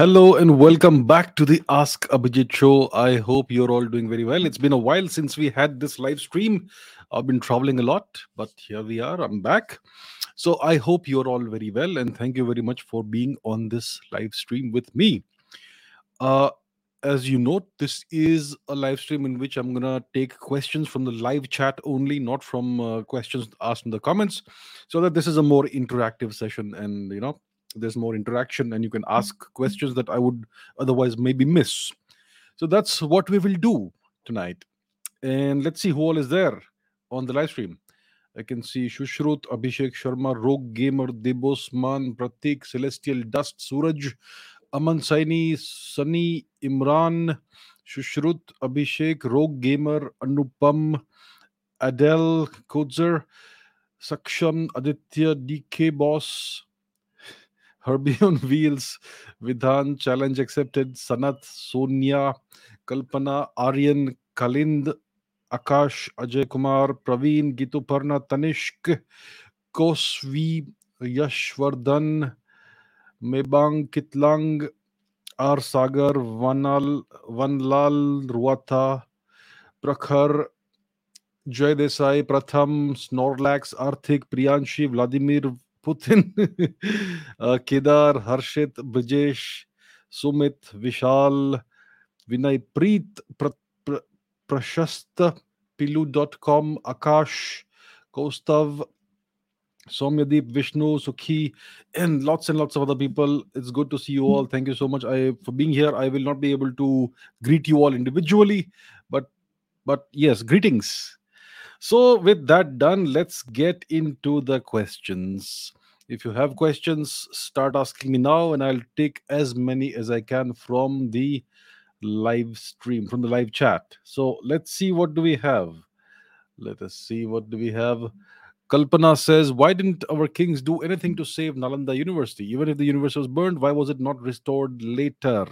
Hello and welcome back to the Ask Abhijit show. I hope you're all doing very well. It's been a while since we had this live stream. I've been traveling a lot, but here we are. I'm back. So I hope you're all very well and thank you very much for being on this live stream with me. Uh, as you note, this is a live stream in which I'm gonna take questions from the live chat only, not from uh, questions asked in the comments, so that this is a more interactive session and you know there's more interaction and you can mm-hmm. ask questions that I would otherwise maybe miss. So that's what we will do tonight. And let's see who all is there on the live stream. I can see Shushrut, Abhishek Sharma, Rogue Gamer, Debosman, Pratik, Celestial Dust, Suraj, Aman Saini, Sunny, Imran, Shushrut, Abhishek, Rogue Gamer, Anupam, Adele, Kodzer, Saksham, Aditya, DK Boss, Herbie on wheels Vidhan challenge accepted Sanat Sonia Kalpana Aryan Kalind Akash Ajay Kumar Praveen Geetuparna Tanishk Koswi Yashvardhan Mebang Kitlang R Sagar Vanal Vanlal Ruatha Prakhar Jay Desai Pratham Snorlax Arthik Priyanshi Vladimir Putin, uh, Kedar, Harshit, Brajesh, Sumit, Vishal, Vinay Preet, pra, pra, Prashasta, Pilu.com, Akash, Kostav, Somyadeep, Vishnu, Sukhi, and lots and lots of other people. It's good to see you all. Thank you so much I, for being here. I will not be able to greet you all individually, but but yes, greetings. So, with that done, let's get into the questions. If you have questions, start asking me now, and I'll take as many as I can from the live stream, from the live chat. So, let's see what do we have. Let us see what do we have. Kalpana says, Why didn't our kings do anything to save Nalanda University? Even if the university was burned, why was it not restored later?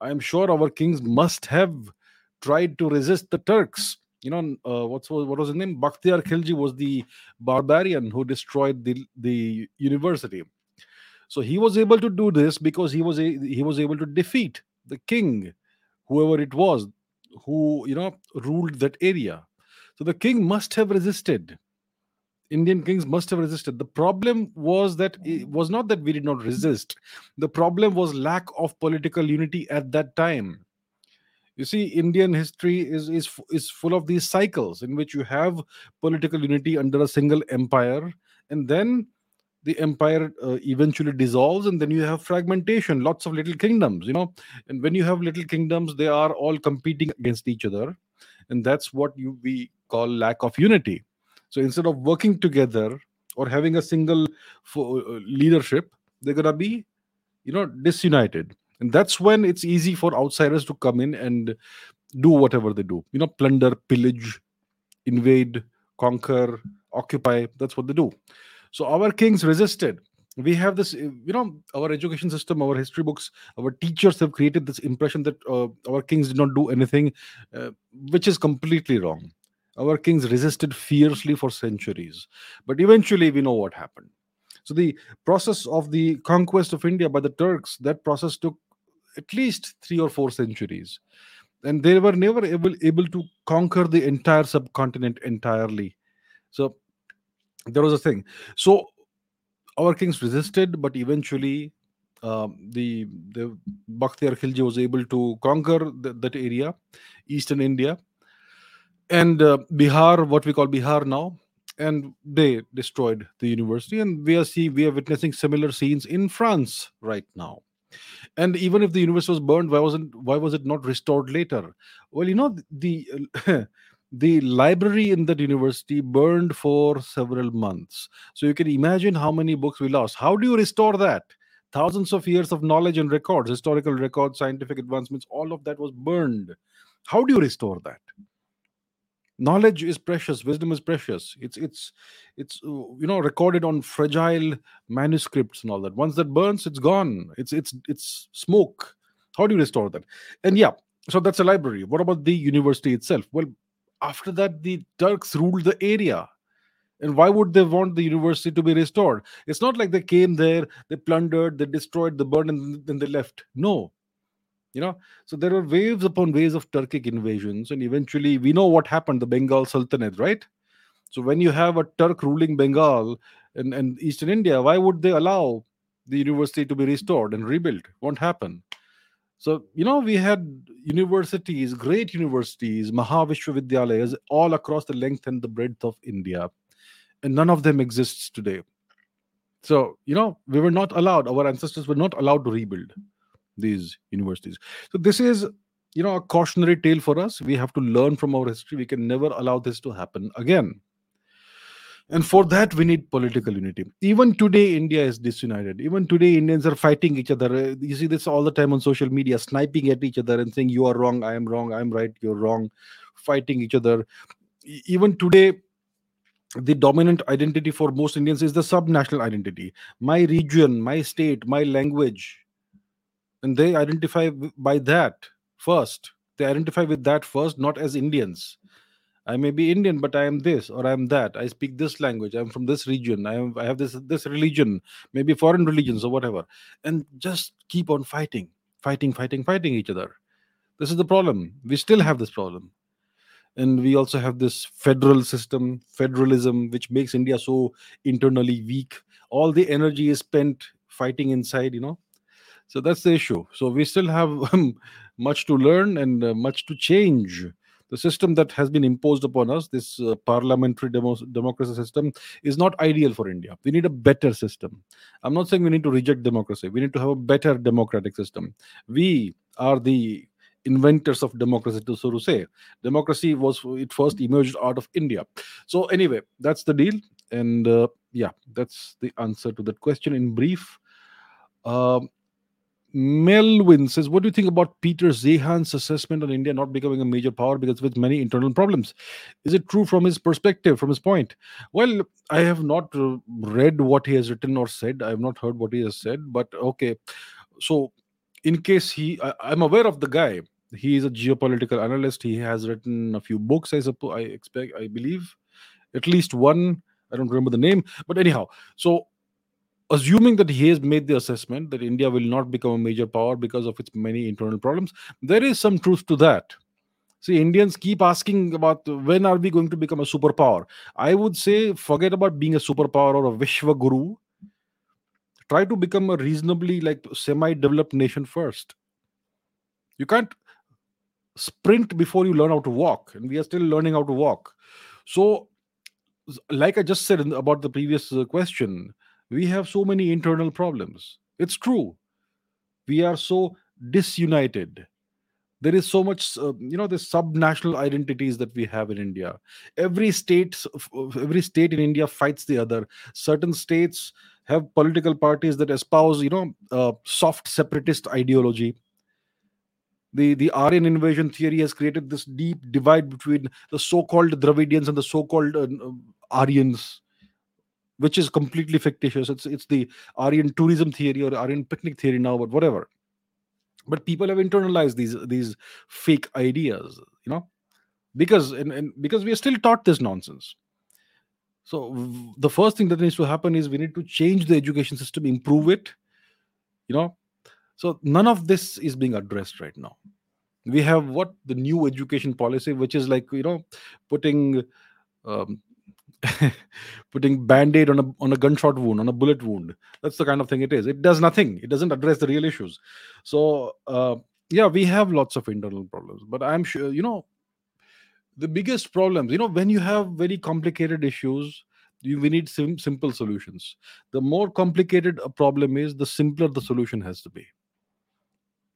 I'm sure our kings must have tried to resist the Turks you know uh, what's what was his name? Bakhtiar Khilji was the barbarian who destroyed the the university. So he was able to do this because he was a, he was able to defeat the king whoever it was who you know ruled that area. So the king must have resisted. Indian kings must have resisted. The problem was that it was not that we did not resist. The problem was lack of political unity at that time you see indian history is is is full of these cycles in which you have political unity under a single empire and then the empire uh, eventually dissolves and then you have fragmentation lots of little kingdoms you know? And when you have little kingdoms they are all competing against each other and that's what you we call lack of unity. So instead of working together or having a single fo- uh, leadership they're going to be you know disunited and that's when it's easy for outsiders to come in and do whatever they do. You know plunder pillage invade conquer occupy. That's what they do. So our kings resisted. We have this you know our education system our history books our teachers have created this impression that uh, our kings did not do anything uh, which is completely wrong. Our kings resisted fiercely for centuries. But eventually we know what happened. So the process of the conquest of india by the turks that process took at least three or four centuries. And they were never able, able to conquer the entire subcontinent entirely. So there was a thing. So our kings resisted but eventually um, the the Bakhtiar Khilji was able to conquer th- that area, eastern India, and uh, Bihar, what we call Bihar now, and they destroyed the university. And we are see we are witnessing similar scenes in France right now and even if the universe was burned why wasn't why was it not restored later? Well you know the the library in that university burned for several months. So you can imagine how many books we lost. How do you restore that? Thousands of years of knowledge and records historical records scientific advancements all of that was burned. How do you restore that knowledge is precious wisdom is precious. It's it's it's uh, you know recorded on fragile manuscripts and all that. Once that burns it's gone. It's it's it's smoke. How do you restore that? And yeah so that's a library. What about the university itself? Well after that the turks ruled the area. And why would they want the university to be restored? It's not like they came there, they plundered, they destroyed, the burned, and then they left. No. You know, so there were waves upon waves of Turkic invasions, and eventually we know what happened the Bengal Sultanate, right? So when you have a Turk ruling Bengal and, and Eastern India, why would they allow the university to be restored and rebuilt? Won't happen. So, you know, we had universities, great universities, Mahavishwavidyalayas, all across the length and the breadth of India. And none of them exists today. So, you know, we were not allowed, our ancestors were not allowed to rebuild these universities. So, this is, you know, a cautionary tale for us. We have to learn from our history. We can never allow this to happen again. And for that, we need political unity. Even today, India is disunited. Even today, Indians are fighting each other. You see this all the time on social media, sniping at each other and saying, You are wrong, I am wrong, I'm right, you're wrong, fighting each other. Even today, the dominant identity for most Indians is the subnational identity. My region, my state, my language. And they identify by that first. They identify with that first, not as Indians. I may be Indian, but I am this or I am that. I speak this language. I'm from this region. I, am, I have this this religion, maybe foreign religions or whatever, and just keep on fighting, fighting, fighting, fighting each other. This is the problem. We still have this problem, and we also have this federal system, federalism, which makes India so internally weak. All the energy is spent fighting inside, you know. So that's the issue. So we still have much to learn and uh, much to change. The system that has been imposed upon us this uh, parliamentary demo- democracy system is not ideal for india. We need a better system. I'm not saying we need to reject democracy. We need to have a better democratic system. We are the inventors of democracy to so to say. Democracy was it first emerged out of india. So anyway that's the deal. And uh, yeah that's the answer to that question in brief. Um, Melvin says, What do you think about Peter Zeihan's assessment on India not becoming a major power because with many internal problems? Is it true from his perspective, from his point? Well, I have not uh, read what he has written or said. I have not heard what he has said, but okay. So, in case he, I, I'm aware of the guy. He is a geopolitical analyst. He has written a few books, I suppose, I expect, I believe, at least one. I don't remember the name, but anyhow. So, assuming that he has made the assessment that India will not become a major power because of its many internal problems, there is some truth to that. See, Indians keep asking about when are we going to become a superpower. I would say forget about being a superpower or a Vishwa Guru. Try to become a reasonably like semi-developed nation first. You can't sprint before you learn how to walk, and we are still learning how to walk. So, like I just said about the previous uh, question, we have so many internal problems. It's true. We are so disunited. There is so much, uh, you know, the subnational identities that we have in India. Every state, f- every state in India fights the other. Certain states have political parties that espouse, you know, uh, soft separatist ideology. The the Aryan invasion theory has created this deep divide between the so-called Dravidians and the so-called uh, uh, Aryans which is completely fictitious. It's it's the Aryan tourism theory or Aryan picnic theory now, but whatever. But people have internalized these these fake ideas, you know, because and, and because we are still taught this nonsense. So the first thing that needs to happen is we need to change the education system, improve it, you know. So none of this is being addressed right now. We have what the new education policy, which is like you know, putting um, putting band-aid on a on a gunshot wound on a bullet wound. That's the kind of thing it is. It does nothing. It doesn't address the real issues. So uh, yeah we have lots of internal problems but i'm sure you know the biggest problems you know when you have very complicated issues you, we need sim- simple solutions. The more complicated a problem is the simpler the solution has to be.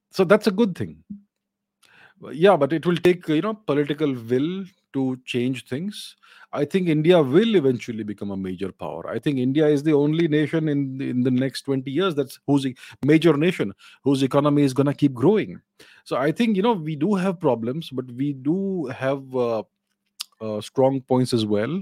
So that's a good thing. Yeah but it will take you know political will to change things i think india will eventually become a major power. I think india is the only nation in in the next 20 years that's whose major nation whose economy is going to keep growing. So i think you know we do have problems but we do have uh, uh, strong points as well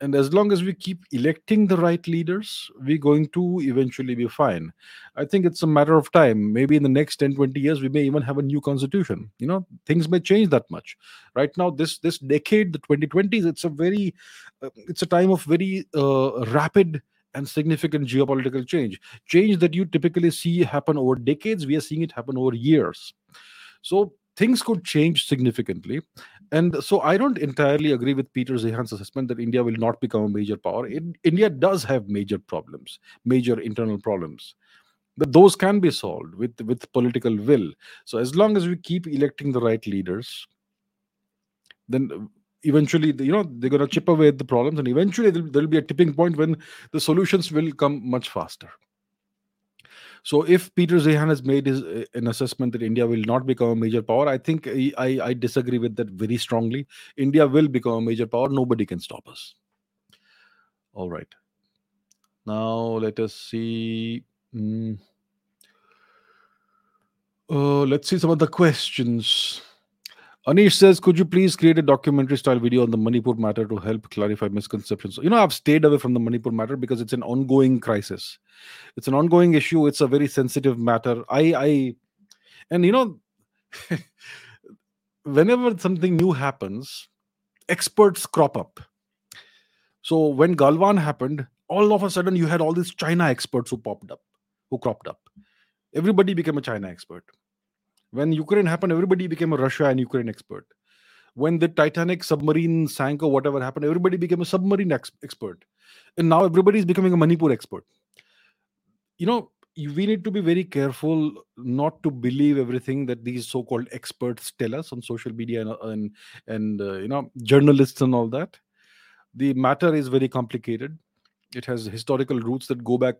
and as long as we keep electing the right leaders we're going to eventually be fine. I think it's a matter of time. Maybe in the next 10 20 years we may even have a new constitution. You know things may change that much. Right now this this decade the 2020s it's a very uh, it's a time of very uh, rapid and significant geopolitical change. Change that you typically see happen over decades we are seeing it happen over years. So things could change significantly. And so I don't entirely agree with Peter Zeihan's assessment that India will not become a major power. In, India does have major problems, major internal problems. But those can be solved with, with political will. So as long as we keep electing the right leaders, then eventually you know they're going to chip away at the problems and eventually there will be a tipping point when the solutions will come much faster so if Peter Zeihan has made his uh, an assessment that India will not become a major power, I think I, I, I disagree with that very strongly. India will become a major power. Nobody can stop us. All right. Now let us see. Mm. Uh, let's see some of the questions. Anish says, could you please create a documentary style video on the Manipur matter to help clarify misconceptions? You know, I've stayed away from the Manipur matter because it's an ongoing crisis. It's an ongoing issue. It's a very sensitive matter. I, I, and you know, whenever something new happens, experts crop up. So when Galwan happened, all of a sudden you had all these China experts who popped up, who cropped up. Everybody became a China expert when Ukraine happened, everybody became a Russia and Ukraine expert. When the Titanic submarine sank or whatever happened, everybody became a submarine ex- expert. And now everybody is becoming a Manipur expert. You know, we need to be very careful not to believe everything that these so-called experts tell us on social media and and, and uh, you know journalists and all that. The matter is very complicated. It has historical roots that go back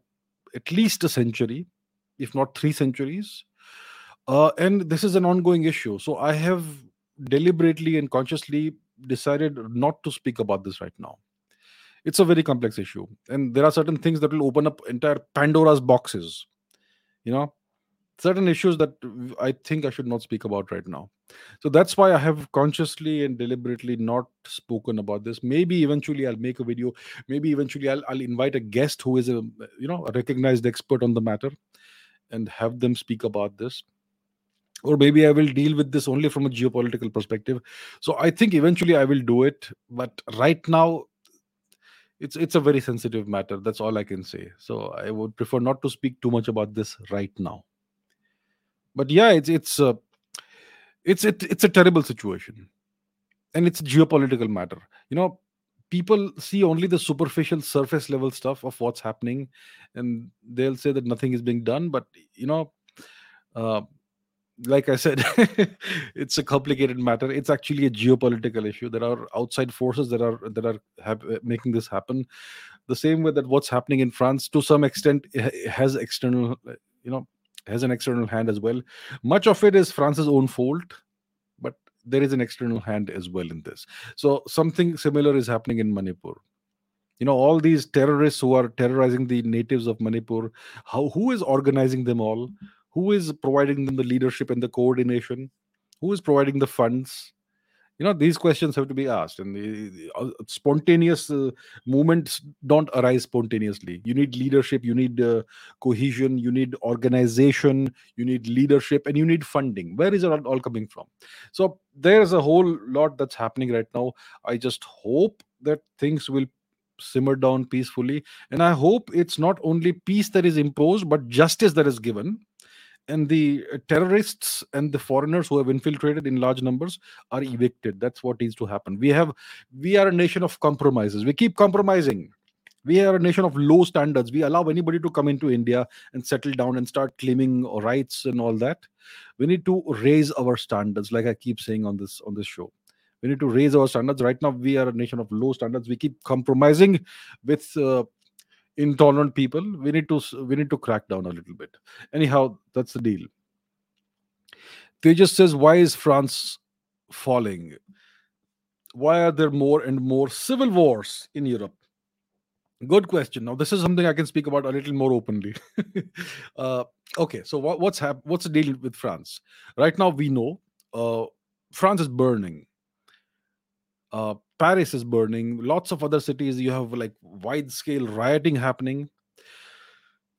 at least a century, if not three centuries uh, and this is an ongoing issue. So I have deliberately and consciously decided not to speak about this right now. It's a very complex issue, and there are certain things that will open up entire Pandora's boxes. You know, certain issues that I think I should not speak about right now. So that's why I have consciously and deliberately not spoken about this. Maybe eventually I'll make a video. Maybe eventually I'll, I'll invite a guest who is a you know a recognized expert on the matter, and have them speak about this or maybe i will deal with this only from a geopolitical perspective. So i think eventually i will do it but right now it's it's a very sensitive matter. That's all i can say. So i would prefer not to speak too much about this right now. But yeah it's it's uh, it's it, it's a terrible situation. And it's a geopolitical matter. You know people see only the superficial surface level stuff of what's happening and they'll say that nothing is being done but you know uh, like I said, it's a complicated matter. It's actually a geopolitical issue. There are outside forces that are that are have, uh, making this happen. The same way that what's happening in France, to some extent, has external, uh, you know, has an external hand as well. Much of it is France's own fault, but there is an external hand as well in this. So something similar is happening in Manipur. You know, all these terrorists who are terrorizing the natives of Manipur. How who is organizing them all? Who is providing them the leadership and the coordination? Who is providing the funds? You know these questions have to be asked and the, uh, spontaneous uh, movements don't arise spontaneously. You need leadership you need uh, cohesion you need organization you need leadership and you need funding. Where is it all, all coming from? So there's a whole lot that's happening right now. I just hope that things will simmer down peacefully and i hope it's not only peace that is imposed but justice that is given and the uh, terrorists and the foreigners who have infiltrated in large numbers are evicted. That's what needs to happen. We have we are a nation of compromises. We keep compromising. We are a nation of low standards. We allow anybody to come into india and settle down and start claiming rights and all that. We need to raise our standards like i keep saying on this on this show. We need to raise our standards. Right now we are a nation of low standards. We keep compromising with uh, intolerant people we need to we need to crack down a little bit. Anyhow that's the deal. Tejas says why is france falling? Why are there more and more civil wars in europe? Good question. Now this is something i can speak about a little more openly. Uh, okay so what, what's hap- what's the deal with france? Right now we know uh, france is burning uh, Paris is burning. Lots of other cities, you have like wide scale rioting happening.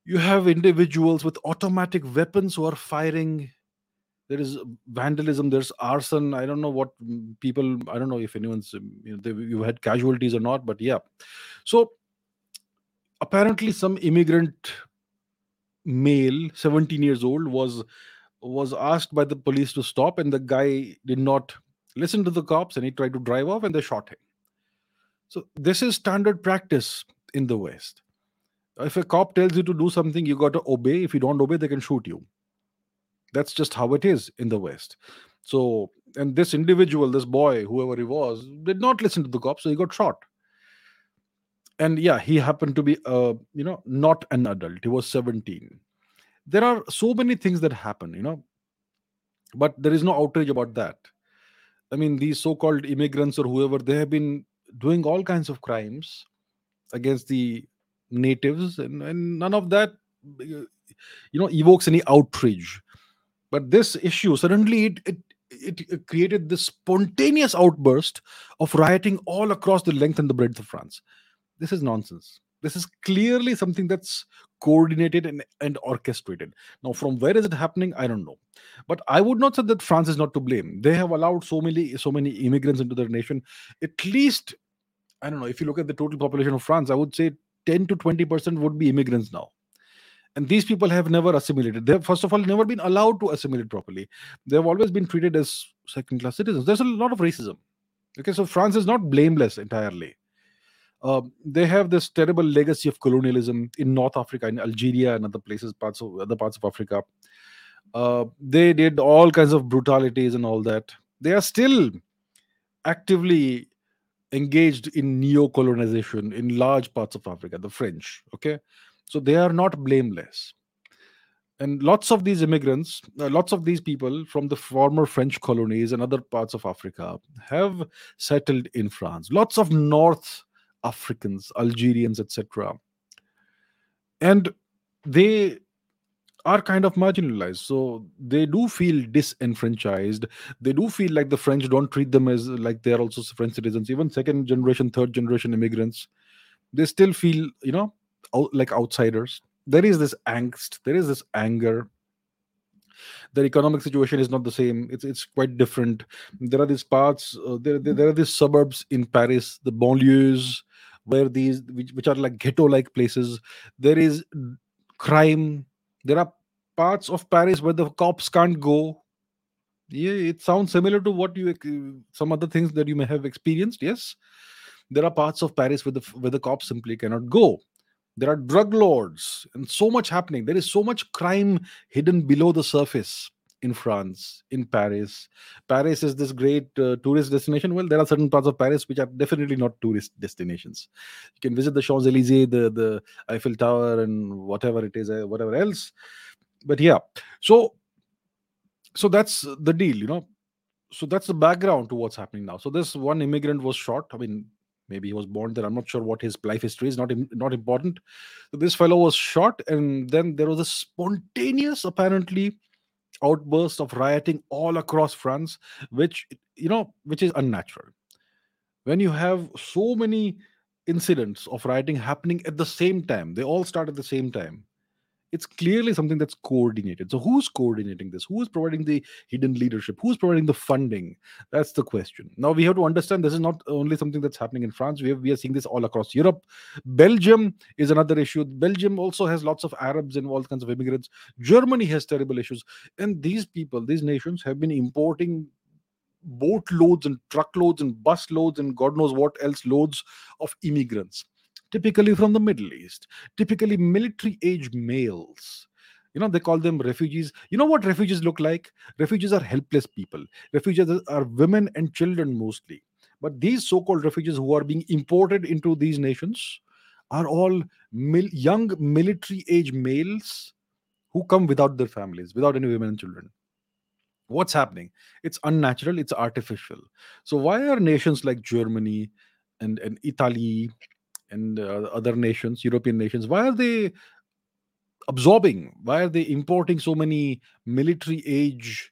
You have individuals with automatic weapons who are firing. There is vandalism. There's arson. I don't know what people. I don't know if anyone's um, you know they, you had casualties or not, but yeah. So apparently, some immigrant male, 17 years old, was was asked by the police to stop, and the guy did not listen to the cops, and he tried to drive off, and they shot him. So this is standard practice in the West. If a cop tells you to do something, you got to obey. If you don't obey, they can shoot you. That's just how it is in the West. So, and this individual, this boy, whoever he was, did not listen to the cops, so he got shot. And yeah, he happened to be, uh, you know, not an adult. He was 17. There are so many things that happen, you know, but there is no outrage about that. I mean, these so-called immigrants or whoever, they have been doing all kinds of crimes against the natives, and, and none of that, you know, evokes any outrage. But this issue suddenly it, it it created this spontaneous outburst of rioting all across the length and the breadth of France. This is nonsense. This is clearly something that's coordinated and, and orchestrated. Now, from where is it happening? I don't know. But I would not say that France is not to blame. They have allowed so many so many immigrants into their nation. At least, I don't know, if you look at the total population of France, I would say 10 to 20% would be immigrants now. And these people have never assimilated. They have, first of all, never been allowed to assimilate properly. They have always been treated as second class citizens. There's a lot of racism. Okay, so France is not blameless entirely uh, they have this terrible legacy of colonialism in North Africa, in Algeria, and other places, parts of other parts of Africa. Uh, they did all kinds of brutalities and all that. They are still actively engaged in neo-colonization in large parts of Africa. The French, okay, so they are not blameless. And lots of these immigrants, uh, lots of these people from the former French colonies and other parts of Africa have settled in France. Lots of North Africans, Algerians, etc. And they are kind of marginalized. So they do feel disenfranchised. They do feel like the French don't treat them as like they're also French citizens. Even second generation, third generation immigrants, they still feel, you know, out, like outsiders. There is this angst, there is this anger their economic situation is not the same it's it's quite different there are these parts uh, there, there, there are these suburbs in paris the banlieues where these which, which are like ghetto like places there is crime. There are parts of paris where the cops can't go. Yeah it sounds similar to what you some other things that you may have experienced yes. There are parts of paris where the where the cops simply cannot go. There are drug lords and so much happening. There is so much crime hidden below the surface in france in paris. Paris is this great uh, tourist destination? Well there are certain parts of paris which are definitely not tourist destinations. You can visit the champs-elysees the the eiffel tower and whatever it is uh, whatever else. But yeah so so that's the deal you know. So that's the background to what's happening now. So this one immigrant was shot. I mean maybe he was born there. I'm not sure what his life history is. Not not important. This fellow was shot and then there was a spontaneous apparently outburst of rioting all across france which you know which is unnatural. When you have so many incidents of rioting happening at the same time they all start at the same time it's clearly something that's coordinated. So who's coordinating this? Who's providing the hidden leadership? Who's providing the funding? That's the question. Now we have to understand this is not only something that's happening in france. We, have, we are seeing this all across europe. Belgium is another issue. Belgium also has lots of arabs and all kinds of immigrants. Germany has terrible issues. And these people these nations have been importing boatloads and truckloads and bus loads and god knows what else loads of immigrants typically from the Middle East, typically military age males. You know, they call them refugees. You know what refugees look like? Refugees are helpless people. Refugees are women and children mostly. But these so called refugees who are being imported into these nations are all mil- young military age males who come without their families, without any women and children what's happening it's unnatural it's artificial so why are nations like germany and, and italy and uh, other nations, European nations, why are they absorbing? Why are they importing so many military age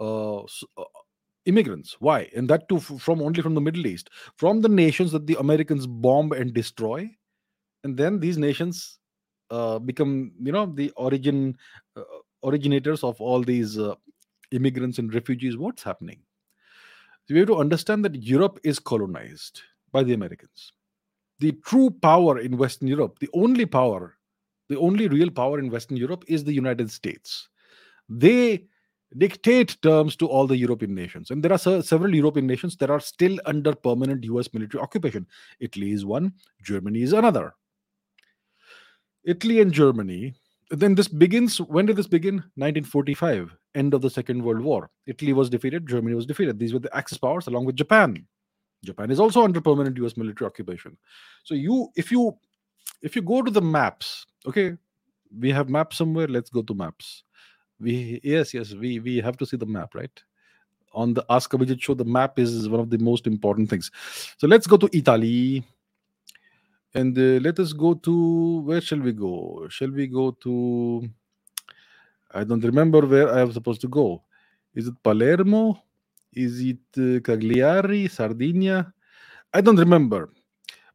uh, uh, immigrants. Why? And that too from only from the Middle East, from the nations that the Americans bomb and destroy, and then these nations uh, become, you know, the origin uh, originators of all these uh, immigrants and refugees. What's happening? So we have to understand that Europe is colonized by the Americans. The true power in Western Europe, the only power, the only real power in Western Europe is the United States. They dictate terms to all the European nations. And there are several European nations that are still under permanent US military occupation. Italy is one, Germany is another. Italy and Germany, then this begins, when did this begin? 1945, end of the Second World War. Italy was defeated, Germany was defeated. These were the Axis powers along with Japan. Japan is also under permanent US military occupation. So you, if you, if you go to the maps, okay, we have maps somewhere, let's go to maps. We yes yes we we have to see the map right? On the ask Abhijit show the map is one of the most important things. So let's go to italy. And uh, let us go to where shall we go? Shall we go to i don't remember where i am supposed to go. Is it palermo is it uh, cagliari sardinia i don't remember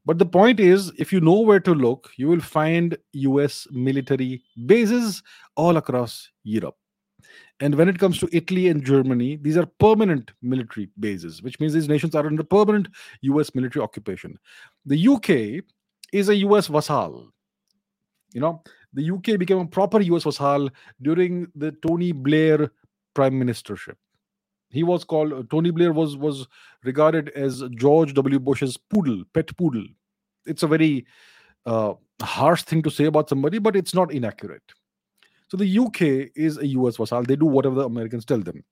but the point is, if you know where to look, you will find US military bases all across Europe. And when it comes to Italy and Germany, these are permanent military bases, which means these nations are under permanent US military occupation. The UK is a US vassal. You know, the UK became a proper US vassal during the Tony Blair prime ministership. He was called Tony Blair was was regarded as George W. Bush's poodle, pet poodle. It's a very uh, harsh thing to say about somebody, but it's not inaccurate. So the UK is a US vassal. They do whatever the Americans tell them.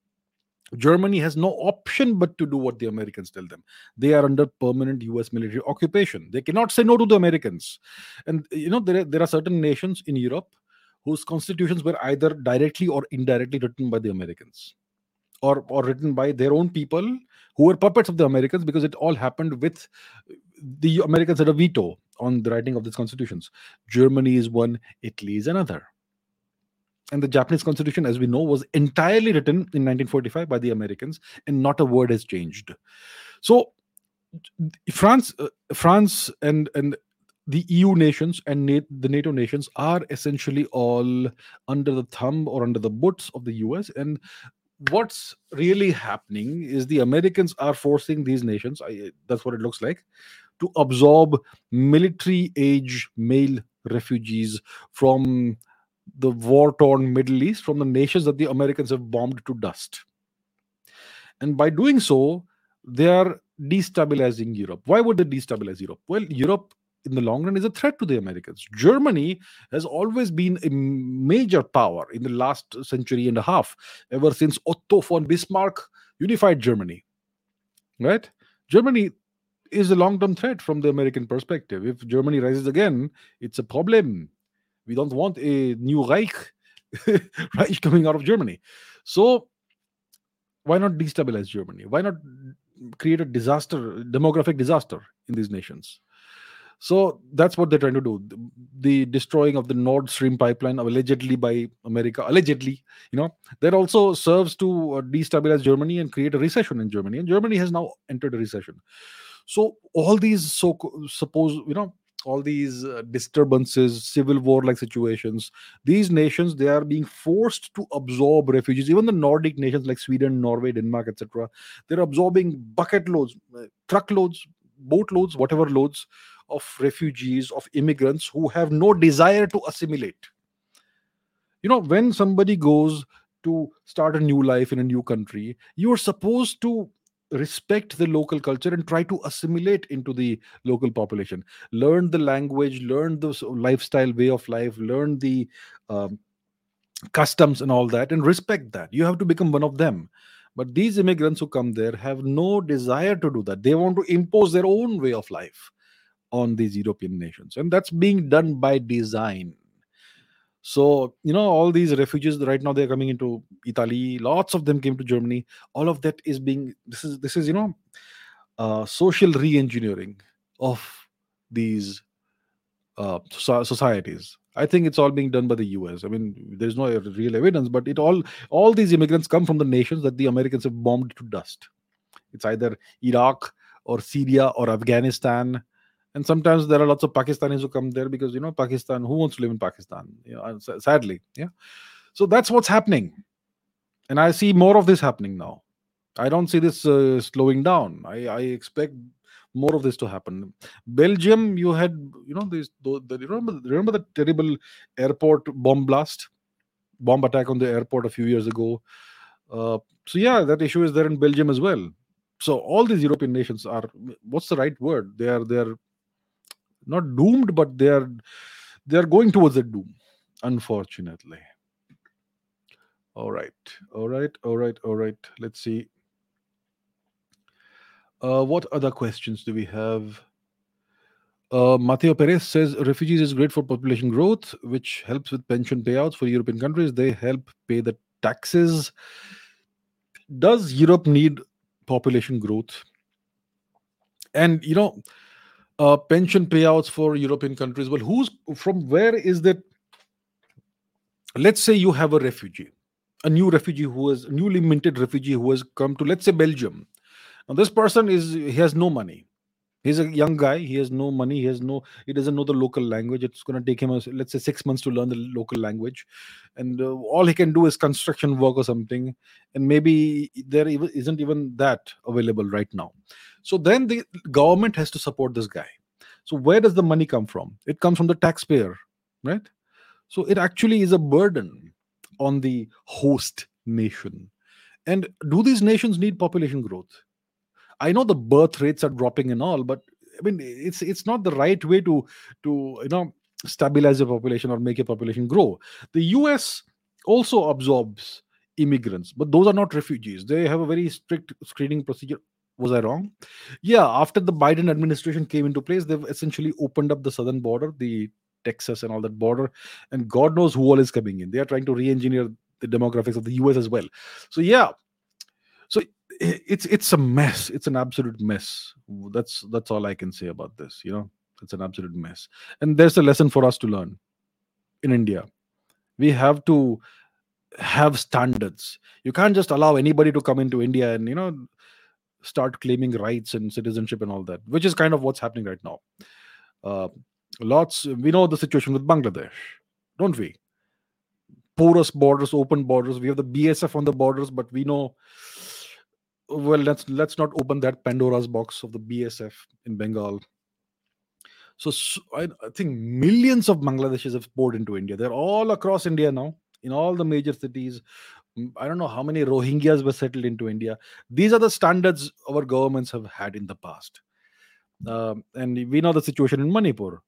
Germany has no option but to do what the Americans tell them. They are under permanent US military occupation. They cannot say no to the Americans. And you know, there are, there are certain nations in Europe whose constitutions were either directly or indirectly written by the Americans or, or written by their own people who were puppets of the Americans because it all happened with the Americans had a veto on the writing of these constitutions. Germany is one, Italy is another. And the Japanese constitution, as we know, was entirely written in 1945 by the Americans, and not a word has changed. So, France, uh, France, and and the EU nations and Na- the NATO nations are essentially all under the thumb or under the boots of the US. And what's really happening is the Americans are forcing these nations, I, that's what it looks like, to absorb military age male refugees from the war torn Middle East, from the nations that the Americans have bombed to dust. And by doing so, they are destabilizing Europe. Why would they destabilize Europe? Well, Europe in the long run is a threat to the Americans. Germany has always been a major power in the last century and a half, ever since Otto von Bismarck unified Germany. Right? Germany is a long term threat from the American perspective. If Germany rises again, it's a problem. We don't want a new Reich, Reich coming out of Germany. So, why not destabilize Germany? Why not create a disaster, demographic disaster in these nations? So that's what they're trying to do. The destroying of the Nord Stream pipeline, allegedly by America, allegedly, you know, that also serves to uh, destabilize Germany and create a recession in Germany. And Germany has now entered a recession. So all these so suppose you know all these uh, disturbances, civil war like situations, these nations they are being forced to absorb refugees. Even the Nordic nations like Sweden, Norway, Denmark, etc., they're absorbing bucket loads, uh, boat loads, whatever loads of refugees, of immigrants who have no desire to assimilate. You know, when somebody goes to start a new life in a new country, you're supposed to respect the local culture and try to assimilate into the local population. Learn the language learn the lifestyle way of life learn the um, customs and all that and respect that. You have to become one of them. But these immigrants who come there have no desire to do that. They want to impose their own way of life on these european nations and that's being done by design so, you know, all these refugees right now they're coming into Italy. Lots of them came to Germany. All of that is being this is this is you know uh, social re-engineering of these uh, societies. I think it's all being done by the US. I mean, there's no real evidence, but it all all these immigrants come from the nations that the Americans have bombed to dust. It's either Iraq or Syria or Afghanistan. And sometimes there are lots of Pakistanis who come there because you know Pakistan. Who wants to live in Pakistan? You know, sadly, yeah. So that's what's happening, and I see more of this happening now. I don't see this uh, slowing down. I, I expect more of this to happen. Belgium, you had, you know, this. The, the, remember, remember the terrible airport bomb blast, bomb attack on the airport a few years ago. Uh, so yeah, that issue is there in Belgium as well. So all these European nations are, what's the right word? They are, they are not doomed, but they are, they are going towards a doom. Unfortunately. All right, all right, all right, all right. Let's see. Uh, what other questions do we have? Uh, Mateo Perez says refugees is great for population growth, which helps with pension payouts for European countries. They help pay the taxes. Does Europe need population growth? And you know, uh, pension payouts for European countries. Well, who's from where is that? Let's say you have a refugee, a new refugee who is newly minted refugee who has come to, let's say, Belgium now this person is he has no money. He's a young guy. He has no money. He has no. He doesn't know the local language. It's going to take him, let's say, six months to learn the local language, and uh, all he can do is construction work or something. And maybe there isn't even that available right now. So then the government has to support this guy. So where does the money come from? It comes from the taxpayer, right? So it actually is a burden on the host nation. And do these nations need population growth? I know the birth rates are dropping and all, but I mean it's it's not the right way to to you know stabilize a population or make a population grow. The US also absorbs immigrants, but those are not refugees. They have a very strict screening procedure. Was I wrong? Yeah, after the Biden administration came into place, they've essentially opened up the southern border, the Texas and all that border, and God knows who all is coming in. They are trying to re-engineer the demographics of the US as well. So yeah, so it's it's a mess. It's an absolute mess. That's that's all i can say about this you know? It's an absolute mess. And there's a lesson for us to learn in india. We have to have standards. You can't just allow anybody to come into india and you know start claiming rights and citizenship and all that which is kind of what's happening right now. Uh, lots we know the situation with bangladesh don't we? Porous borders open borders. We have the bsf on the borders but we know well let's let's not open that pandora's box of the bsf in bengal. So, so I, I, think millions of bangladeshis have poured into india. They're all across india now in all the major cities. Mm, i don't know how many rohingyas were settled into india. These are the standards our governments have had in the past. Um, and we know the situation in manipur.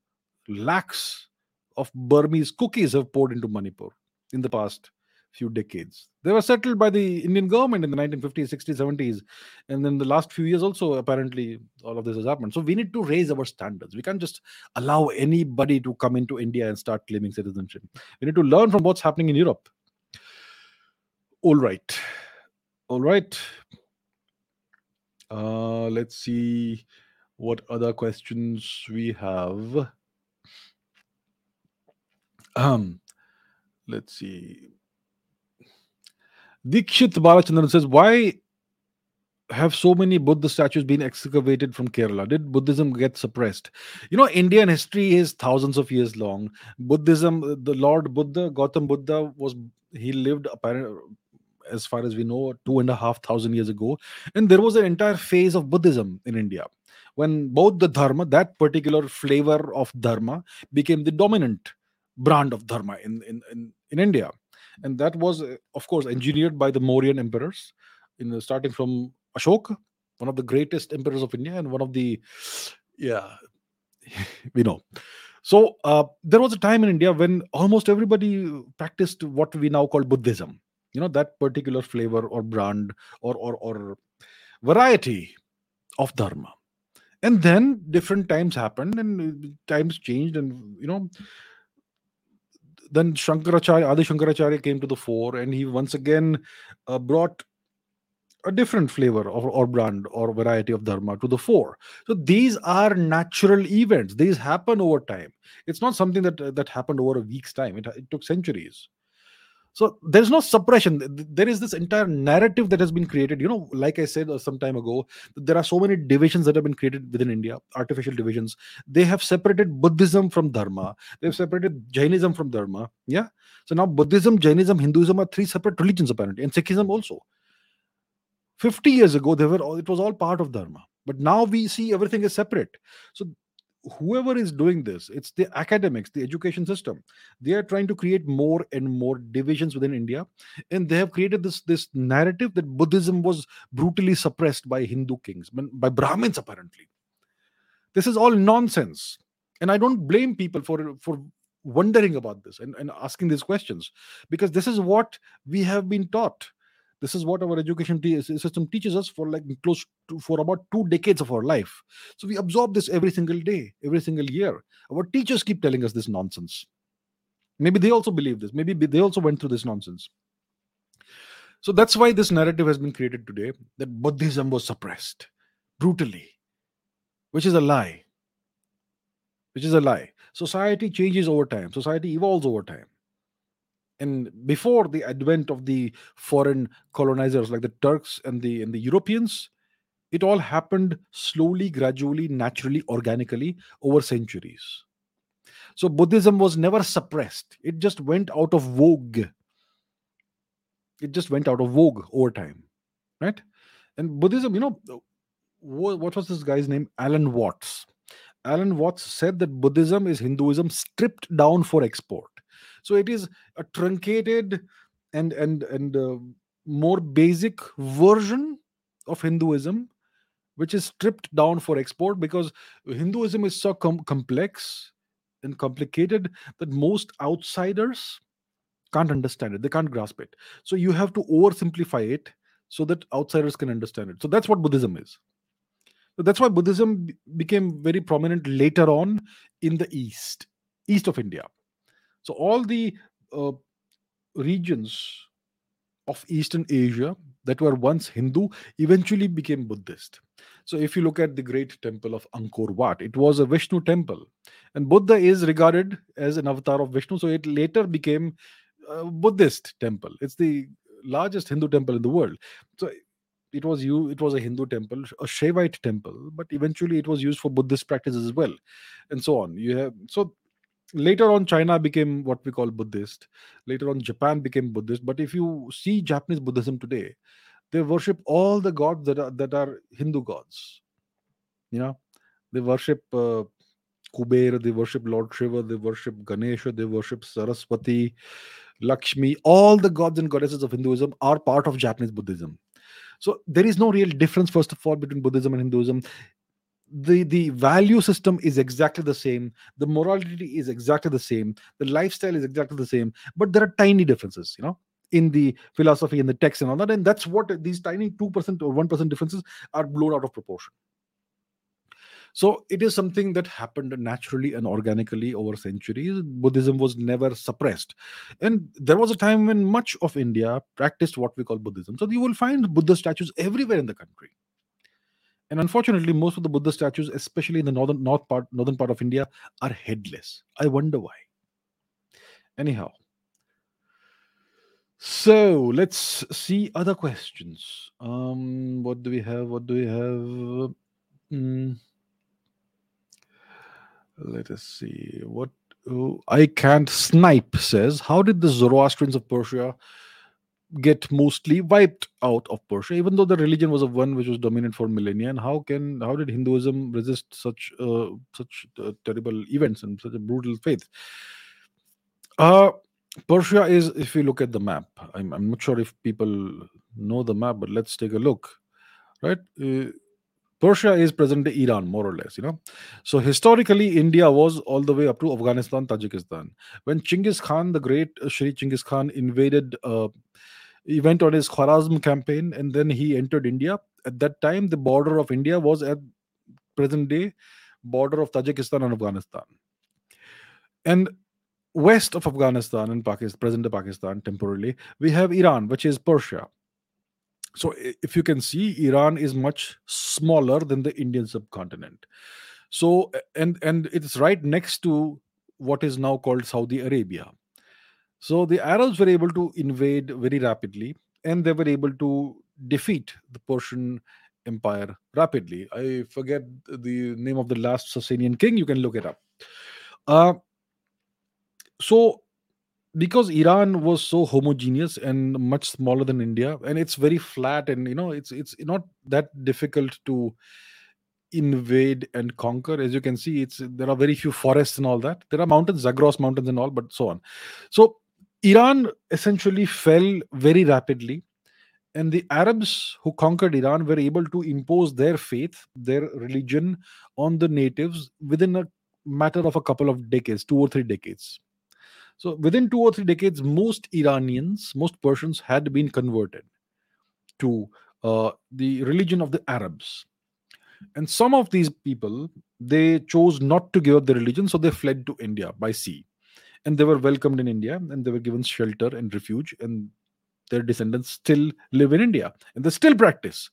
Lakhs of burmese Kukis have poured into manipur in the past few decades. They were settled by the Indian government in the 1950s, 60s, 70s. And then the last few years also, apparently, all of this has happened. So we need to raise our standards. We can't just allow anybody to come into India and start claiming citizenship. We need to learn from what's happening in Europe. All right. All right. Uh, let's see what other questions we have. Um, let's see. Dikshit Balachandran says, Why have so many Buddha statues been excavated from Kerala? Did Buddhism get suppressed? You know, Indian history is thousands of years long. Buddhism, the Lord Buddha, Gautam Buddha, was he lived apparently as far as we know, two and a half thousand years ago. And there was an entire phase of Buddhism in India when both the Dharma, that particular flavor of Dharma, became the dominant brand of Dharma in, in, in, in India and that was uh, of course engineered by the Mauryan emperors in the, starting from Ashoka one of the greatest emperors of India and one of the yeah we know. So uh, there was a time in India when almost everybody practiced what we now call Buddhism. You know that particular flavor or brand or or, or variety of dharma. And then different times happened and uh, times changed and you know then Shankaracharya, Adi Shankaracharya came to the fore, and he once again uh, brought a different flavor or, or brand or variety of dharma to the fore. So these are natural events. These happen over time. It's not something that that happened over a week's time. It, it took centuries. So there's no suppression. There is this entire narrative that has been created. You know, like I said uh, some time ago, there are so many divisions that have been created within India, artificial divisions. They have separated Buddhism from Dharma. They've separated Jainism from Dharma. Yeah. So now Buddhism, Jainism, Hinduism are three separate religions apparently, and Sikhism also. 50 years ago, they were all, it was all part of Dharma. But now we see everything is separate. So whoever is doing this it's the academics the education system they are trying to create more and more divisions within india. And they have created this this narrative that buddhism was brutally suppressed by hindu kings by brahmins apparently. This is all nonsense. And i don't blame people for for wondering about this and, and asking these questions because this is what we have been taught this is what our education system teaches us for like close to for about two decades of our life. So we absorb this every single day every single year. Our teachers keep telling us this nonsense. Maybe they also believe this. Maybe they also went through this nonsense. So that's why this narrative has been created today that buddhism was suppressed brutally which is a lie. Which is a lie. Society changes over time. Society evolves over time and before the advent of the foreign colonizers like the turks and the and the europeans it all happened slowly gradually naturally organically over centuries. So buddhism was never suppressed. It just went out of vogue. It just went out of vogue over time right? And buddhism you know what was this guy's name? Alan watts. Alan watts said that buddhism is hinduism stripped down for export so it is a truncated and and and uh, more basic version of hinduism which is stripped down for export because hinduism is so com- complex and complicated that most outsiders can't understand it. They can't grasp it. So you have to oversimplify it so that outsiders can understand it. So that's what buddhism is. So that's why buddhism became very prominent later on in the east east of india so all the uh, regions of Eastern Asia that were once Hindu eventually became Buddhist. So if you look at the great temple of Angkor Wat, it was a Vishnu temple, and Buddha is regarded as an avatar of Vishnu. So it later became a Buddhist temple. It's the largest Hindu temple in the world. So it was you it was a hindu temple a shaivite temple but eventually it was used for buddhist practices as well and so on you have so later on china became what we call buddhist. Later on japan became buddhist. But if you see japanese buddhism today they worship all the gods that are that are hindu gods. You know they worship uh, kuber they worship lord shiva they worship ganesha they worship saraswati lakshmi. All the gods and goddesses of hinduism are part of japanese buddhism. So there is no real difference first of all between buddhism and hinduism the the value system is exactly the same. The morality is exactly the same. The lifestyle is exactly the same. But there are tiny differences you know in the philosophy and the text and all that. And that's what these tiny 2% or 1% differences are blown out of proportion. So it is something that happened naturally and organically over centuries. Buddhism was never suppressed. And there was a time when much of india practiced what we call buddhism. So you will find buddha statues everywhere in the country and unfortunately, most of the Buddha statues, especially in the northern north part, northern part of India, are headless. I wonder why. Anyhow, so let's see other questions. Um, what do we have? What do we have? Mm. Let us see. What oh, I can't snipe says. How did the Zoroastrians of Persia get mostly wiped out of Persia, even though the religion was a one which was dominant for millennia. And how can how did Hinduism resist such uh, such uh, terrible events and such a brutal faith? Uh, Persia is, if you look at the map, I'm, I'm not sure if people know the map, but let's take a look. Right, uh, Persia is present day Iran, more or less, you know. So historically, India was all the way up to Afghanistan, Tajikistan. When Chinggis Khan, the great uh, Shri Chinggis Khan, invaded uh, he went on his Khwarazm campaign and then he entered India. At that time, the border of India was at present day border of Tajikistan and Afghanistan. And west of Afghanistan and Pakistan, present Pakistan temporarily, we have Iran, which is Persia. so if you can see iran is much smaller than the indian subcontinent so and and it's right next to what is now called saudi arabia so the arabs were able to invade very rapidly and they were able to defeat the persian empire rapidly i forget the name of the last sasanian king you can look it up uh, so because Iran was so homogeneous and much smaller than India, and it's very flat, and you know, it's it's not that difficult to invade and conquer. As you can see, it's there are very few forests and all that. There are mountains, Zagros mountains, and all, but so on. So Iran essentially fell very rapidly, and the Arabs who conquered Iran were able to impose their faith, their religion on the natives within a matter of a couple of decades, two or three decades so within two or three decades, most Iranians, most Persians had been converted to uh, the religion of the Arabs. And some of these people, they chose not to give up their religion, so they fled to India by sea. And they were welcomed in India and they were given shelter and refuge. And their descendants still live in India and they still practice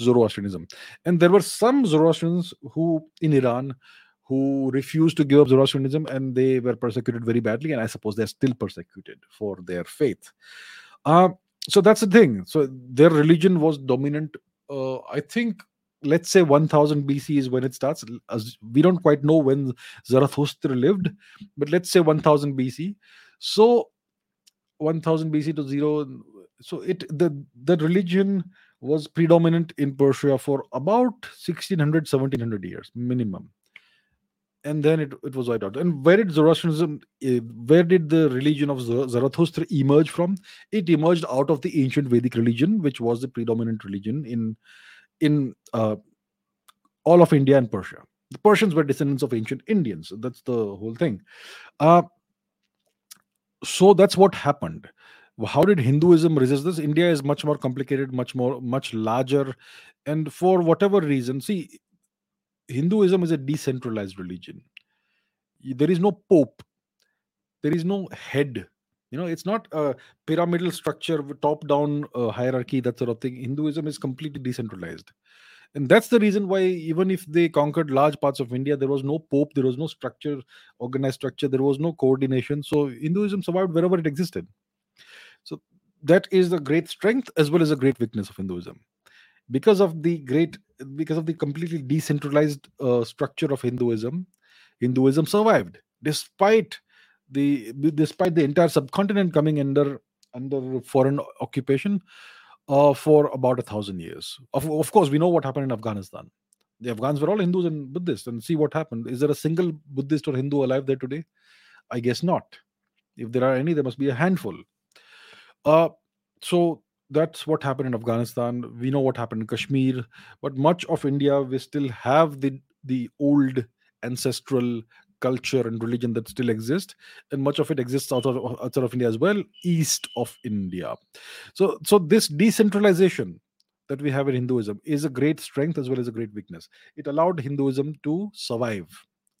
Zoroastrianism. And there were some Zoroastrians who in Iran who refused to give up Zoroastrianism and they were persecuted very badly. And I suppose they're still persecuted for their faith. Uh, so that's the thing. So their religion was dominant. Uh, I think, let's say 1000 BC is when it starts. We don't quite know when Zarathustra lived, but let's say 1000 BC. So 1000 BC to zero. So it the the religion was predominant in Persia for about 1600 1700 years minimum and then it, it was wiped out. And where did Zoroastrianism, eh, where did the religion of Zarathustra emerge from? It emerged out of the ancient Vedic religion, which was the predominant religion in in uh, all of India and Persia. The Persians were descendants of ancient Indians. That's the whole thing. Uh, so that's what happened. How did Hinduism resist this? India is much more complicated, much more, much larger, and for whatever reason, see, Hinduism is a decentralized religion. There is no pope. There is no head. You know, it's not a pyramidal structure, top-down uh, hierarchy, that sort of thing. Hinduism is completely decentralized, and that's the reason why even if they conquered large parts of India, there was no pope, there was no structure, organized structure, there was no coordination. So Hinduism survived wherever it existed. So that is the great strength as well as a great weakness of Hinduism because of the great because of the completely decentralized uh, structure of hinduism hinduism survived despite the despite the entire subcontinent coming under under foreign occupation uh, for about a thousand years. Of, of course we know what happened in afghanistan. The afghans were all hindus and buddhists and see what happened. Is there a single buddhist or hindu alive there today? I guess not. If there are any there must be a handful. Uh, so that's what happened in Afghanistan. We know what happened in Kashmir, but much of India we still have the the old ancestral culture and religion that still exist, and much of it exists outside of, outside of India as well, east of India. So, so this decentralization that we have in Hinduism is a great strength as well as a great weakness. It allowed Hinduism to survive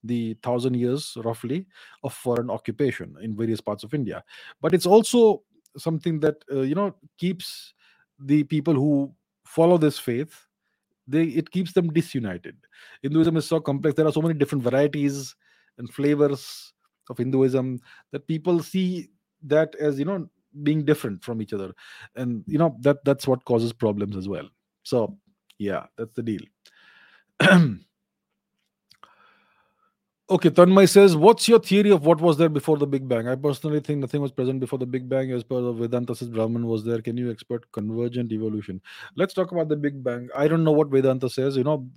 the thousand years roughly of foreign occupation in various parts of India, but it's also something that uh, you know keeps the people who follow this faith they it keeps them disunited hinduism is so complex there are so many different varieties and flavors of hinduism that people see that as you know being different from each other and you know that that's what causes problems as well so yeah that's the deal Okay, Tanmay says, What's your theory of what was there before the Big Bang? I personally think nothing was present before the Big Bang as per the Vedanta says Brahman was there. Can you expect convergent evolution? Let's talk about the Big Bang. I don't know what Vedanta says. You know,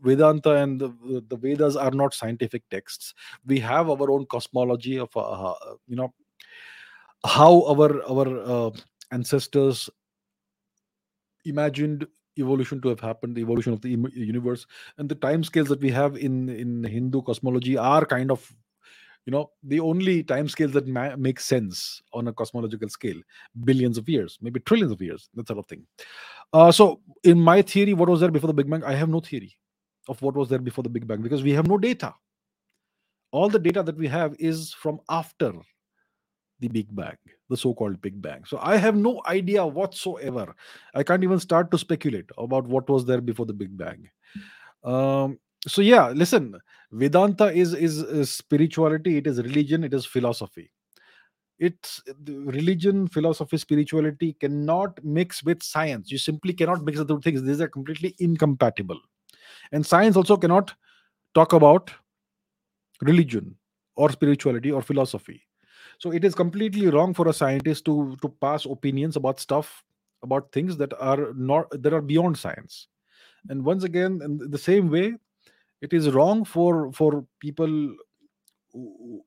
Vedanta and the, the Vedas are not scientific texts. We have our own cosmology of, uh, you know, how our our uh, ancestors imagined evolution to have happened, the evolution of the universe, and the time scales that we have in in Hindu cosmology are kind of you know the only time scales that ma- make sense on a cosmological scale. Billions of years maybe trillions of years that sort of thing. Uh, so in my theory what was there before the big bang? I have no theory of what was there before the big bang because we have no data all the data that we have is from after the Big Bang, the so called Big Bang. So I have no idea whatsoever. I can't even start to speculate about what was there before the Big Bang. Um, so yeah, listen, Vedanta is, is is spirituality, it is religion, it is philosophy. It's religion, philosophy, spirituality cannot mix with science. You simply cannot mix the two things. These are completely incompatible. And science also cannot talk about religion or spirituality or philosophy. So it is completely wrong for a scientist to to pass opinions about stuff about things that are not that are beyond science. And once again in the same way it is wrong for for people who,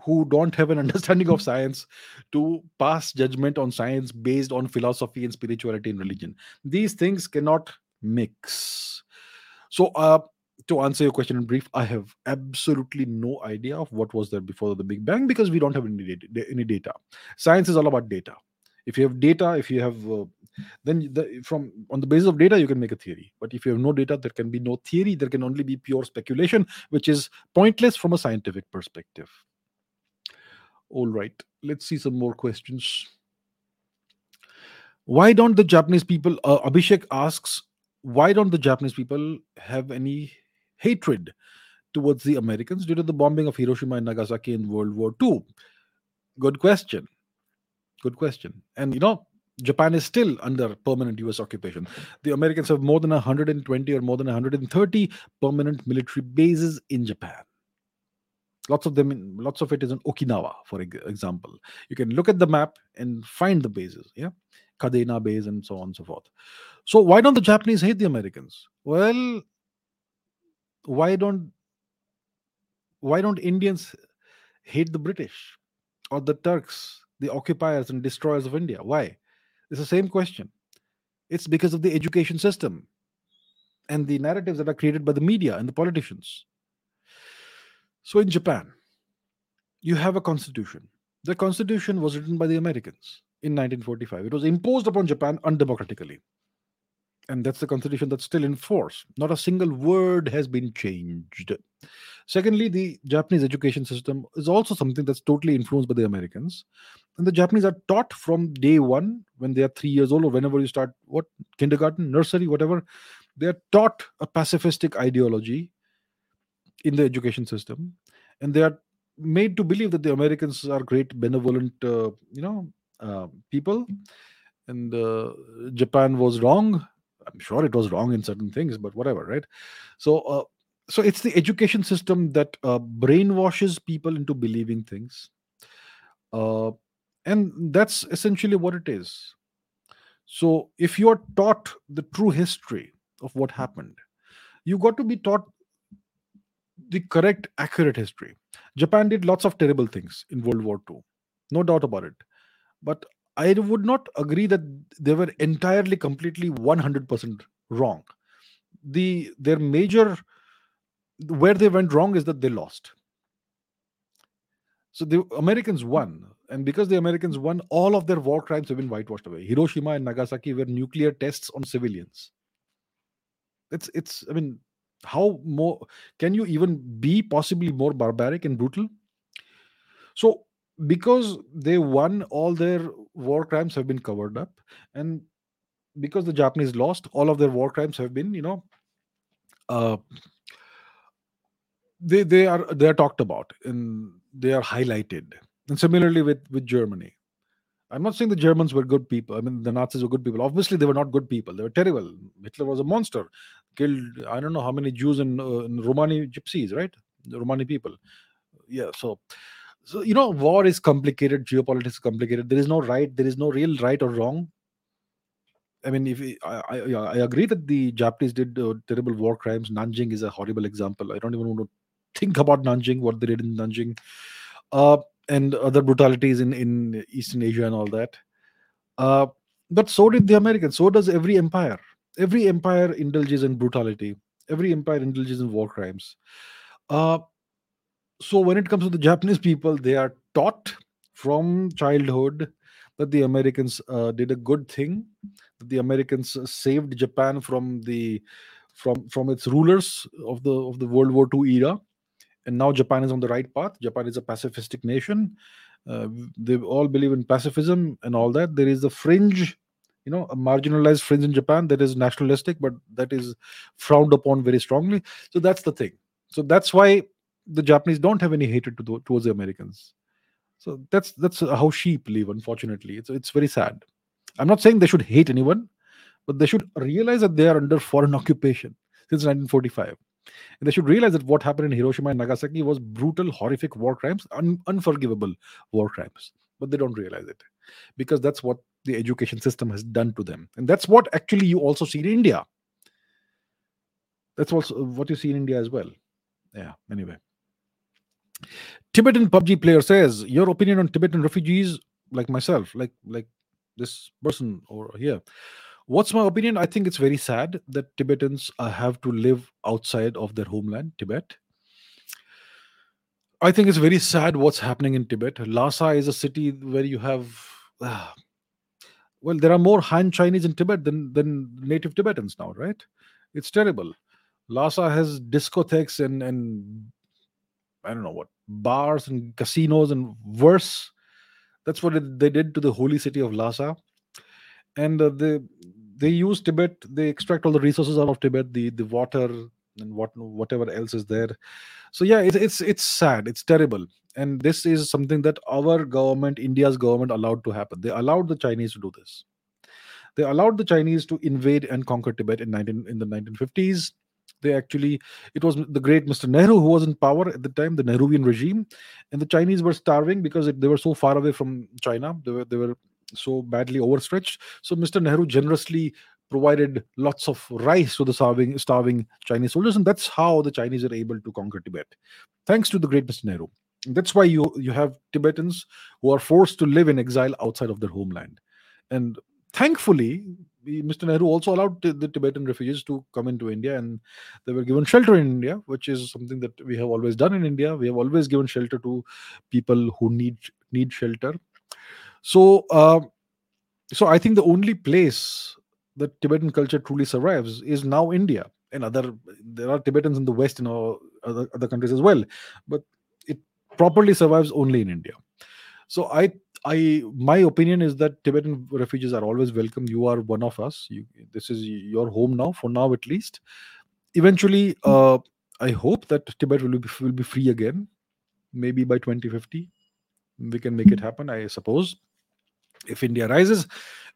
who don't have an understanding of science to pass judgment on science based on philosophy and spirituality and religion. These things cannot mix so uh, to answer your question in brief, I have absolutely no idea of what was there before the Big Bang because we don't have any data. Any data. Science is all about data. If you have data, if you have, uh, then the, from on the basis of data you can make a theory. But if you have no data, there can be no theory. There can only be pure speculation, which is pointless from a scientific perspective. All right, let's see some more questions. Why don't the Japanese people? Uh, Abhishek asks, why don't the Japanese people have any hatred towards the Americans due to the bombing of Hiroshima and Nagasaki in World War II? Good question. Good question. And you know, Japan is still under permanent US occupation. The Americans have more than 120 or more than 130 permanent military bases in Japan. Lots of them, in, lots of it is in Okinawa, for example. You can look at the map and find the bases, yeah, Kadena base and so on and so forth. So why don't the Japanese hate the Americans? Well, why don't why don't Indians hate the British or the Turks, the occupiers and destroyers of India? Why? It's the same question. It's because of the education system and the narratives that are created by the media and the politicians. So in Japan, you have a constitution. The constitution was written by the Americans in 1945. It was imposed upon Japan undemocratically and that's the constitution that's still in force. Not a single word has been changed. Secondly, the Japanese education system is also something that's totally influenced by the Americans. And the Japanese are taught from day one, when they are three years old, or whenever you start what kindergarten, nursery, whatever, they are taught a pacifistic ideology in the education system. And they are made to believe that the Americans are great, benevolent, uh, you know, uh, people. And uh, Japan was wrong I'm sure it was wrong in certain things, but whatever, right? So, uh, so it's the education system that uh, brainwashes people into believing things, uh, and that's essentially what it is. So, if you are taught the true history of what happened, you got to be taught the correct, accurate history. Japan did lots of terrible things in World War II, no doubt about it. But I would not agree that they were entirely, completely, 100% wrong. The their major where they went wrong is that they lost. So the Americans won, and because the Americans won, all of their war crimes have been whitewashed away. Hiroshima and Nagasaki were nuclear tests on civilians. It's it's. I mean, how more can you even be possibly more barbaric and brutal? So because they won all their war crimes have been covered up and because the japanese lost all of their war crimes have been you know uh, they they are they are talked about and they are highlighted. And similarly with with germany. I'm not saying the germans were good people. I mean the nazis were good people. Obviously they were not good people. They were terrible. Hitler was a monster. Killed i don't know how many jews and, uh, and romani gypsies right? The romani people. Yeah so so you know war is complicated geopolitics is complicated. There is no right there is no real right or wrong. I mean if i i, I agree that the japanese did uh, terrible war crimes. Nanjing is a horrible example. I don't even want to think about nanjing what they did in nanjing. Uh, and other brutalities in in eastern asia and all that. Uh, but so did the americans. So does every empire. Every empire indulges in brutality. Every empire indulges in war crimes. Uh, so when it comes to the Japanese people, they are taught from childhood that the Americans uh, did a good thing, that the Americans saved Japan from the from from its rulers of the of the World War II era, and now Japan is on the right path. Japan is a pacifistic nation, Uh, they all believe in pacifism and all that. There is a fringe, you know, a marginalized fringe in Japan that is nationalistic, but that is frowned upon very strongly. So that's the thing. So that's why the Japanese don't have any hatred to, towards the Americans. So that's that's how sheep live. Unfortunately, it's it's very sad. I'm not saying they should hate anyone, but they should realize that they are under foreign occupation since 1945. And they should realize that what happened in Hiroshima and Nagasaki was brutal, horrific war crimes, un- unforgivable war crimes. But they don't realize it because that's what the education system has done to them. And that's what actually you also see in India. That's also what you see in India as well. Yeah, anyway. Tibetan PUBG player says, Your opinion on Tibetan refugees, like myself, like like this person over here. What's my opinion? I think it's very sad that Tibetans uh, have to live outside of their homeland, Tibet. I think it's very sad what's happening in Tibet. Lhasa is a city where you have, uh, well, there are more Han Chinese in Tibet than, than native Tibetans now, right? It's terrible. Lhasa has discotheques and, and I don't know what, bars and casinos and worse. That's what it, they did to the holy city of Lhasa and uh, they they use Tibet. They extract all the resources out of Tibet, the the water and what whatever else is there. So yeah, it's it's it's sad. It's terrible, and this is something that our government, India's government, allowed to happen. They allowed the Chinese to do this. They allowed the Chinese to invade and conquer Tibet in 19 in the 1950s. They actually, it was the great Mr. Nehru who was in power at the time, the Nehruvian regime, and the Chinese were starving because they were so far away from China. They were they were so badly overstretched. So Mr. Nehru generously provided lots of rice to the starving, starving Chinese soldiers, and that's how the Chinese are able to conquer Tibet, thanks to the great Mr. Nehru. that's why you you have Tibetans who are forced to live in exile outside of their homeland, and thankfully. Mr. Nehru also allowed the Tibetan refugees to come into India and they were given shelter in India, which is something that we have always done in India. We have always given shelter to people who need need shelter so, uh, so I think the only place that Tibetan culture truly survives is now India. And other there are Tibetans in the West and other, other countries as well, but it properly survives only in India. So I I my opinion is that Tibetan refugees are always welcome. You are one of us. You, this is your home now, for now at least. Eventually, uh, I hope that Tibet will be will be free again. Maybe by 2050, we can make it happen. I suppose if India rises.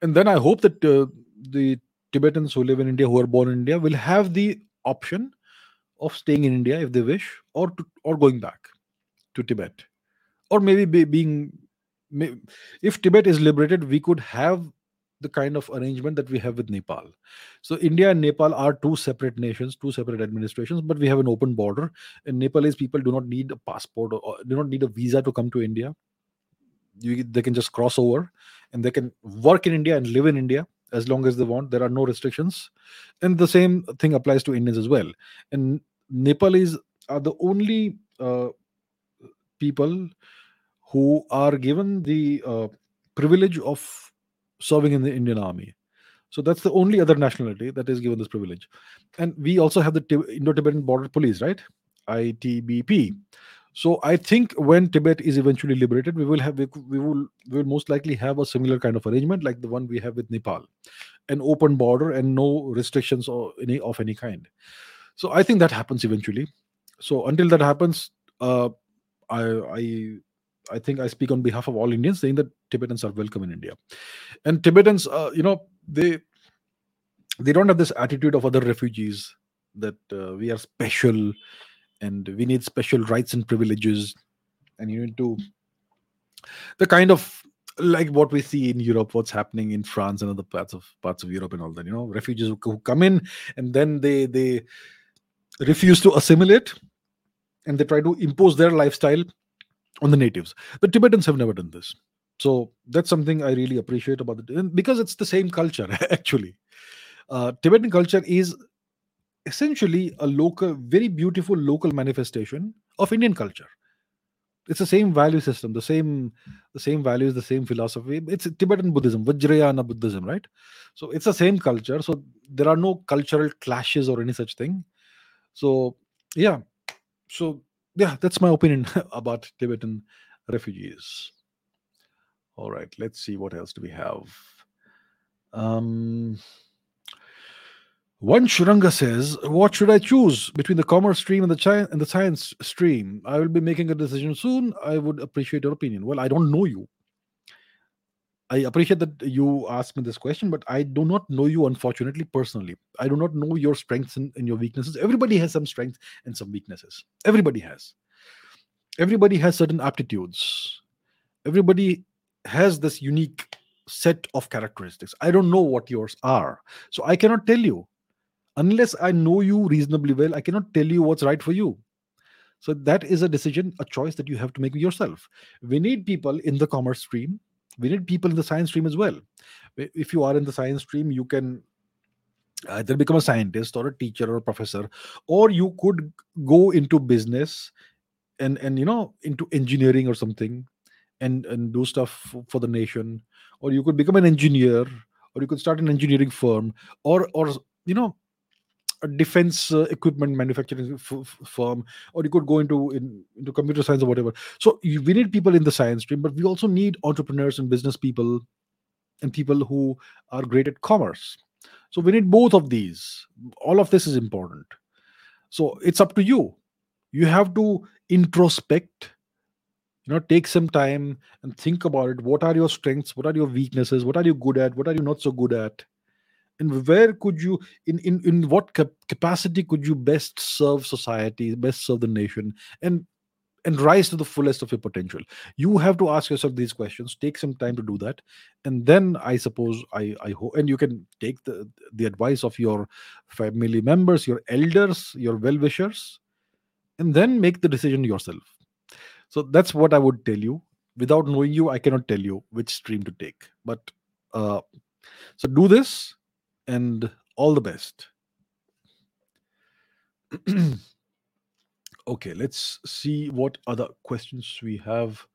And then I hope that uh, the Tibetans who live in India, who are born in India, will have the option of staying in India if they wish, or to, or going back to Tibet, or maybe be, being. If Tibet is liberated, we could have the kind of arrangement that we have with Nepal. So India and Nepal are two separate nations, two separate administrations, but we have an open border. And Nepalese people do not need a passport or do not need a visa to come to India you, they can just cross over and they can work in India and live in India as long as they want. There are no restrictions. And the same thing applies to Indians as well. And Nepalese are the only uh, people who are given the uh, privilege of serving in the Indian army. So that's the only other nationality that is given this privilege. And we also have the Indo Tibetan Border Police, right? ITBP. So I think when Tibet is eventually liberated, we will have we, we will we will most likely have a similar kind of arrangement like the one we have with Nepal, an open border and no restrictions or any of any kind. So I think that happens eventually. So until that happens, uh, I I I think I speak on behalf of all Indians, saying that Tibetans are welcome in India, and Tibetans, uh, you know, they they don't have this attitude of other refugees that uh, we are special and we need special rights and privileges and you need to the kind of like what we see in Europe, what's happening in France and other parts of parts of Europe and all that. You know, refugees who, who come in and then they they refuse to assimilate and they try to impose their lifestyle on the natives. The Tibetans have never done this, so that's something I really appreciate about it because it's the same culture actually. Uh, Tibetan culture is essentially a local, very beautiful local manifestation of Indian culture. It's the same value system, the same, the same values, the same philosophy. It's Tibetan Buddhism, Vajrayana Buddhism, right? So it's the same culture. So there are no cultural clashes or any such thing. So yeah, so yeah, that's my opinion about Tibetan refugees. All right, let's see what else do we have. Um, one Shuranga says, "What should I choose between the commerce stream and the chi- and the science stream? I will be making a decision soon. I would appreciate your opinion." Well, I don't know you. I appreciate that you asked me this question, but I do not know you, unfortunately, personally. I do not know your strengths and, and your weaknesses. Everybody has some strengths and some weaknesses. Everybody has. Everybody has certain aptitudes. Everybody has this unique set of characteristics. I don't know what yours are. So I cannot tell you. Unless I know you reasonably well, I cannot tell you what's right for you. So that is a decision, a choice that you have to make yourself. We need people in the commerce stream. We need people in the science stream as well. If you are in the science stream, you can either become a scientist or a teacher or a professor, or you could go into business and and you know into engineering or something and and do stuff for the nation or you could become an engineer or you could start an engineering firm or or you know a defense uh, equipment manufacturing f- firm or you could go into in, into computer science or whatever. So you, we need people in the science stream but we also need entrepreneurs and business people and people who are great at commerce. So we need both of these. All of this is important. So it's up to you. You have to introspect you know take some time and think about it. What are your strengths? What are your weaknesses? What are you good at? What are you not so good at and where could you in in, in what cap- capacity could you best serve society best serve the nation and and rise to the fullest of your potential? You have to ask yourself these questions take some time to do that and then i suppose i i hope and you can take the the advice of your family members your elders your well-wishers and then make the decision yourself. So that's what i would tell you. Without knowing you i cannot tell you which stream to take. But uh so do this and all the best okay let's see what other questions we have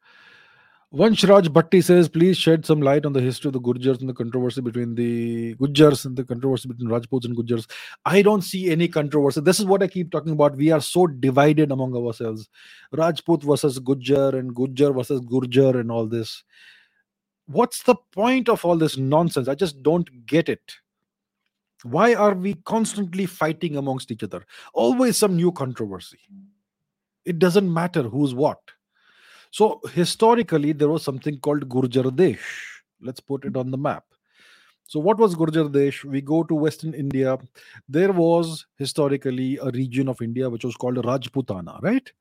Vansh Bhatti says, please shed some light on the history of the Gurjars and the controversy between the Gujars and the controversy between Rajputs and Gujars. I don't see any controversy. This is what I keep talking about. We are so divided among ourselves. Rajput versus Gujar and Gujar versus Gurjar and all this. What's the point of all this nonsense? I just don't get it. Why are we constantly fighting amongst each other? Always some new controversy. It doesn't matter who's what so historically, there was something called Gurjar Desh. Let's put it on the map. So, what was Gurjar Desh? We go to Western India. There was historically a region of India which was called Rajputana, right?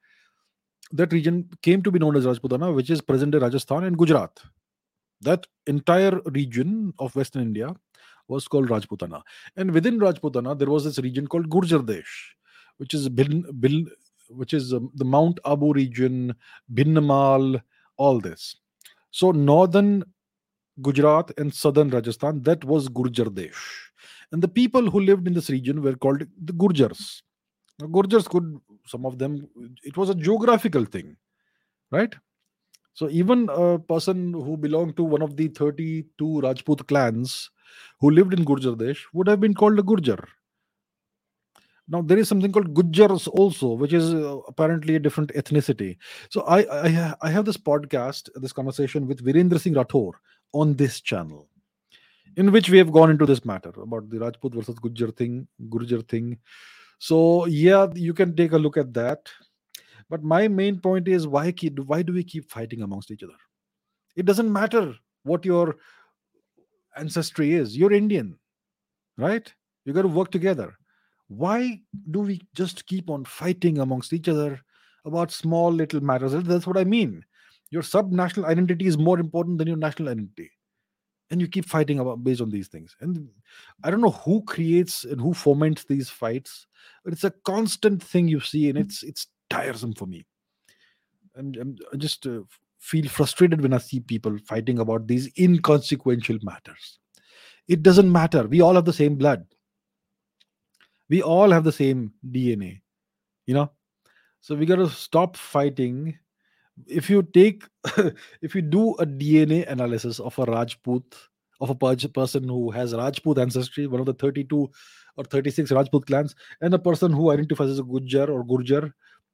That region came to be known as Rajputana, which is present in Rajasthan and Gujarat. That entire region of Western India was called Rajputana. And within Rajputana, there was this region called Gurjar which is Bil, Bil, which is um, the Mount Abu region, Bhinnamal, all this. So northern Gujarat and southern Rajasthan, that was Gurjar. And the people who lived in this region were called the Gurjars. Now, Gurjars could, some of them, it was a geographical thing, right? So even a person who belonged to one of the 32 Rajput clans who lived in Gurjar Desh would have been called a Gurjar. Now there is something called Gujars also, which is uh, apparently a different ethnicity. So I, I I have this podcast, this conversation with Virendra Singh Rathore on this channel, in which we have gone into this matter about the Rajput versus Gujjar thing, Gurjar thing. So yeah, you can take a look at that. But my main point is why keep, why do we keep fighting amongst each other? It doesn't matter what your ancestry is. You're Indian, right? You got to work together. Why do we just keep on fighting amongst each other about small little matters? That's what i mean. Your sub-national identity is more important than your national identity. And you keep fighting about based on these things. And i don't know who creates and who foments these fights but it's a constant thing you see and it's it's tiresome for me. And, and i just uh, feel frustrated when i see people fighting about these inconsequential matters. It doesn't matter. We all have the same blood. We all have the same dna you know? So we got to stop fighting. If you take if you do a dna analysis of a rajput of a person who has rajput ancestry one of the 32 or 36 rajput clans and a person who identifies as a gujjar or gurjar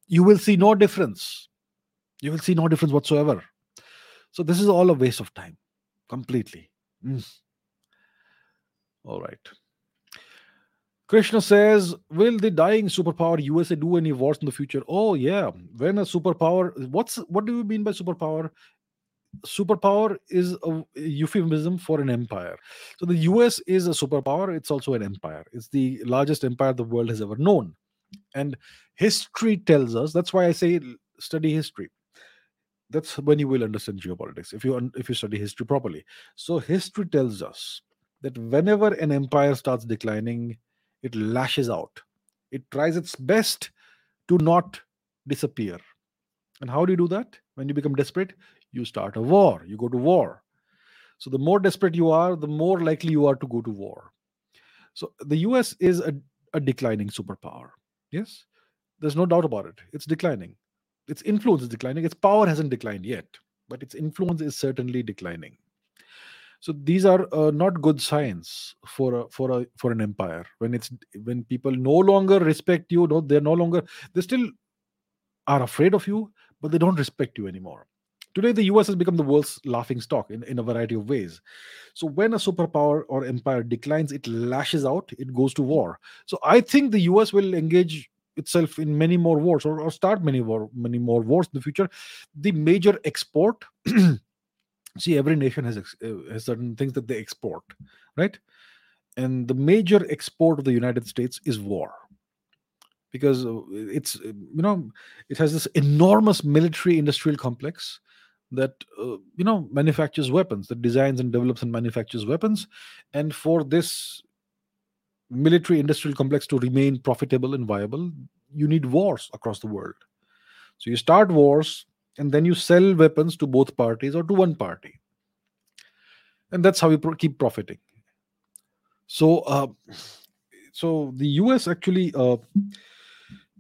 you will see no difference you will see no difference whatsoever So this is all a waste of time, completely. Mm. All right. Krishna says, Will the dying superpower USA do any wars in the future? Oh, yeah. When a superpower, what's what do you mean by superpower? Superpower is a euphemism for an empire. So the US is a superpower, it's also an empire. It's the largest empire the world has ever known. And history tells us that's why I say study history. That's when you will understand geopolitics if you if you study history properly. So history tells us that whenever an empire starts declining, it lashes out. It tries its best to not disappear. And how do you do that? When you become desperate, you start a war, you go to war. So the more desperate you are, the more likely you are to go to war. So the US is a, a declining superpower. Yes, there's no doubt about it. It's declining. Its influence is declining. Its power hasn't declined yet, but its influence is certainly declining. So these are uh, not good signs for a, for a for an empire when it's when people no longer respect you. No, they're no longer they still are afraid of you, but they don't respect you anymore. Today, the US has become the world's laughing stock in, in a variety of ways. So, when a superpower or empire declines, it lashes out, it goes to war. So, I think the US will engage itself in many more wars or, or start many more many more wars in the future. The major export, see, every nation has uh, has certain things that they export, right? And the major export of the United States is war because uh, it's uh, you know it has this enormous military industrial complex that uh, you know manufactures weapons that designs and develops and manufactures weapons and for this military industrial complex to remain profitable and viable you need wars across the world. So you start wars and then you sell weapons to both parties or to one party. And that's how you pro- keep profiting. So uh, so the us actually uh,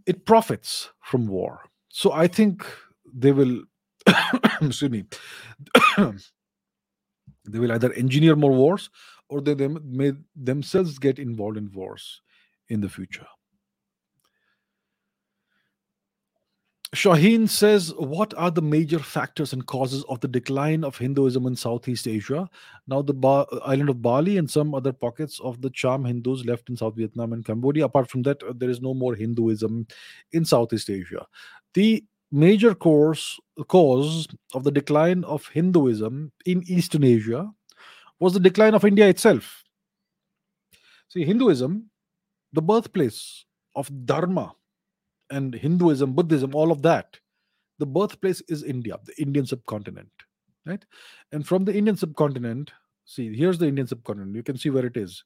it profits from war. So i think they will excuse me they will either engineer more wars or they them, may themselves get involved in wars in the future Shaheen says, What are the major factors and causes of the decline of Hinduism in Southeast Asia? Now, the ba- island of Bali and some other pockets of the Cham Hindus left in South Vietnam and Cambodia. Apart from that, uh, there is no more Hinduism in Southeast Asia. The major cause, cause of the decline of Hinduism in Eastern Asia was the decline of India itself. See, Hinduism, the birthplace of Dharma and Hinduism, Buddhism, all of that, the birthplace is India, the Indian subcontinent, right? And from the Indian subcontinent, see, here's the Indian subcontinent. You can see where it is.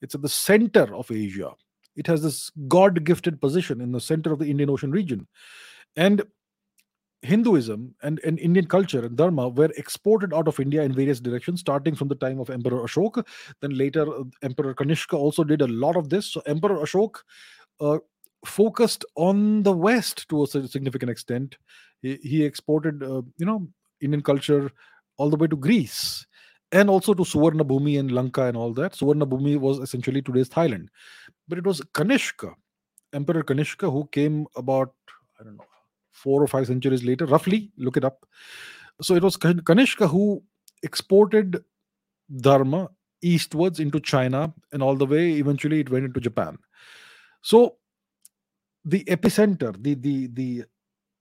It's at the center of Asia. It has this God gifted position in the center of the Indian Ocean region. And Hinduism and, and Indian culture and Dharma were exported out of India in various directions, starting from the time of Emperor Ashok. Then later, uh, Emperor Kanishka also did a lot of this. So, Emperor Ashok uh, focused on the West to a significant extent. He, he exported, uh, you know, Indian culture all the way to Greece and also to Suvarna Bhumi and Lanka and all that. Suvarna Bhumi was essentially today's Thailand. But it was Kanishka, Emperor Kanishka, who came about, I don't know, four or five centuries later, roughly, look it up. So it was Kanishka who exported Dharma eastwards into China and all the way, eventually, it went into Japan. So the epicenter, the the the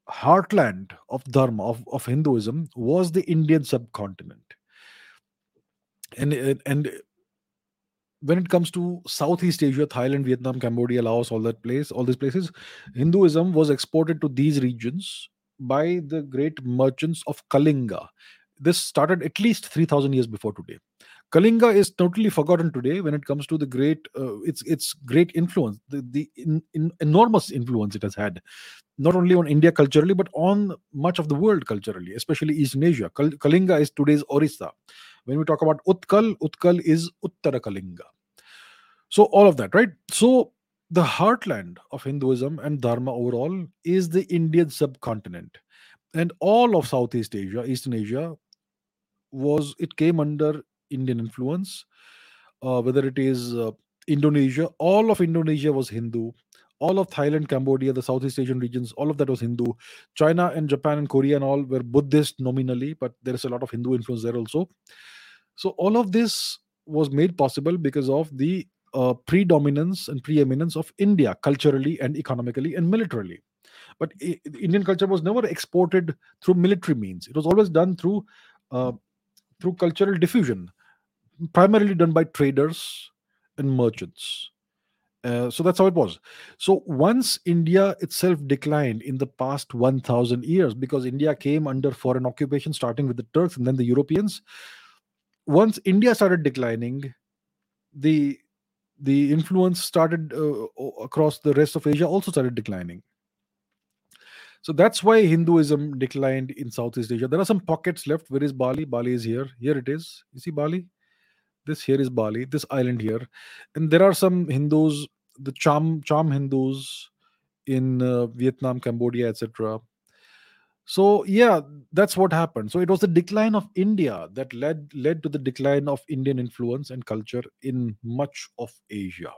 heartland of Dharma of, of Hinduism was the Indian subcontinent. And and when it comes to Southeast Asia, Thailand, Vietnam, Cambodia, Laos, all that place, all these places, Hinduism was exported to these regions by the great merchants of Kalinga. This started at least 3000 years before today. Kalinga is totally forgotten today when it comes to the great uh, its its great influence, the, the in, in enormous influence it has had, not only on India culturally but on much of the world culturally, especially Eastern Asia. Kal- Kalinga is today's Orissa. When we talk about Utkal, Utkal is Uttara Kalinga. So all of that, right? So the heartland of Hinduism and Dharma overall is the Indian subcontinent, and all of Southeast Asia, Eastern Asia, was it came under Indian influence, uh, whether it is uh, Indonesia, all of Indonesia was Hindu, all of Thailand, Cambodia, the Southeast Asian regions, all of that was Hindu. China and Japan and Korea and all were Buddhist nominally, but there is a lot of Hindu influence there also. So all of this was made possible because of the uh, predominance and preeminence of India culturally and economically and militarily. But I- Indian culture was never exported through military means. It was always done through uh, through cultural diffusion, primarily done by traders and merchants. Uh, so that's how it was. So once India itself declined in the past 1000 years, because India came under foreign occupation, starting with the Turks and then the Europeans, once India started declining, the the influence started uh, across the rest of Asia also started declining. So that's why Hinduism declined in Southeast Asia. There are some pockets left. Where is Bali? Bali is here. Here it is. You see Bali? This here is Bali, this island here. And there are some Hindus, the Cham Cham Hindus in uh, Vietnam, Cambodia, etc. So yeah, that's what happened. So it was the decline of India that led led to the decline of Indian influence and culture in much of Asia.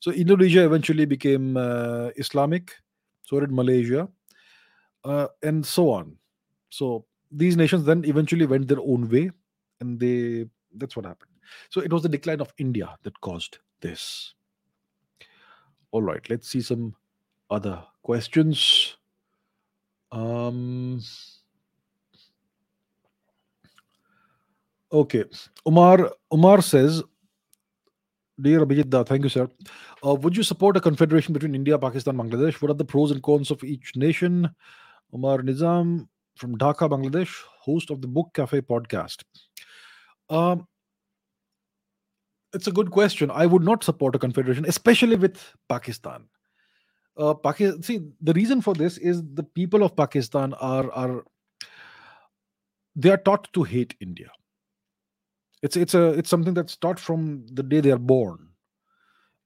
So Indonesia eventually became uh, Islamic. So did Malaysia, uh, and so on. So these nations then eventually went their own way, and they that's what happened. So it was the decline of India that caused this. All right, let's see some other questions. Um, okay, Umar Umar says, "Dear Abhijit thank you, sir. Uh, would you support a confederation between India, Pakistan, Bangladesh? What are the pros and cons of each nation?" Umar Nizam from Dhaka, Bangladesh, host of the Book Cafe podcast. Um, it's a good question. I would not support a confederation, especially with Pakistan. Uh, Pakistan. See, the reason for this is the people of Pakistan are are they are taught to hate India. It's it's a it's something that's taught from the day they are born.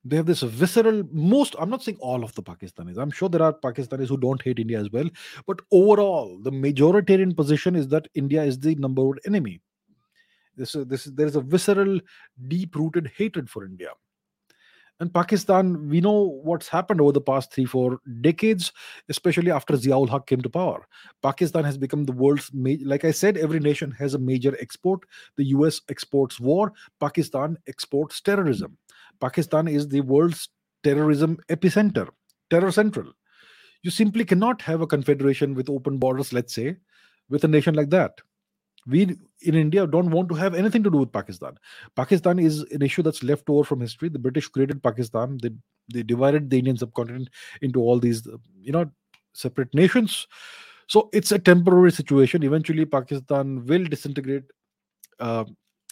They have this visceral. Most I'm not saying all of the Pakistanis. I'm sure there are Pakistanis who don't hate India as well. But overall, the majoritarian position is that India is the number one enemy. This this there is a visceral, deep-rooted hatred for India. And Pakistan, we know what's happened over the past three, four decades, especially after Ziaul Haq came to power. Pakistan has become the world's, ma- like I said, every nation has a major export. The US exports war, Pakistan exports terrorism. Pakistan is the world's terrorism epicenter, terror central. You simply cannot have a confederation with open borders, let's say, with a nation like that. We in India don't want to have anything to do with Pakistan. Pakistan is an issue that's left over from history. The British created Pakistan. They they divided the Indian subcontinent into all these, uh, you know, separate nations. So it's a temporary situation. Eventually, Pakistan will disintegrate. Uh,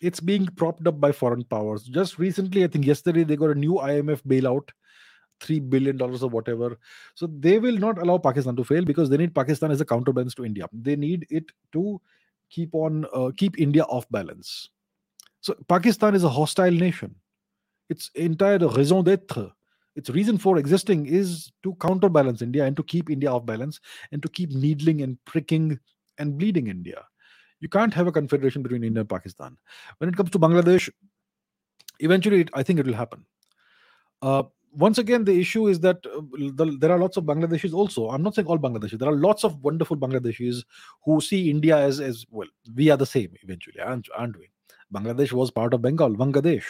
it's being propped up by foreign powers. Just recently, I think yesterday they got a new IMF bailout, three billion dollars or whatever. So they will not allow Pakistan to fail because they need Pakistan as a counterbalance to India. They need it to keep on uh, keep India off balance. So Pakistan is a hostile nation. Its entire raison d'être, its reason for existing is to counterbalance India and to keep India off balance and to keep needling and pricking and bleeding India. You can't have a confederation between India and Pakistan. When it comes to Bangladesh, eventually it, I think it will happen. Uh, once again, the issue is that uh, the, there are lots of Bangladeshis also. I'm not saying all Bangladeshis. There are lots of wonderful Bangladeshis who see India as as well. We are the same eventually, aren't, aren't we? Bangladesh was part of Bengal, Bangladesh,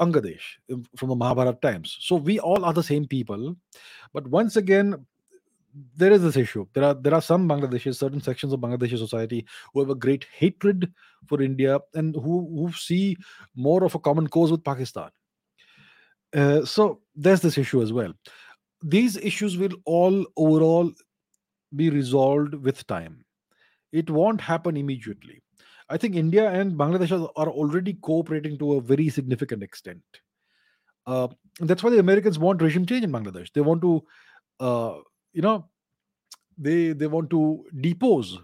Angadesh um, from the Mahabharata times. So we all are the same people. But once again, there is this issue. There are there are some Bangladeshis, certain sections of Bangladeshi society who have a great hatred for India and who who see more of a common cause with Pakistan. Uh, so there's this issue as well. These issues will all overall be resolved with time. It won't happen immediately. I think India and Bangladesh are already cooperating to a very significant extent. Uh, that's why the Americans want regime change in Bangladesh. They want to, uh, you know, they they want to depose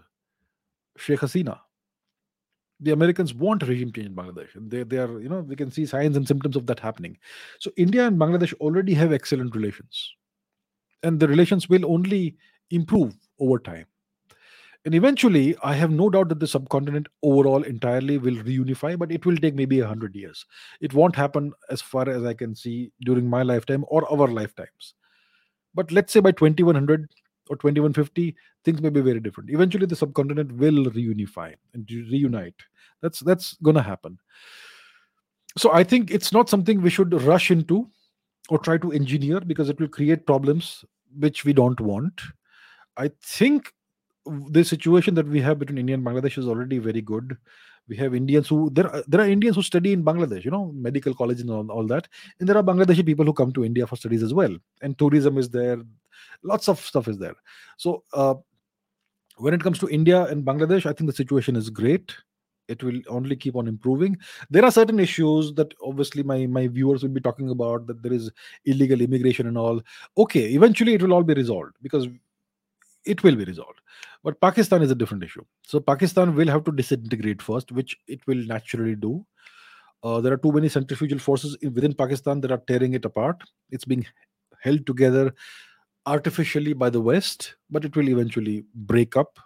Sheikh Hasina. The Americans want regime change in Bangladesh, they they are you know we can see signs and symptoms of that happening. So India and Bangladesh already have excellent relations, and the relations will only improve over time. And eventually, I have no doubt that the subcontinent overall entirely will reunify, but it will take maybe a hundred years. It won't happen as far as I can see during my lifetime or our lifetimes. But let's say by 2100 or 2150, things may be very different. Eventually, the subcontinent will reunify and reunite. That's that's gonna happen. So I think it's not something we should rush into or try to engineer because it will create problems which we don't want. I think the situation that we have between India and Bangladesh is already very good. We have Indians who there are, there are Indians who study in Bangladesh, you know, medical college and all, all that, and there are Bangladeshi people who come to India for studies as well, and tourism is there, lots of stuff is there. So uh, when it comes to India and Bangladesh, I think the situation is great. It will only keep on improving. There are certain issues that obviously my my viewers will be talking about that there is illegal immigration and all. Okay, eventually it will all be resolved because it will be resolved. But Pakistan is a different issue. So Pakistan will have to disintegrate first, which it will naturally do. Uh, there are too many centrifugal forces in, within Pakistan that are tearing it apart. It's being held together artificially by the West, but it will eventually break up.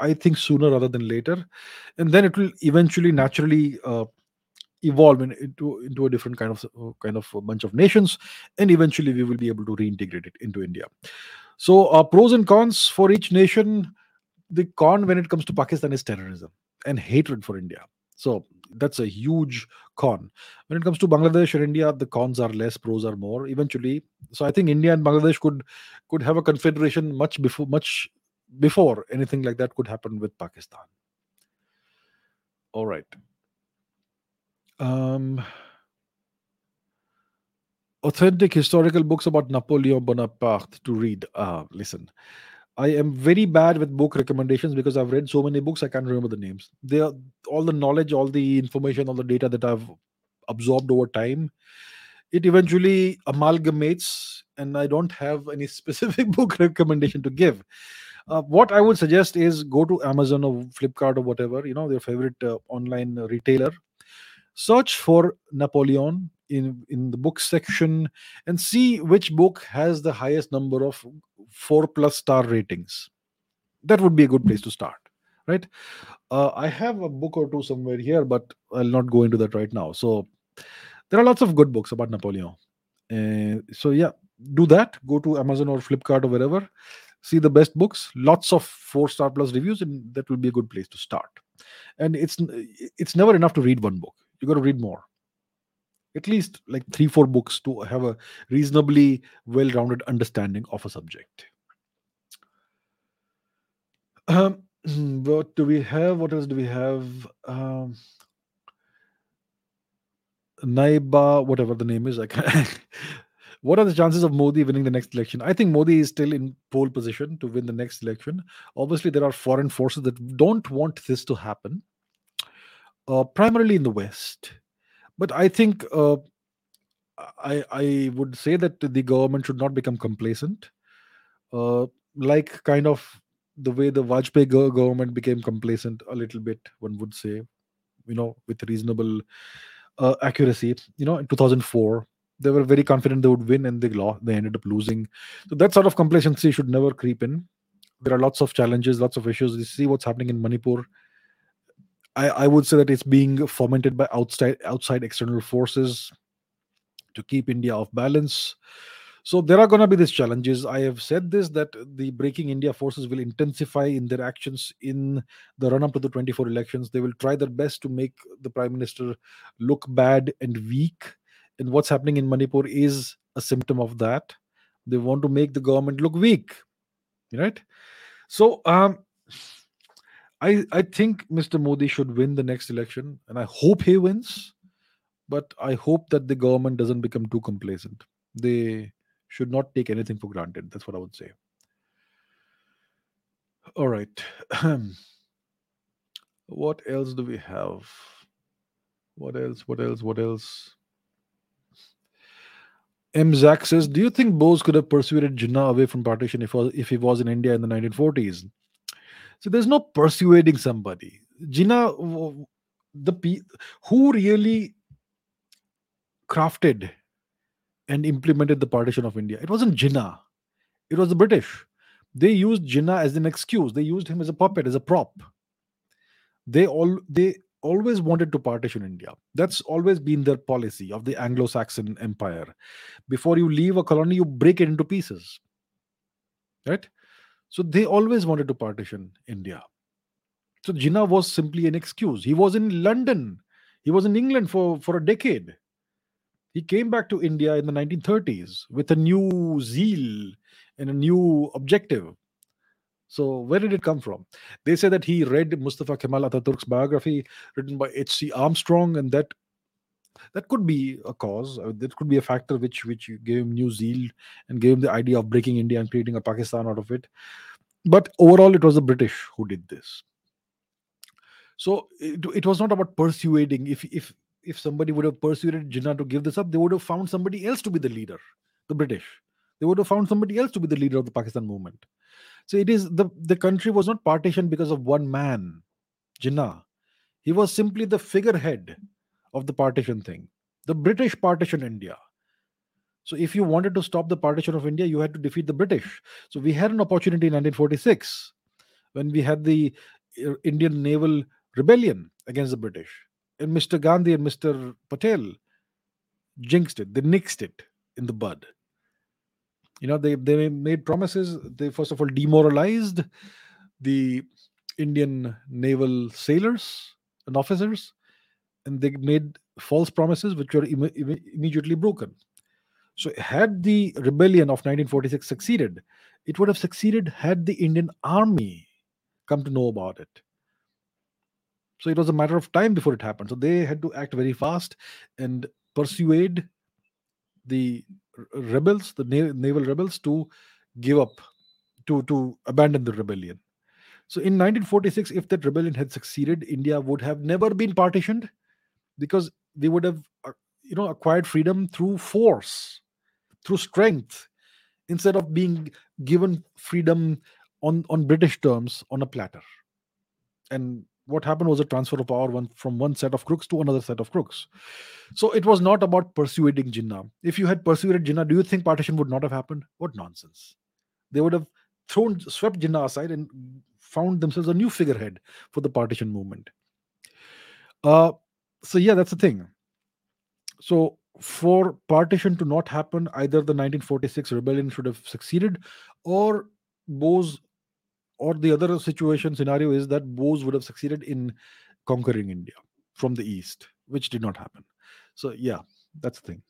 I think sooner rather than later, and then it will eventually naturally uh, evolve in, into into a different kind of uh, kind of bunch of nations, and eventually we will be able to reintegrate it into India. So, uh, pros and cons for each nation. The con when it comes to Pakistan is terrorism and hatred for India. So that's a huge con. When it comes to Bangladesh or India, the cons are less, pros are more. Eventually, so I think India and Bangladesh could could have a confederation much before much before anything like that could happen with Pakistan. All right. Um, authentic historical books about Napoleon Bonaparte to read. Uh, listen, I am very bad with book recommendations because I've read so many books I can't remember the names. They are all the knowledge, all the information, all the data that I've absorbed over time. It eventually amalgamates, and I don't have any specific book recommendation to give. Uh, what I would suggest is go to Amazon or Flipkart or whatever, you know, your favorite uh, online retailer. Search for Napoleon in in the book section and see which book has the highest number of 4 plus star ratings that would be a good place to start right? Uh, i have a book or two somewhere here but i'll not go into that right now. So there are lots of good books about napoleon. Uh, so yeah do that. Go to amazon or flipkart or wherever. See the best books. Lots of four star plus reviews and that will be a good place to start. And it's it's never enough to read one book. You got to read more. At least like three four books to have a reasonably well-rounded understanding of a subject. Um, what do we have? What else do we have? Um, naiba whatever the name is what are the chances of modi winning the next election? I think modi is still in pole position to win the next election. Obviously there are foreign forces that don't want this to happen uh, primarily in the west. But I think uh, I I would say that the government should not become complacent, uh, like kind of the way the Vajpayee government became complacent a little bit. One would say, you know, with reasonable uh, accuracy. You know, in 2004, they were very confident they would win, and they lost. They ended up losing. So that sort of complacency should never creep in. There are lots of challenges, lots of issues. You see what's happening in Manipur I, I would say that it's being fomented by outside outside external forces to keep India off balance. So there are going to be these challenges. I have said this that the breaking India forces will intensify in their actions in the run up to the 24 elections. They will try their best to make the prime minister look bad and weak. And what's happening in Manipur is a symptom of that. They want to make the government look weak, right? So um, I, I think Mr. Modi should win the next election, and I hope he wins. But I hope that the government doesn't become too complacent. They should not take anything for granted. That's what I would say. All right. what else do we have? What else? What else? What else? M. Zach says, Do you think Bose could have persuaded Jinnah away from partition if, if he was in India in the 1940s? So there's no persuading somebody. Jinnah, the who really crafted and implemented the partition of India? It wasn't Jinnah. It was the British. They used Jinnah as an excuse. They used him as a puppet, as a prop. They all they always wanted to partition India. That's always been their policy of the Anglo-Saxon Empire. Before you leave a colony, you break it into pieces right? So they always wanted to partition India. So Jinnah was simply an excuse. He was in London. He was in England for, for a decade. He came back to India in the 1930s with a new zeal and a new objective. So where did it come from? They say that he read Mustafa Kemal Ataturk's biography written by H.C. Armstrong, and that that could be a cause. Uh, that could be a factor which which gave him new zeal and gave him the idea of breaking India and creating a Pakistan out of it. But overall, it was the British who did this. So it, it was not about persuading. If if if somebody would have persuaded Jinnah to give this up, they would have found somebody else to be the leader, the British. They would have found somebody else to be the leader of the Pakistan movement. So it is the the country was not partitioned because of one man, Jinnah. He was simply the figurehead of the partition thing. The British partitioned India. So if you wanted to stop the partition of India, you had to defeat the British. So we had an opportunity in 1946 when we had the uh, Indian naval rebellion against the British. And Mr. Gandhi and Mr. Patel jinxed it, they nixed it in the bud. You know, they, they made promises. They first of all demoralized the Indian naval sailors and officers, and they made false promises which were Im- Im- immediately broken. So, had the rebellion of 1946 succeeded, it would have succeeded had the Indian army come to know about it. So it was a matter of time before it happened. So they had to act very fast and persuade the rebels, the naval rebels, to give up, to to abandon the rebellion. So in 1946, if that rebellion had succeeded, India would have never been partitioned because they would have, uh, you know, acquired freedom through force, through strength, instead of being given freedom on on British terms on a platter. And what happened was a transfer of power one, from one set of crooks to another set of crooks. So it was not about persuading Jinnah. If you had persuaded Jinnah, do you think partition would not have happened? What nonsense. They would have thrown, swept Jinnah aside and found themselves a new figurehead for the partition movement. Uh, so yeah, that's the thing. So for partition to not happen, either the 1946 rebellion should have succeeded, or Bose or the other situation scenario is that Bose would have succeeded in conquering India from the east, which did not happen. So yeah, that's the thing.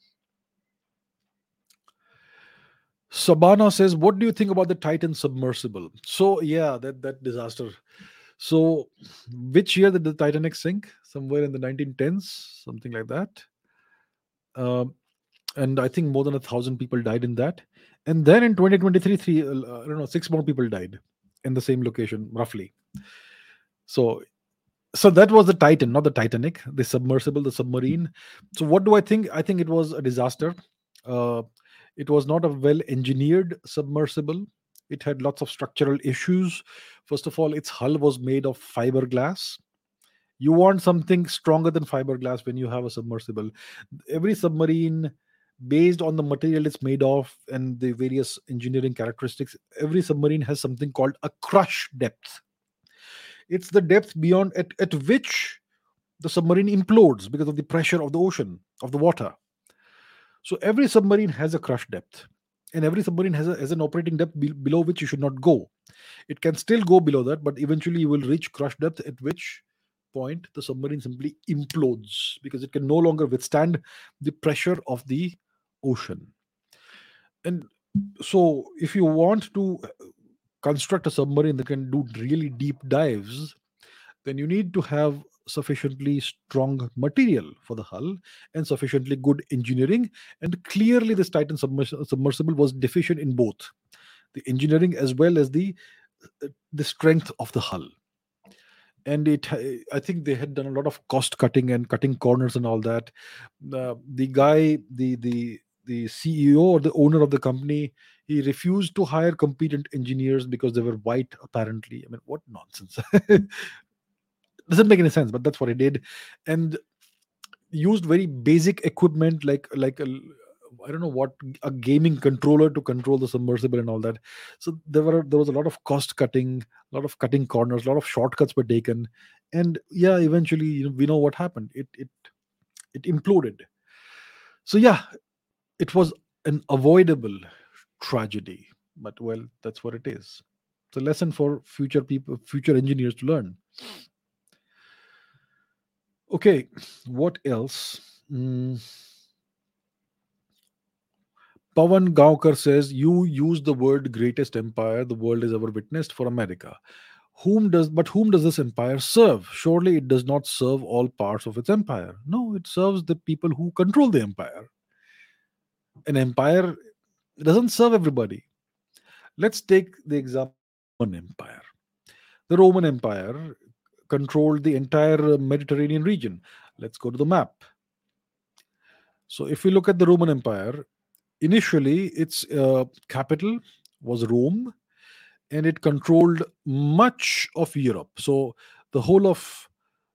Sabana says, "What do you think about the Titan submersible?" So yeah, that that disaster. So, which year did the Titanic sink? Somewhere in the 1910s, something like that. Um, and I think more than a thousand people died in that. And then in 2023, three, uh, I don't know, six more people died in the same location roughly. So so that was the titan not the titanic the submersible the submarine. So what do i think? I think it was a disaster. Uh, it was not a well engineered submersible. It had lots of structural issues. First of all its hull was made of fiberglass. You want something stronger than fiberglass when you have a submersible. Every submarine based on the material it's made of and the various engineering characteristics every submarine has something called a crush depth. It's the depth beyond at, at which the submarine implodes because of the pressure of the ocean of the water. So every submarine has a crush depth and every submarine has, a, has an operating depth be, below which you should not go. It can still go below that but eventually you will reach crush depth at which point the submarine simply implodes because it can no longer withstand the pressure of the ocean. And so, if you want to uh, construct a submarine that can do really deep dives, then you need to have sufficiently strong material for the hull and sufficiently good engineering. And clearly, this Titan submersible was deficient in both the engineering as well as the uh, the strength of the hull and it i think they had done a lot of cost cutting and cutting corners and all that uh, the guy the the the CEO or the owner of the company, he refused to hire competent engineers because they were white, apparently. I mean, what nonsense. Doesn't make any sense, but that's what he did. And used very basic equipment like like a I don't know what a gaming controller to control the submersible and all that. So there were there was a lot of cost cutting, a lot of cutting corners, a lot of shortcuts were taken, and yeah, eventually you know, we know what happened. It it it imploded. So yeah, it was an avoidable tragedy. but well, that's what it is. It's a lesson for future people, future engineers to learn. Okay, what else? Mm. Pavan Gaukar says, You use the word greatest empire the world has ever witnessed for America. Whom does but whom does this empire serve? Surely it does not serve all parts of its empire. No, it serves the people who control the empire. An empire doesn't serve everybody. Let's take the example of Roman Empire. The Roman Empire controlled the entire Mediterranean region. Let's go to the map. So if we look at the Roman Empire, initially its uh, capital was Rome, and it controlled much of Europe. So the whole of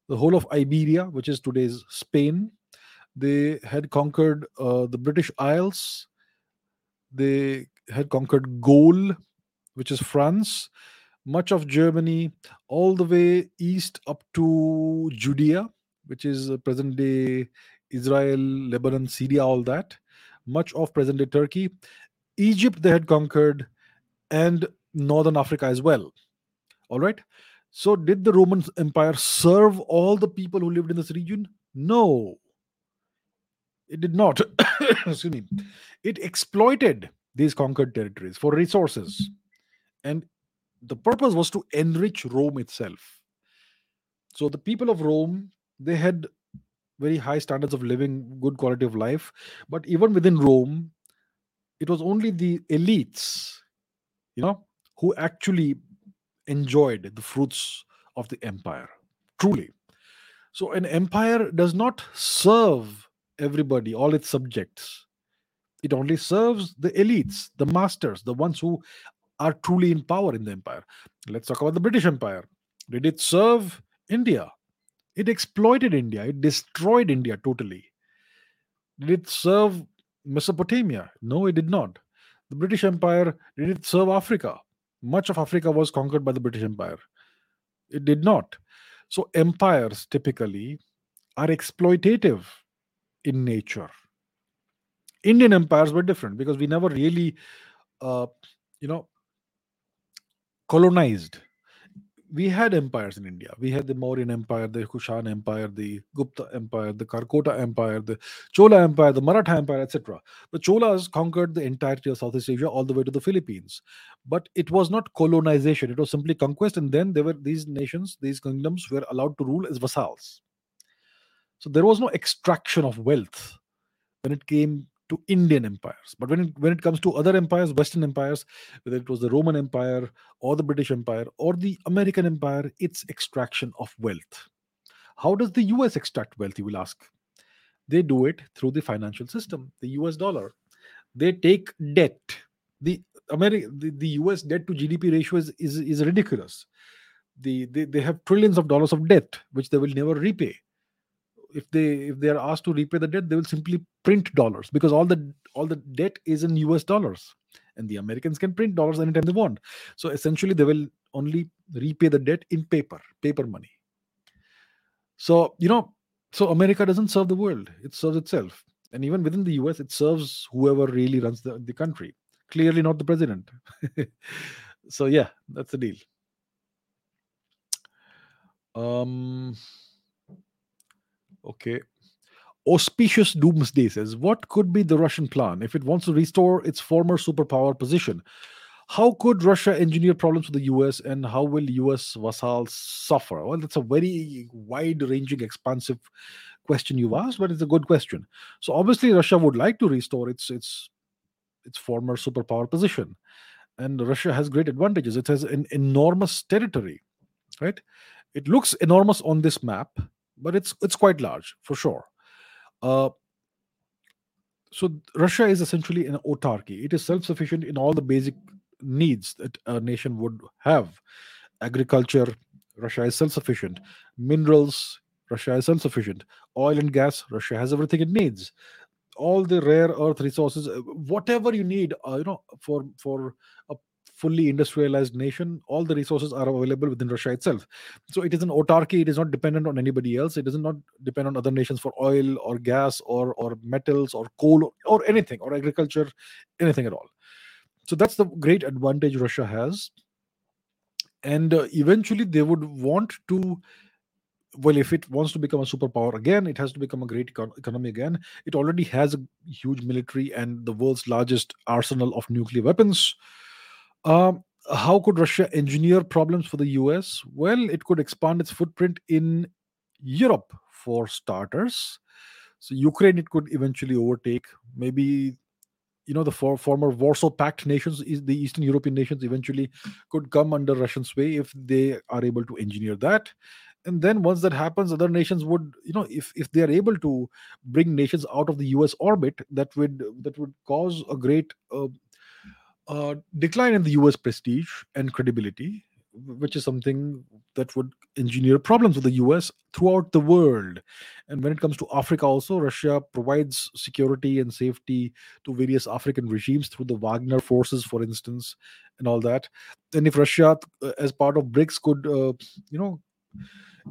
the whole of Iberia, which is today's Spain, they had conquered uh, the British Isles. They had conquered Gaul, which is France, much of Germany, all the way east up to Judea, which is present day Israel, Lebanon, Syria, all that much of present day Turkey. Egypt they had conquered, and northern Africa as well. All right. So, did the Roman Empire serve all the people who lived in this region? No, it did not. Excuse me. It exploited these conquered territories for resources. And the purpose was to enrich Rome itself. So, the people of Rome, they had very high standards of living, good quality of life. But even within Rome, it was only the elites, you know, who actually enjoyed the fruits of the empire. Truly. So an empire does not serve everybody, all its subjects. It only serves the elites, the masters, the ones who are truly in power in the empire. Let's talk about the British Empire. Did it serve India? It exploited India, it destroyed India totally. Did it serve Mesopotamia? No, it did not. The British Empire, did it serve Africa? Much of Africa was conquered by the British Empire. It did not. So, empires typically are exploitative in nature. Indian empires were different because we never really, uh, you know, colonized we had empires in India. We had the Mauryan Empire, the Kushan Empire, the Gupta Empire, the Karkota Empire, the Chola Empire, the Maratha Empire, etc. The Cholas conquered the entirety of Southeast Asia all the way to the Philippines. But it was not colonization, it was simply conquest. And then there were these nations, these kingdoms were allowed to rule as vassals. So there was no extraction of wealth when it came to Indian empires. But when it, when it comes to other empires, Western empires, whether it was the Roman Empire or the British Empire or the American Empire, it's extraction of wealth. How does the US extract wealth, you will ask? They do it through the financial system, the US dollar. They take debt. The America, the, the US debt to GDP ratio is, is, is ridiculous. The, they, they have trillions of dollars of debt, which they will never repay if they if they are asked to repay the debt they will simply print dollars because all the all the debt is in us dollars and the americans can print dollars anytime they want. So essentially they will only repay the debt in paper paper money. So you know so america doesn't serve the world it serves itself. And even within the us it serves whoever really runs the, the country. Clearly not the president. So yeah that's the deal. Um Okay. Auspicious Doomsday says, What could be the Russian plan if it wants to restore its former superpower position? How could Russia engineer problems with the US and how will US vassals suffer? Well, that's a very wide ranging, expansive question you've asked, but it's a good question. So obviously Russia would like to restore its its its former superpower position. And Russia has great advantages. It has an enormous territory, right? It looks enormous on this map, but it's it's quite large for sure. Uh, so Russia is essentially an autarky. It is self-sufficient in all the basic needs that a nation would have. Agriculture, Russia is self-sufficient. Minerals, Russia is self-sufficient. Oil and gas, Russia has everything it needs. All the rare earth resources, uh, whatever you need, uh, you know, for for a fully industrialized nation, all the resources are available within Russia itself. So it is an autarky. It is not dependent on anybody else. It does not depend on other nations for oil or gas or or metals or coal or, anything or agriculture, anything at all. So that's the great advantage Russia has. And uh, eventually they would want to well, if it wants to become a superpower again, it has to become a great econ- economy again. It already has a huge military and the world's largest arsenal of nuclear weapons. Um, how could Russia engineer problems for the US? Well, it could expand its footprint in Europe for starters. So Ukraine, it could eventually overtake. Maybe you know the for, former Warsaw Pact nations, the Eastern European nations, eventually could come under Russian sway if they are able to engineer that. And then once that happens, other nations would, you know, if if they are able to bring nations out of the U.S. orbit, that would that would cause a great uh, uh, decline in the US prestige and credibility, which is something that would engineer problems with the US throughout the world. And when it comes to Africa, also, Russia provides security and safety to various African regimes through the Wagner forces, for instance, and all that. And if Russia, uh, as part of BRICS, could, uh, you know,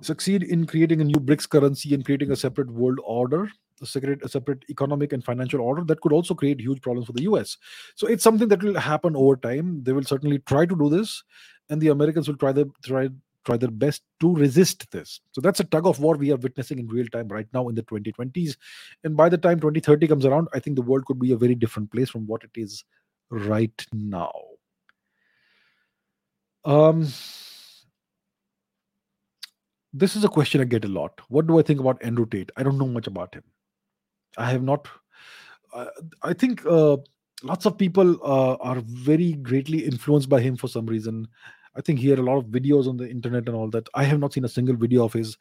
succeed in creating a new BRICS currency and creating a separate world order, separate, a separate economic and financial order that could also create huge problems for the US. So it's something that will happen over time. They will certainly try to do this, and the Americans will try their try try their best to resist this. So that's a tug of war we are witnessing in real time right now in the 2020s. And by the time 2030 comes around, I think the world could be a very different place from what it is right now. Um, this is a question I get a lot. What do I think about Andrew Tate? I don't know much about him. I have not. Uh, I think uh, lots of people uh, are very greatly influenced by him for some reason. I think he had a lot of videos on the internet and all that. I have not seen a single video of his.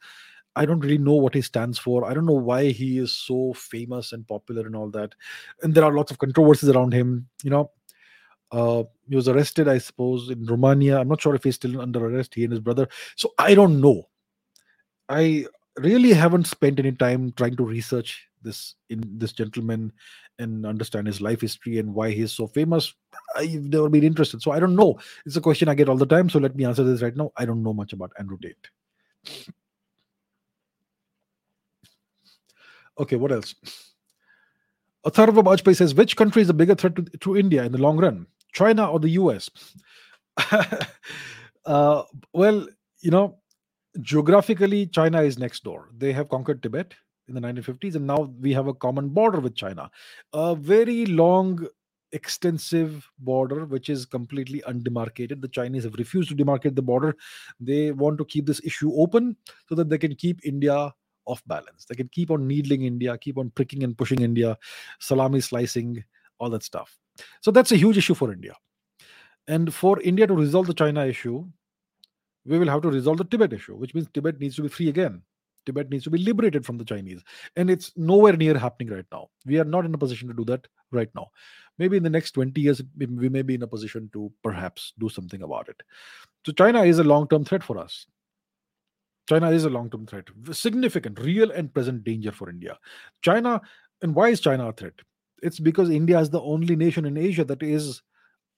I don't really know what he stands for. I don't know why he is so famous and popular and all that. And there are lots of controversies around him. You know, uh, he was arrested, I suppose, in Romania. I'm not sure if he's still under arrest. He and his brother. So I don't know. I really haven't spent any time trying to research this in this gentleman and understand his life history and why he's so famous. I've never been interested. So i don't know. It's a question i get all the time. So let me answer this right now. I don't know much about andrew tate. Okay what else? Atharva Bajpai says, which country is a bigger threat to, to India in the long run, China or the US? uh, well, you know, geographically, China is next door. They have conquered Tibet in the 1950s, and now we have a common border with China. A very long, extensive border, which is completely undemarcated. The Chinese have refused to demarcate the border. They want to keep this issue open so that they can keep India off balance. They can keep on needling India, keep on pricking and pushing India, salami slicing, all that stuff. So that's a huge issue for India. And for India to resolve the China issue, we will have to resolve the Tibet issue, which means Tibet needs to be free again. Tibet needs to be liberated from the Chinese. And it's nowhere near happening right now. We are not in a position to do that right now. Maybe in the next 20 years, we may be in a position to perhaps do something about it. So, China is a long term threat for us. China is a long term threat, significant, real, and present danger for India. China, and why is China a threat? It's because India is the only nation in Asia that is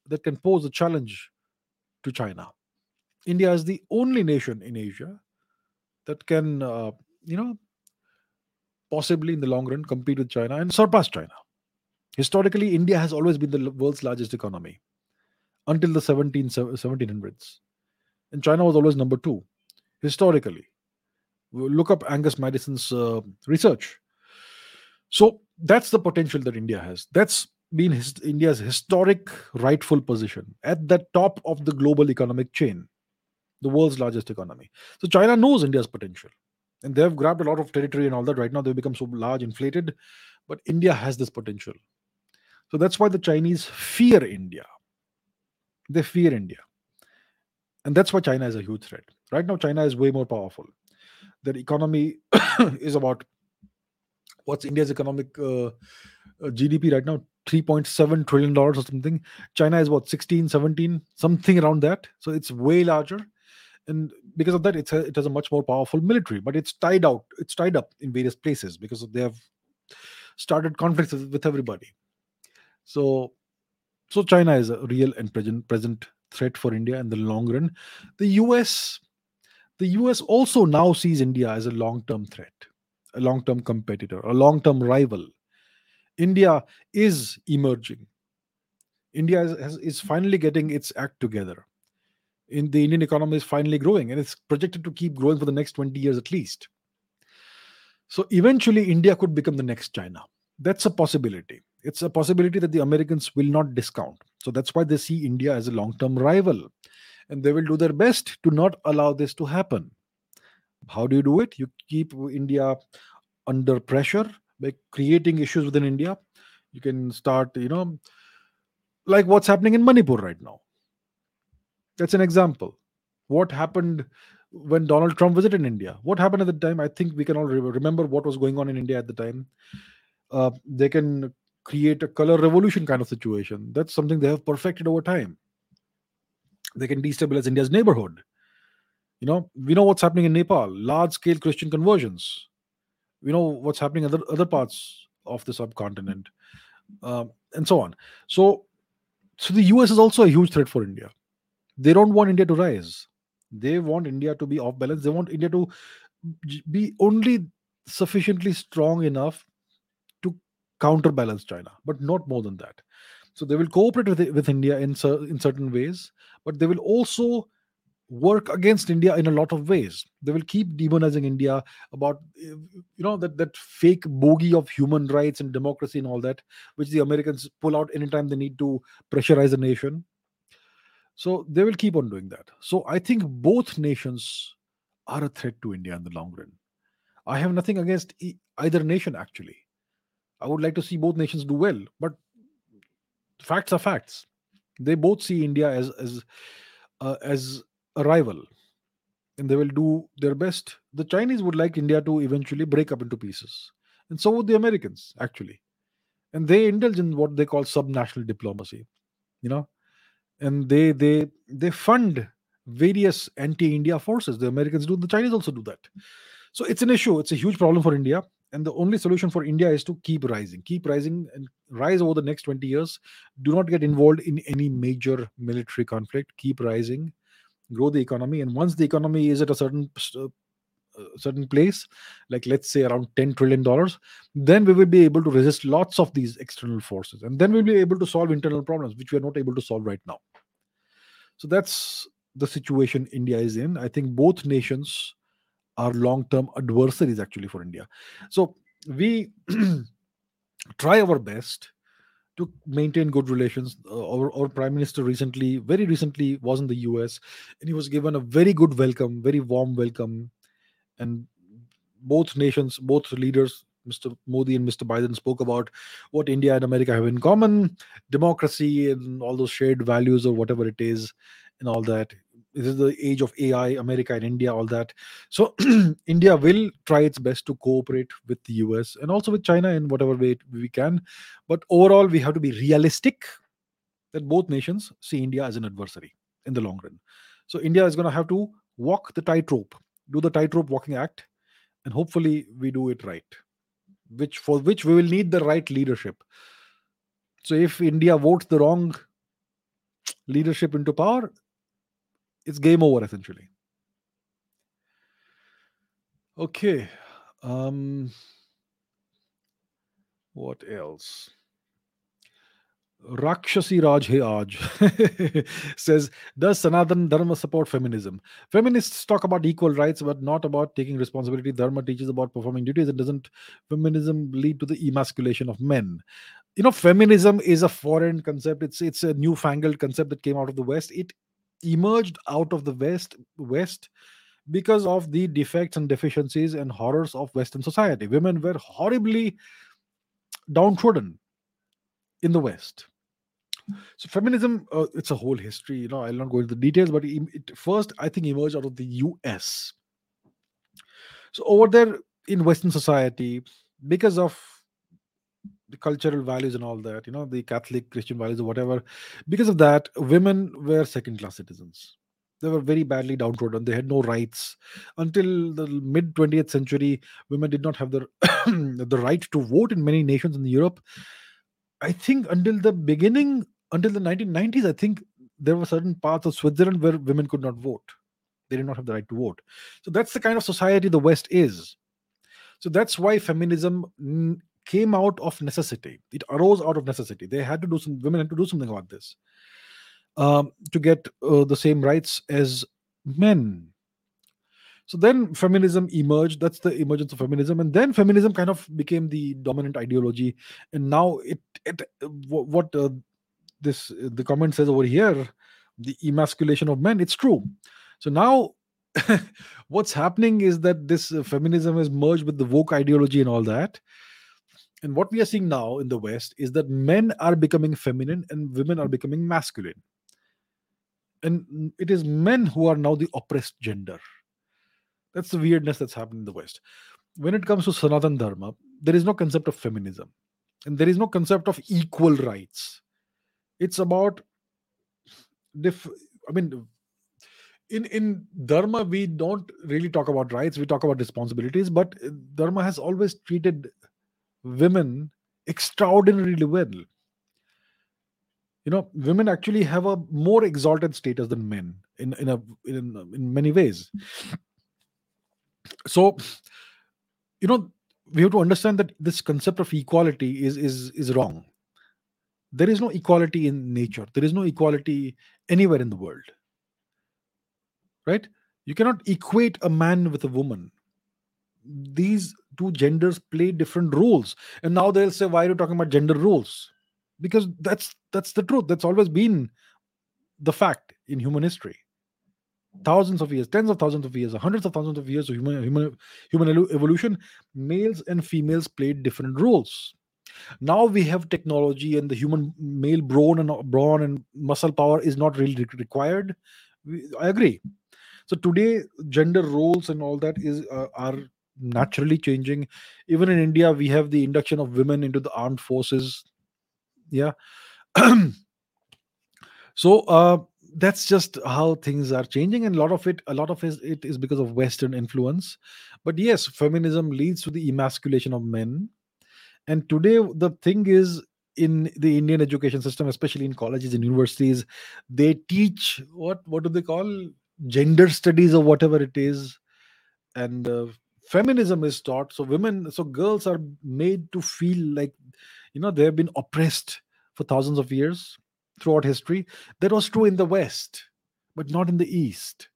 that can pose a challenge to China. India is the only nation in Asia that can, uh, you know, possibly in the long run compete with China and surpass China. Historically, India has always been the world's largest economy until the 17, 1700s. And China was always number two, historically. Look up Angus Maddison's uh, research. So that's the potential that India has. That's been his, India's historic rightful position at the top of the global economic chain the world's largest economy. So China knows India's potential. And they've grabbed a lot of territory and all that. Right now, they've become so large, inflated. But India has this potential. So that's why the Chinese fear India. They fear India. And that's why China is a huge threat. Right now, China is way more powerful. Their economy is about what's India's economic uh, uh GDP right now? 3.7 trillion dollars or something. China is what 16, 17, something around that. So it's way larger and because of that it's a, it has a much more powerful military but it's tied out it's tied up in various places because they have started conflicts with everybody. So so china is a real and present present threat for india in the long run. The us the us also now sees india as a long term threat a long term competitor a long term rival. India is emerging. India is, is finally getting its act together. In the Indian economy is finally growing, and it's projected to keep growing for the next 20 years at least. So eventually, India could become the next China. That's a possibility. It's a possibility that the Americans will not discount. So that's why they see India as a long term rival. And they will do their best to not allow this to happen. How do you do it? You keep India under pressure by creating issues within India. You can start, you know, like what's happening in Manipur right now. That's an example. What happened when Donald Trump visited India? What happened at the time? I think we can all remember what was going on in India at the time. Uh, they can create a color revolution kind of situation. That's something they have perfected over time. They can destabilize India's neighborhood. You know, we know what's happening in Nepal, large scale Christian conversions. We know what's happening in other, other parts of the subcontinent, uh, and so on. So, so the US is also a huge threat for India. They don't want India to rise. They want India to be off balance. They want India to be only sufficiently strong enough to counterbalance China, but not more than that. So they will cooperate with, with India in, in certain ways, but they will also work against India in a lot of ways. They will keep demonizing India about eh, you know that that fake bogey of human rights and democracy and all that, which the Americans pull out anytime they need to pressurize a nation. So they will keep on doing that. So I think both nations are a threat to India in the long run. I have nothing against either nation actually. I would like to see both nations do well, but facts are facts. They both see India as as uh, as a rival, and they will do their best. The Chinese would like India to eventually break up into pieces, and so would the Americans actually, and they indulge in what they call subnational diplomacy, you know, and they they they fund various anti-India forces. The Americans do, the Chinese also do that. So it's an issue. It's a huge problem for India and the only solution for india is to keep rising keep rising and rise over the next 20 years do not get involved in any major military conflict keep rising grow the economy and once the economy is at a certain uh, certain place like let's say around 10 trillion dollars then we will be able to resist lots of these external forces and then we'll be able to solve internal problems which we are not able to solve right now so that's the situation india is in i think both nations are long term adversaries actually for India. So we try our best to maintain good relations. Uh, our, our prime minister recently, very recently, was in the US and he was given a very good welcome, very warm welcome. And both nations, both leaders, Mr. Modi and Mr. Biden spoke about what India and America have in common democracy and all those shared values or whatever it is, and all that this is the age of ai america and india all that so india will try its best to cooperate with the us and also with china in whatever way we can but overall we have to be realistic that both nations see india as an adversary in the long run so india is going to have to walk the tightrope do the tightrope walking act and hopefully we do it right which for which we will need the right leadership so if india votes the wrong leadership into power it's game over essentially. Okay. Um, what else? Rakshasi Raj Hey says, Does Sanatan Dharma support feminism? Feminists talk about equal rights, but not about taking responsibility. Dharma teaches about performing duties. And doesn't feminism lead to the emasculation of men? You know, feminism is a foreign concept. It's it's a newfangled concept that came out of the West. It emerged out of the west west because of the defects and deficiencies and horrors of western society women were horribly downtrodden in the west so feminism uh, it's a whole history you know i'll not go into the details but it, first i think emerged out of the us so over there in western society because of the cultural values and all that, you know, the Catholic Christian values or whatever. Because of that, women were second class citizens. They were very badly downtrodden. They had no rights. Until the mid 20th century, women did not have the, the right to vote in many nations in Europe. I think until the beginning, until the 1990s, I think there were certain parts of Switzerland where women could not vote. They did not have the right to vote. So that's the kind of society the West is. So that's why feminism came out of necessity. It arose out of necessity. They had to do some. Women had to do something about this um, to get uh, the same rights as men. So then feminism emerged. That's the emergence of feminism, and then feminism kind of became the dominant ideology. And now it, it what uh, this the comment says over here, the emasculation of men. It's true. So now what's happening is that this uh, feminism is merged with the woke ideology and all that and what we are seeing now in the west is that men are becoming feminine and women are becoming masculine and it is men who are now the oppressed gender that's the weirdness that's happening in the west. When it comes to sanatan dharma there is no concept of feminism and there is no concept of equal rights. It's about diff i mean in in dharma we don't really talk about rights we talk about responsibilities but dharma has always treated women extraordinarily well. You know women actually have a more exalted status than men in in a in, in many ways so you know we have to understand that this concept of equality is is is wrong. There is no equality in nature. There is no equality anywhere in the world. Right? You cannot equate a man with a woman. These two genders play different roles. And now they'll say why are you talking about gender roles? Because that's that's the truth. That's always been the fact in human history thousands of years tens of thousands of years hundreds of thousands of years of human human, human evolution males and females played different roles. Now we have technology and the human male brawn and brawn and muscle power is not really required. I agree. So today gender roles and all that is uh, are naturally changing. Even in india we have the induction of women into the armed forces. Yeah. So uh, that's just how things are changing and a lot of it a lot of it is because of western influence. But yes feminism leads to the emasculation of men. And today the thing is in the indian education system especially in colleges and universities they teach what what do they call? Gender studies or whatever it is. And uh, feminism is taught. So women so girls are made to feel like you know they have been oppressed for thousands of years throughout history that was true in the west but not in the east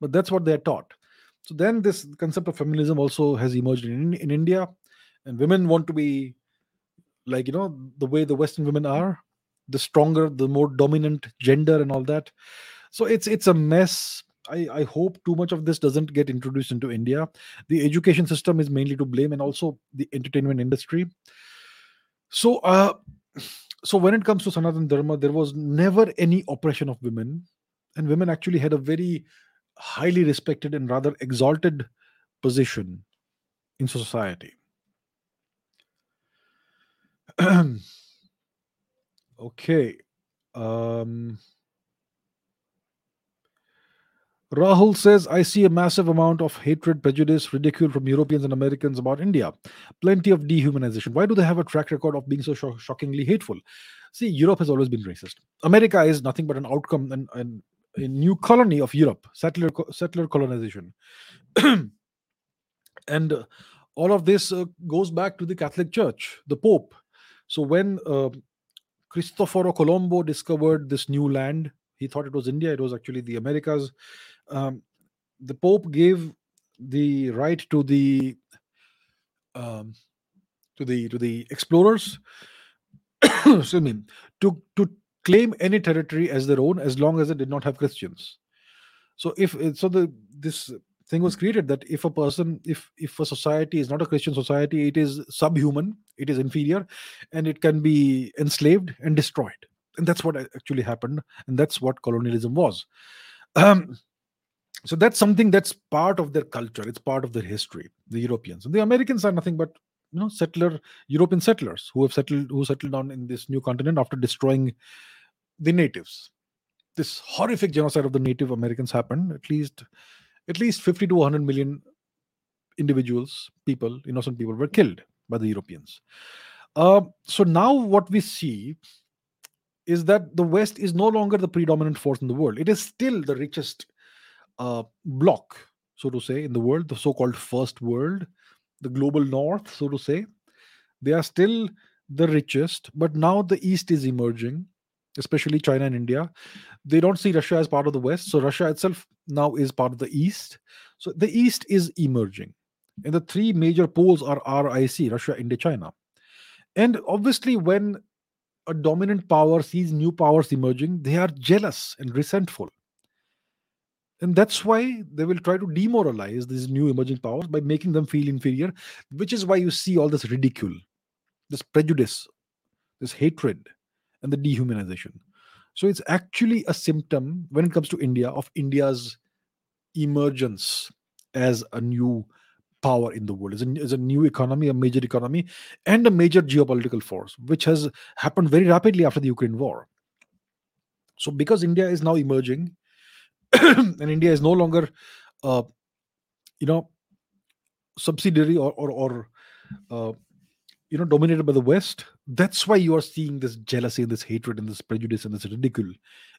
but that's what they're taught so then this concept of feminism also has emerged in, in india and women want to be like you know the way the western women are the stronger the more dominant gender and all that so it's it's a mess I, I hope too much of this doesn't get introduced into India. The education system is mainly to blame, and also the entertainment industry. So, uh, so when it comes to Sanatan Dharma, there was never any oppression of women, and women actually had a very highly respected and rather exalted position in society. okay. Um, Rahul says, I see a massive amount of hatred, prejudice, ridicule from Europeans and Americans about India. Plenty of dehumanization. Why do they have a track record of being so sh- shockingly hateful? See, Europe has always been racist. America is nothing but an outcome and, and a new colony of Europe, settler, settler colonization. and uh, all of this uh, goes back to the Catholic Church, the Pope. So when uh, Cristoforo Colombo discovered this new land, he thought it was India, it was actually the Americas um, the Pope gave the right to the um, to the to the explorers excuse me to to claim any territory as their own as long as it did not have Christians. So if so, the this thing was created that if a person if if a society is not a christian society it is subhuman it is inferior and it can be enslaved and destroyed and that's what actually happened and that's what colonialism was um, so that's something that's part of their culture. It's part of their history the europeans. And the americans are nothing but you know settler european settlers who have settled who settled down in this new continent after destroying the natives. This horrific genocide of the native americans happened. At least at least 50 to 100 million individuals people innocent people were killed by the europeans. Uh, so now what we see is that the west is no longer the predominant force in the world. It is still the richest uh, block, so to say, in the world, the so called first world, the global north, so to say. They are still the richest, but now the East is emerging, especially China and India. They don't see Russia as part of the West, so Russia itself now is part of the East. So the East is emerging. And the three major poles are RIC, Russia, India, China. And obviously, when a dominant power sees new powers emerging, they are jealous and resentful. And that's why they will try to demoralize these new emerging powers by making them feel inferior, which is why you see all this ridicule, this prejudice, this hatred, and the dehumanization. So it's actually a symptom when it comes to India of India's emergence as a new power in the world, as a, as a new economy, a major economy, and a major geopolitical force, which has happened very rapidly after the Ukraine war. So, because India is now emerging, and India is no longer, uh, you know, subsidiary or or, or uh, you know dominated by the West. That's why you are seeing this jealousy and this hatred and this prejudice and this ridicule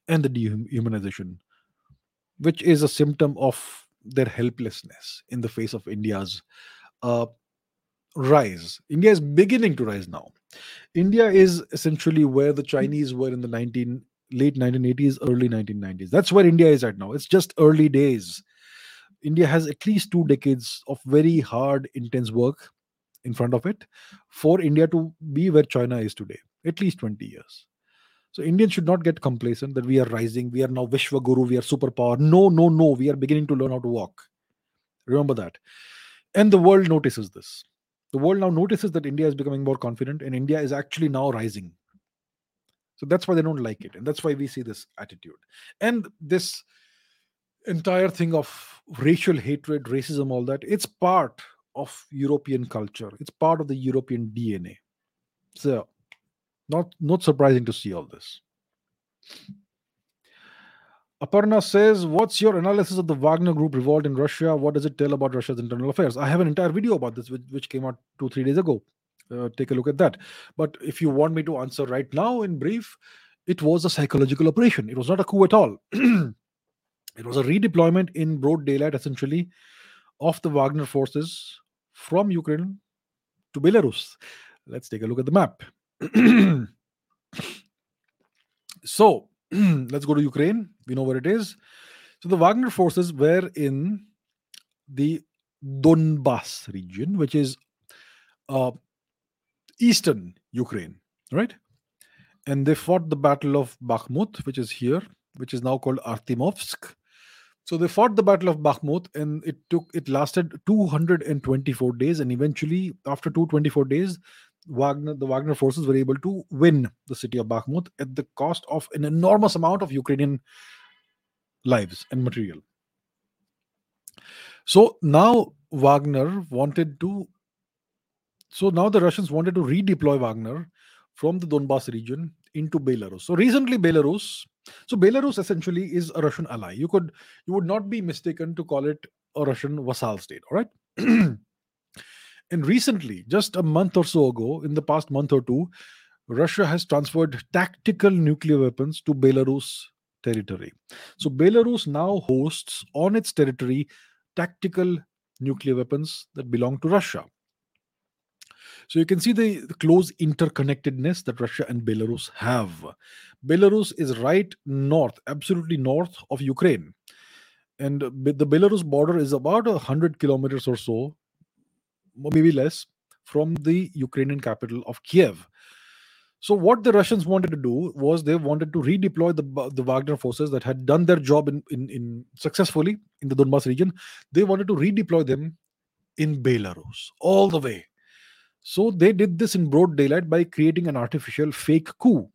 and the dehumanization, which is a symptom of their helplessness in the face of India's uh, rise. India is beginning to rise now. India is essentially where the Chinese were in the 19 late 1980s, early 1990s. That's where India is at now. It's just early days. India has at least two decades of very hard, intense work in front of it for India to be where China is today, at least 20 years. So Indians should not get complacent that we are rising, we are now Vishwa Guru, we are superpower. No, no, no, we are beginning to learn how to walk. Remember that. And the world notices this. The world now notices that India is becoming more confident and India is actually now rising. So that's why they don't like it. And that's why we see this attitude. And this entire thing of racial hatred, racism, all that, it's part of European culture. It's part of the European DNA. So not not surprising to see all this. Aparna says, What's your analysis of the Wagner Group revolt in Russia? What does it tell about Russia's internal affairs? I have an entire video about this, which, which came out two, three days ago. Uh, take a look at that. But if you want me to answer right now in brief, it was a psychological operation. It was not a coup at all. it was a redeployment in broad daylight, essentially, of the Wagner forces from Ukraine to Belarus. Let's take a look at the map. so let's go to Ukraine. We know where it is. So the Wagner forces were in the Donbas region, which is uh, eastern Ukraine, right? And they fought the Battle of Bakhmut, which is here, which is now called Artemovsk. So they fought the Battle of Bakhmut, and it took it lasted 224 days, and eventually, after 224 days, Wagner, the Wagner forces were able to win the city of Bakhmut at the cost of an enormous amount of Ukrainian lives and material. So now Wagner wanted to. So now the Russians wanted to redeploy Wagner from the Donbass region into Belarus. So recently, Belarus. So Belarus essentially is a Russian ally. You could you would not be mistaken to call it a Russian vassal state. All right. And recently, just a month or so ago, in the past month or two, Russia has transferred tactical nuclear weapons to Belarus territory. So Belarus now hosts on its territory tactical nuclear weapons that belong to Russia. So you can see the, the, close interconnectedness that Russia and Belarus have. Belarus is right north, absolutely north of Ukraine. And the Belarus border is about 100 kilometers or so maybe less, from the Ukrainian capital of Kiev. So what the Russians wanted to do was they wanted to redeploy the the Wagner forces that had done their job in, in, in successfully in the Donbas region. They wanted to redeploy them in Belarus all the way. So they did this in broad daylight by creating an artificial fake coup.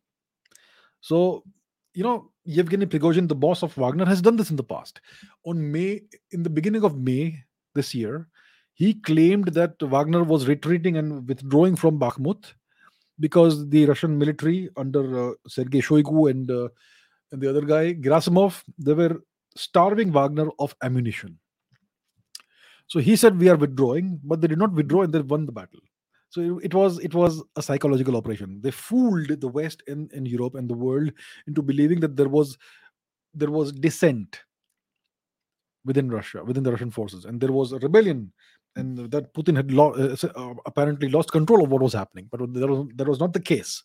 So you know Yevgeny Prigozhin, the boss of Wagner, has done this in the past. On May, in the beginning of May this year, he claimed that Wagner was retreating and withdrawing from Bakhmut because the Russian military under uh, Sergei Shoigu and, uh, and the other guy Gerasimov they were starving Wagner of ammunition. So he said we are withdrawing, but they did not withdraw and they won the battle. So it, it was it was a psychological operation. They fooled the West and, and Europe and the world into believing that there was there was dissent within Russia, within the Russian forces, and there was a rebellion and that Putin had lo- uh, uh, apparently lost control of what was happening. But that was, that was not the case.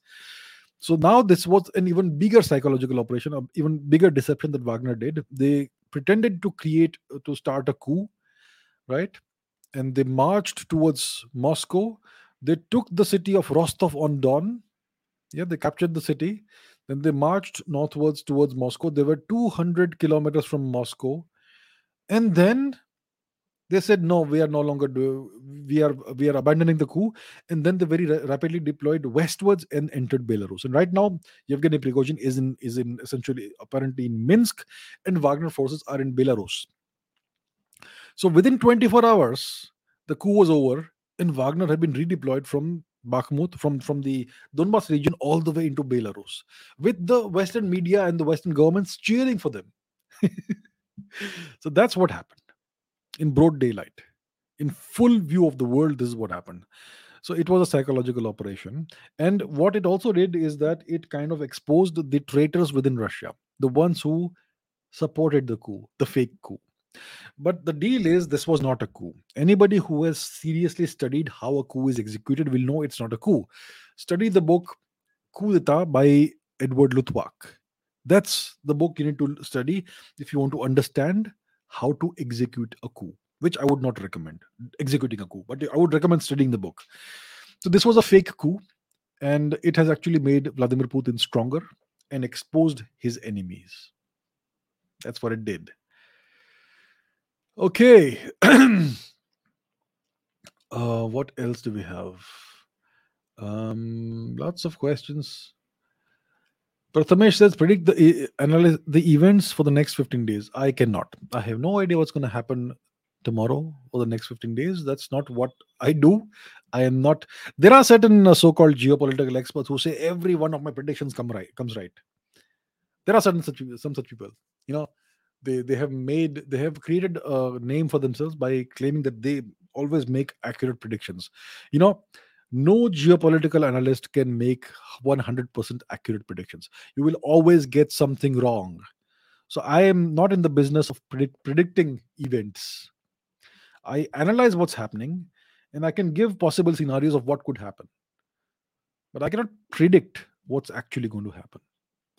So now this was an even bigger psychological operation, an even bigger deception that Wagner did. They pretended to create, uh, to start a coup, right? And they marched towards Moscow. They took the city of Rostov on Don. Yeah, they captured the city. Then they marched northwards towards Moscow. They were 200 kilometers from Moscow. And then they said no we are no longer do we are we are abandoning the coup and then they very ra- rapidly deployed westwards and entered belarus and right now yevgeny prigozhin is in is in essentially apparently in minsk and wagner forces are in belarus so within 24 hours the coup was over and wagner had been redeployed from bakhmut from from the donbas region all the way into belarus with the western media and the western governments cheering for them. So that's what happened. In broad daylight in full view of the world this is what happened. So it was a psychological operation. And what it also did is that it kind of exposed the traitors within russia the ones who supported the coup the fake coup but the deal is this was not a coup anybody who has seriously studied how a coup is executed will know it's not a coup study the book coup d'etat by edward luttwak that's the book you need to study if you want to understand how to execute a coup, which I would not recommend executing a coup, but I would recommend studying the book. So this was a fake coup, and it has actually made Vladimir Putin stronger and exposed his enemies. That's what it did. Okay. uh, what else do we have? Um, lots of questions. Prathamesh says predict the analyze the events for the next 15 days. I cannot. I have no idea what's going to happen tomorrow or the next 15 days. That's not what I do. I am not. There are certain uh, so-called geopolitical experts who say every one of my predictions come right comes right. There are certain such some such people. You know, they they have made they have created a name for themselves by claiming that they always make accurate predictions. You know, no geopolitical analyst can make 100% accurate predictions. You will always get something wrong. So i am not in the business of predict- predicting events. I analyze what's happening and i can give possible scenarios of what could happen. But i cannot predict what's actually going to happen.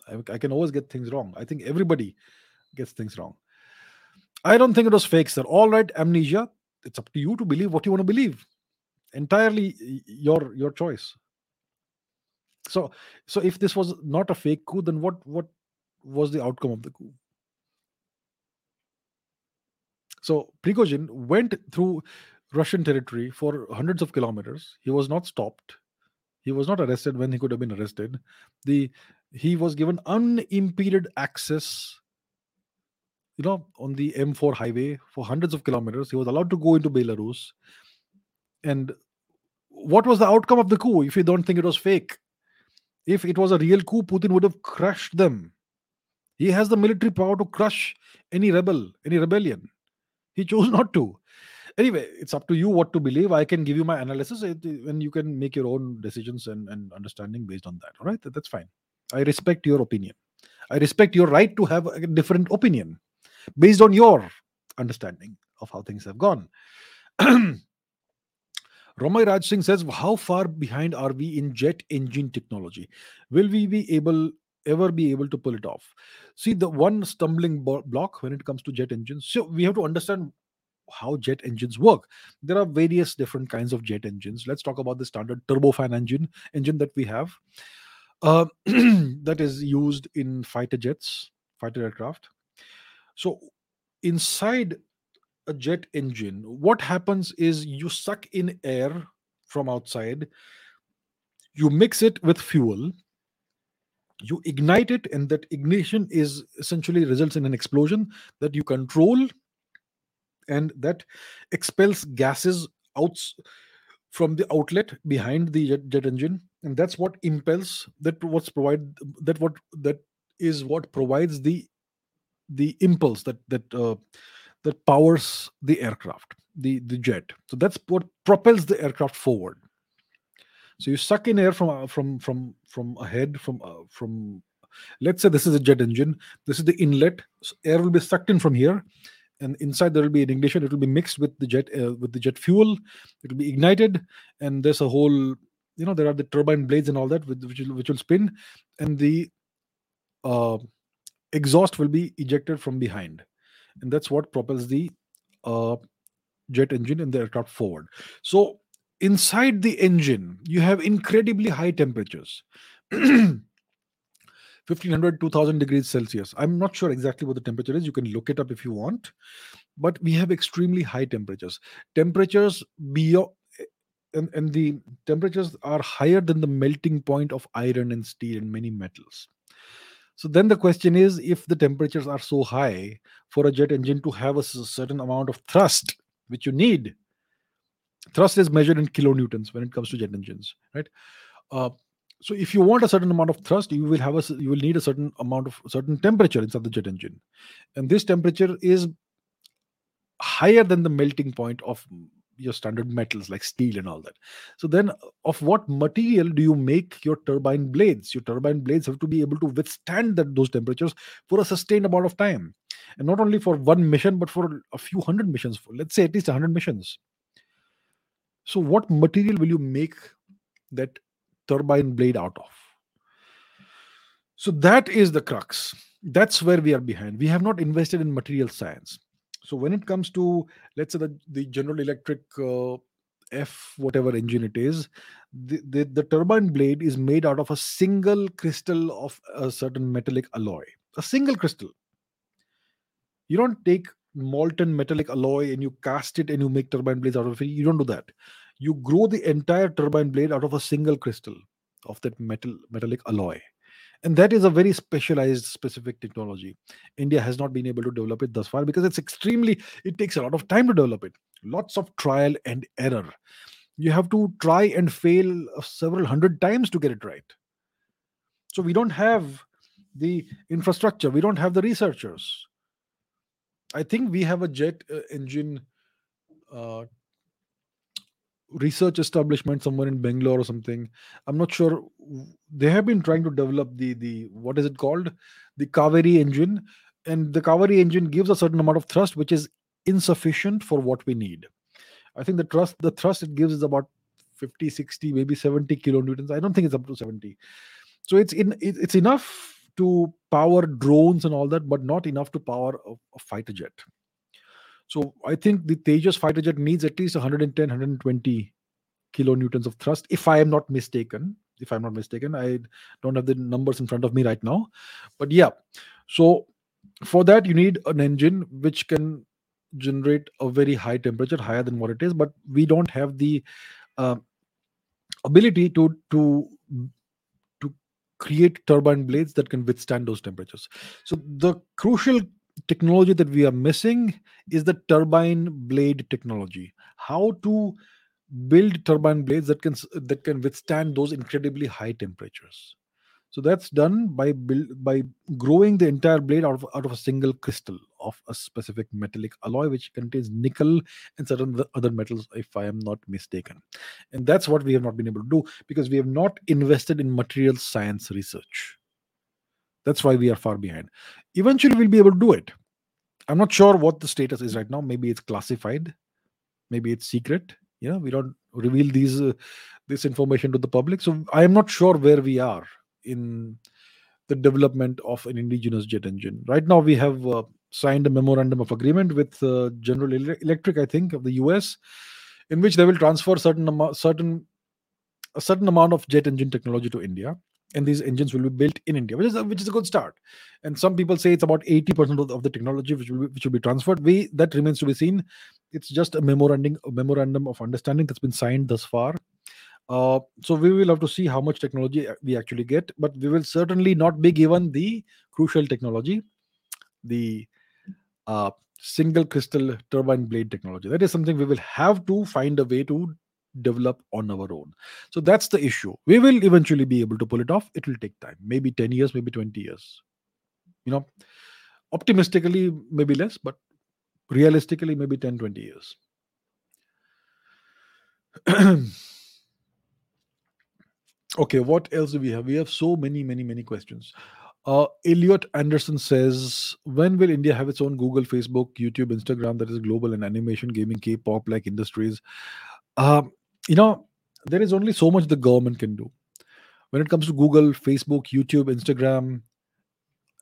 I, I can always get things wrong. I think everybody gets things wrong. I don't think it was fake sir. All right amnesia it's up to you to believe what you want to believe. Entirely your your choice. So so if this was not a fake coup then what what was the outcome of the coup? So prigozhin went through russian territory for hundreds of kilometers. He was not stopped. He was not arrested when he could have been arrested. The he was given unimpeded access you know on the m4 highway for hundreds of kilometers he was allowed to go into belarus and what was the outcome of the coup if you don't think it was fake? If it was a real coup, Putin would have crushed them. He has the military power to crush any rebel, any rebellion. He chose not to. Anyway, it's up to you what to believe. I can give you my analysis and you can make your own decisions and, and understanding based on that. All right, that's fine. I respect your opinion. I respect your right to have a different opinion based on your understanding of how things have gone. Ramay Raj Singh says, How far behind are we in jet engine technology? Will we be able ever be able to pull it off? See, the one stumbling block when it comes to jet engines, so we have to understand how jet engines work. There are various different kinds of jet engines. Let's talk about the standard turbofan engine engine that we have. Uh, that is used in fighter jets, fighter aircraft. So inside a jet engine, what happens is you suck in air from outside, you mix it with fuel, you ignite it, and that ignition is essentially results in an explosion that you control, and that expels gases out from the outlet behind the jet, jet engine, and that's what impels that what's provide that what that is what provides the the impulse that that uh, that powers the aircraft, the, the jet. So that's what propels the aircraft forward. So you suck in air from uh, from from from ahead from uh, from let's say this is a jet engine. This is the inlet. So air will be sucked in from here, and inside there will be an ignition. It will be mixed with the jet uh, with the jet fuel. It will be ignited, and there's a whole you know there are the turbine blades and all that which will, which will spin, and the uh, exhaust will be ejected from behind, and that's what propels the uh, jet engine in the aircraft forward. So inside the engine, you have incredibly high temperatures. 1500 2000 degrees celsius. I'm not sure exactly what the temperature is. You can look it up if you want. But we have extremely high temperatures. Temperatures beyond and, and the temperatures are higher than the melting point of iron and steel and many metals so then the question is if the temperatures are so high for a jet engine to have a certain amount of thrust which you need thrust is measured in kilonewtons when it comes to jet engines right? Uh, so if you want a certain amount of thrust you will have a you will need a certain amount of certain temperature inside the jet engine. And this temperature is higher than the melting point of your standard metals like steel and all that. So then of what material do you make your turbine blades? Your turbine blades have to be able to withstand that those temperatures for a sustained amount of time. And not only for one mission but for a few hundred missions for let's say at least 100 missions. So what material will you make that turbine blade out of? So that is the crux. That's where we are behind. We have not invested in material science so when it comes to let's say the, the general electric uh, f whatever engine it is the, the, the turbine blade is made out of a single crystal of a certain metallic alloy a single crystal. You don't take molten metallic alloy and you cast it and you make turbine blades out of it. You don't do that. You grow the entire turbine blade out of a single crystal of that metal metallic alloy and that is a very specialized specific technology. India has not been able to develop it thus far because it's extremely it takes a lot of time to develop it. Lots of trial and error. You have to try and fail several hundred times to get it right. So we don't have the infrastructure. We don't have the researchers. I think we have a jet uh, engine uh, research establishment somewhere in Bangalore or something. I'm not sure. They have been trying to develop the the what is it called, the Kaveri engine, and the Kaveri engine gives a certain amount of thrust, which is insufficient for what we need. I think the thrust the thrust it gives is about 50, 60, maybe 70 kilonewtons. I don't think it's up to 70. So it's in it's enough to power drones and all that, but not enough to power a, a fighter jet. So I think the Tejas fighter jet needs at least 110, 120 kilonewtons of thrust, if I am not mistaken. If I'm not mistaken, I don't have the numbers in front of me right now. But yeah, so for that, you need an engine which can generate a very high temperature, higher than what it is, but we don't have the uh, ability to to to create turbine blades that can withstand those temperatures. So the crucial technology that we are missing is the turbine blade technology. How to build turbine blades that can that can withstand those incredibly high temperatures. So that's done by by growing the entire blade out of, out of a single crystal of a specific metallic alloy which contains nickel and certain other metals if i am not mistaken. And that's what we have not been able to do because we have not invested in material science research that's why we are far behind. Eventually, we'll be able to do it. I'm not sure what the status is right now. Maybe it's classified. Maybe it's secret. Yeah, we don't reveal these uh, this information to the public. So I am not sure where we are in the development of an indigenous jet engine. Right now, we have uh, signed a memorandum of agreement with uh, General Electric, I think, of the US, in which they will transfer certain amount, certain a certain amount of jet engine technology to India and these engines will be built in India, which is a, which is a good start. And some people say it's about eighty percent of, of, the technology which will be, which will be transferred. We that remains to be seen. It's just a memorandum a memorandum of understanding that's been signed thus far. Uh, so we will have to see how much technology we actually get, but we will certainly not be given the crucial technology, the uh, single crystal turbine blade technology. That is something we will have to find a way to develop on our own. So that's the issue. We will eventually be able to pull it off. It will take time, maybe 10 years, maybe 20 years. You know, optimistically, maybe less, but realistically, maybe 10, 20 years. okay, what else do we have? We have so many, many, many questions. Uh, Elliot Anderson says, when will India have its own Google, Facebook, YouTube, Instagram that is global and animation, gaming, K-pop like industries? Um, you know, there is only so much the government can do. When it comes to Google, Facebook, YouTube, Instagram,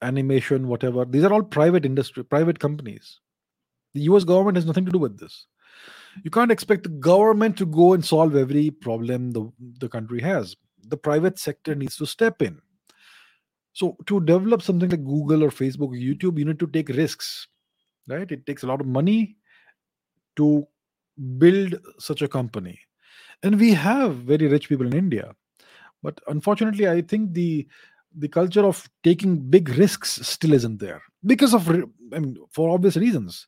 animation, whatever, these are all private industry, private companies. The US government has nothing to do with this. You can't expect the government to go and solve every problem the, the country has. The private sector needs to step in. So to develop something like Google or Facebook or YouTube, you need to take risks, right? It takes a lot of money to build such a company. And we have very rich people in India. But unfortunately, I think the the culture of taking big risks still isn't there because of I mean, for obvious reasons.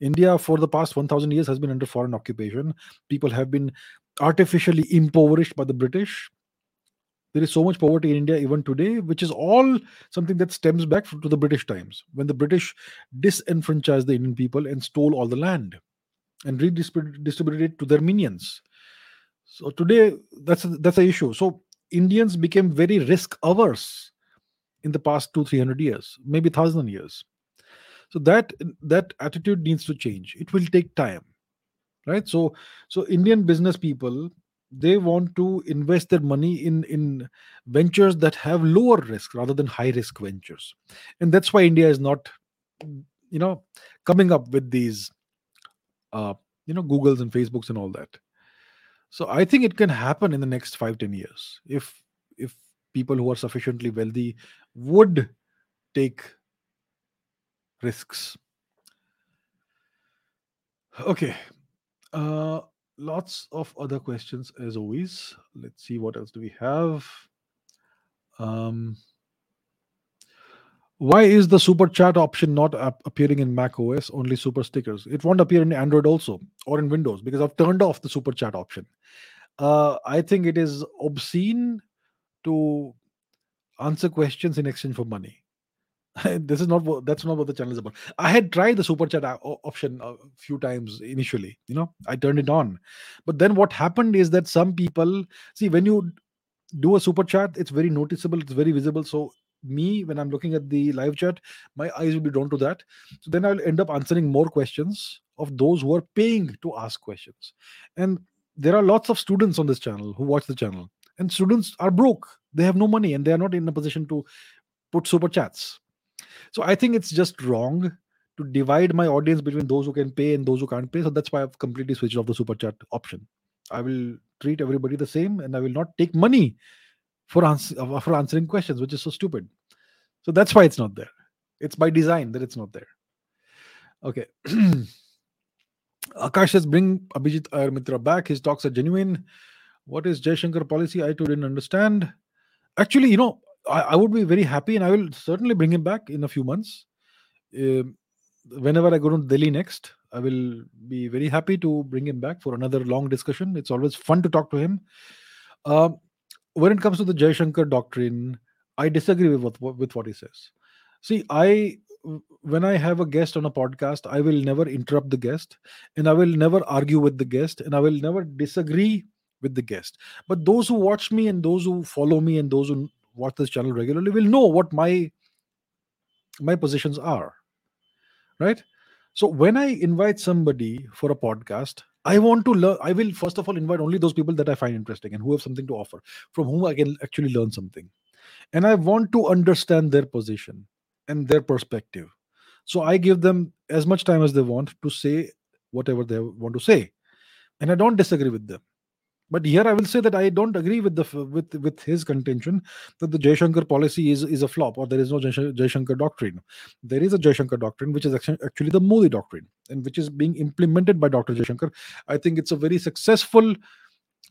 India, for the past 1,000 years, has been under foreign occupation. People have been artificially impoverished by the British. There is so much poverty in India even today, which is all something that stems back to the British times when the British disenfranchised the Indian people and stole all the land and redistributed it to their minions. So today, that's a, that's an issue. So Indians became very risk averse in the past two, three hundred years, maybe thousand years. So that that attitude needs to change. It will take time, right? So so Indian business people they want to invest their money in in ventures that have lower risk rather than high risk ventures, and that's why India is not, you know, coming up with these, uh, you know, Googles and Facebooks and all that so I think it can happen in the next five, ten years if if people who are sufficiently wealthy would take risks. Okay. Uh lots of other questions as always. Let's see what else do we have. Um why is the super chat option not ap- appearing in Mac OS? Only super stickers. It won't appear in Android also or in Windows because I've turned off the super chat option. Uh, I think it is obscene to answer questions in exchange for money. this is not what that's not what the channel is about. I had tried the super chat option a few times initially. You know, I turned it on, but then what happened is that some people see when you do a super chat, it's very noticeable, it's very visible. So me when i'm looking at the live chat my eyes will be drawn to that. So then i'll end up answering more questions of those who are paying to ask questions. And there are lots of students on this channel who watch the channel. And students are broke. They have no money and they are not in a position to put super chats. So i think it's just wrong to divide my audience between those who can pay and those who can't pay. So that's why i've completely switched off the super chat option. I will treat everybody the same and i will not take money for, for answering questions, which is so stupid. So that's why it's not there. It's by design that it's not there. Okay. Akash says, bring Abhijit Iyer-Mitra back. His talks are genuine. What is Jaishankar policy? I too didn't understand. Actually, you know, I, I, would be very happy and I will certainly bring him back in a few months. Uh, whenever I go to Delhi next, I will be very happy to bring him back for another long discussion. It's always fun to talk to him. Um, when it comes to the Jaishankar doctrine, I disagree with what with what he says. See, I when I have a guest on a podcast, I will never interrupt the guest, and I will never argue with the guest, and I will never disagree with the guest. But those who watch me and those who follow me and those who watch this channel regularly will know what my my positions are. Right? So when I invite somebody for a podcast, I want to learn. I will first of all invite only those people that I find interesting and who have something to offer, from whom I can actually learn something. And I want to understand their position and their perspective. So I give them as much time as they want to say whatever they want to say. And I don't disagree with them. But here I will say that I don't agree with the with with his contention that the Jaishankar policy is is a flop or there is no Jaishankar doctrine. There is a Jaishankar doctrine which is actually the Modi doctrine and which is being implemented by Dr. Jaishankar. I think it's a very successful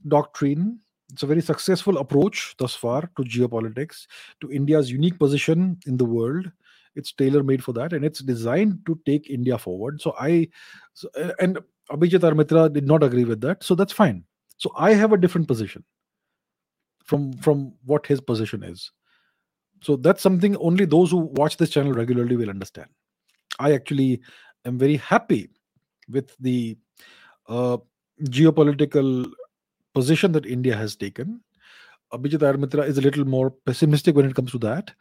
doctrine. It's a very successful approach thus far to geopolitics, to India's unique position in the world. It's tailor made for that, and it's designed to take India forward. So I, so, and Abhijit Iyer-Mitra did not agree with that. So that's fine so I have a different position from from what his position is. So that's something only those who watch this channel regularly will understand. I actually am very happy with the uh, geopolitical position that India has taken. Abhijit Mitra is a little more pessimistic when it comes to that.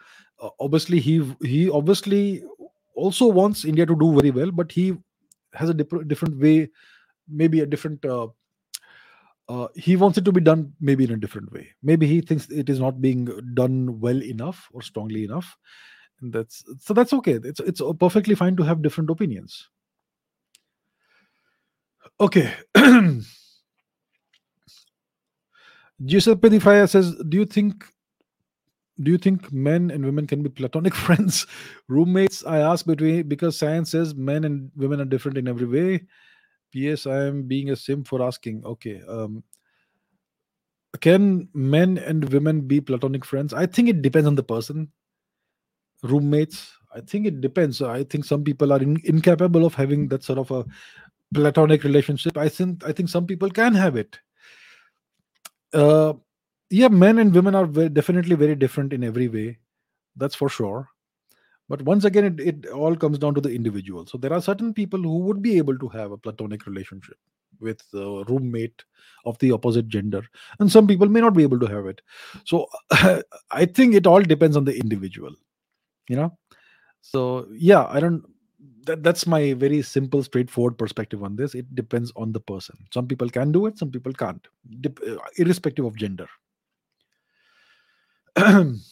Uh, obviously, he he obviously also wants India to do very well, but he has a dip- different way, maybe a different. Uh, uh, he wants it to be done maybe in a different way. Maybe he thinks it is not being done well enough or strongly enough, and that's so that's okay. It's it's perfectly fine to have different opinions. Okay. Giuseppe Di says, "Do you think do you think men and women can be platonic friends, roommates?" I ask between because science says men and women are different in every way. P.S. I am being a sim for asking. Okay, um, can men and women be platonic friends? I think it depends on the person. Roommates, I think it depends. I think some people are in, incapable of having that sort of a platonic relationship. I think I think some people can have it uh, yeah, men and women are very, definitely very different in every way. That's for sure. But once again, it, it all comes down to the individual. So there are certain people who would be able to have a platonic relationship with a roommate of the opposite gender, and some people may not be able to have it. So I think it all depends on the individual. You know. So yeah, I don't that, that's my very simple straightforward perspective on this it depends on the person some people can do it some people can't uh, irrespective of gender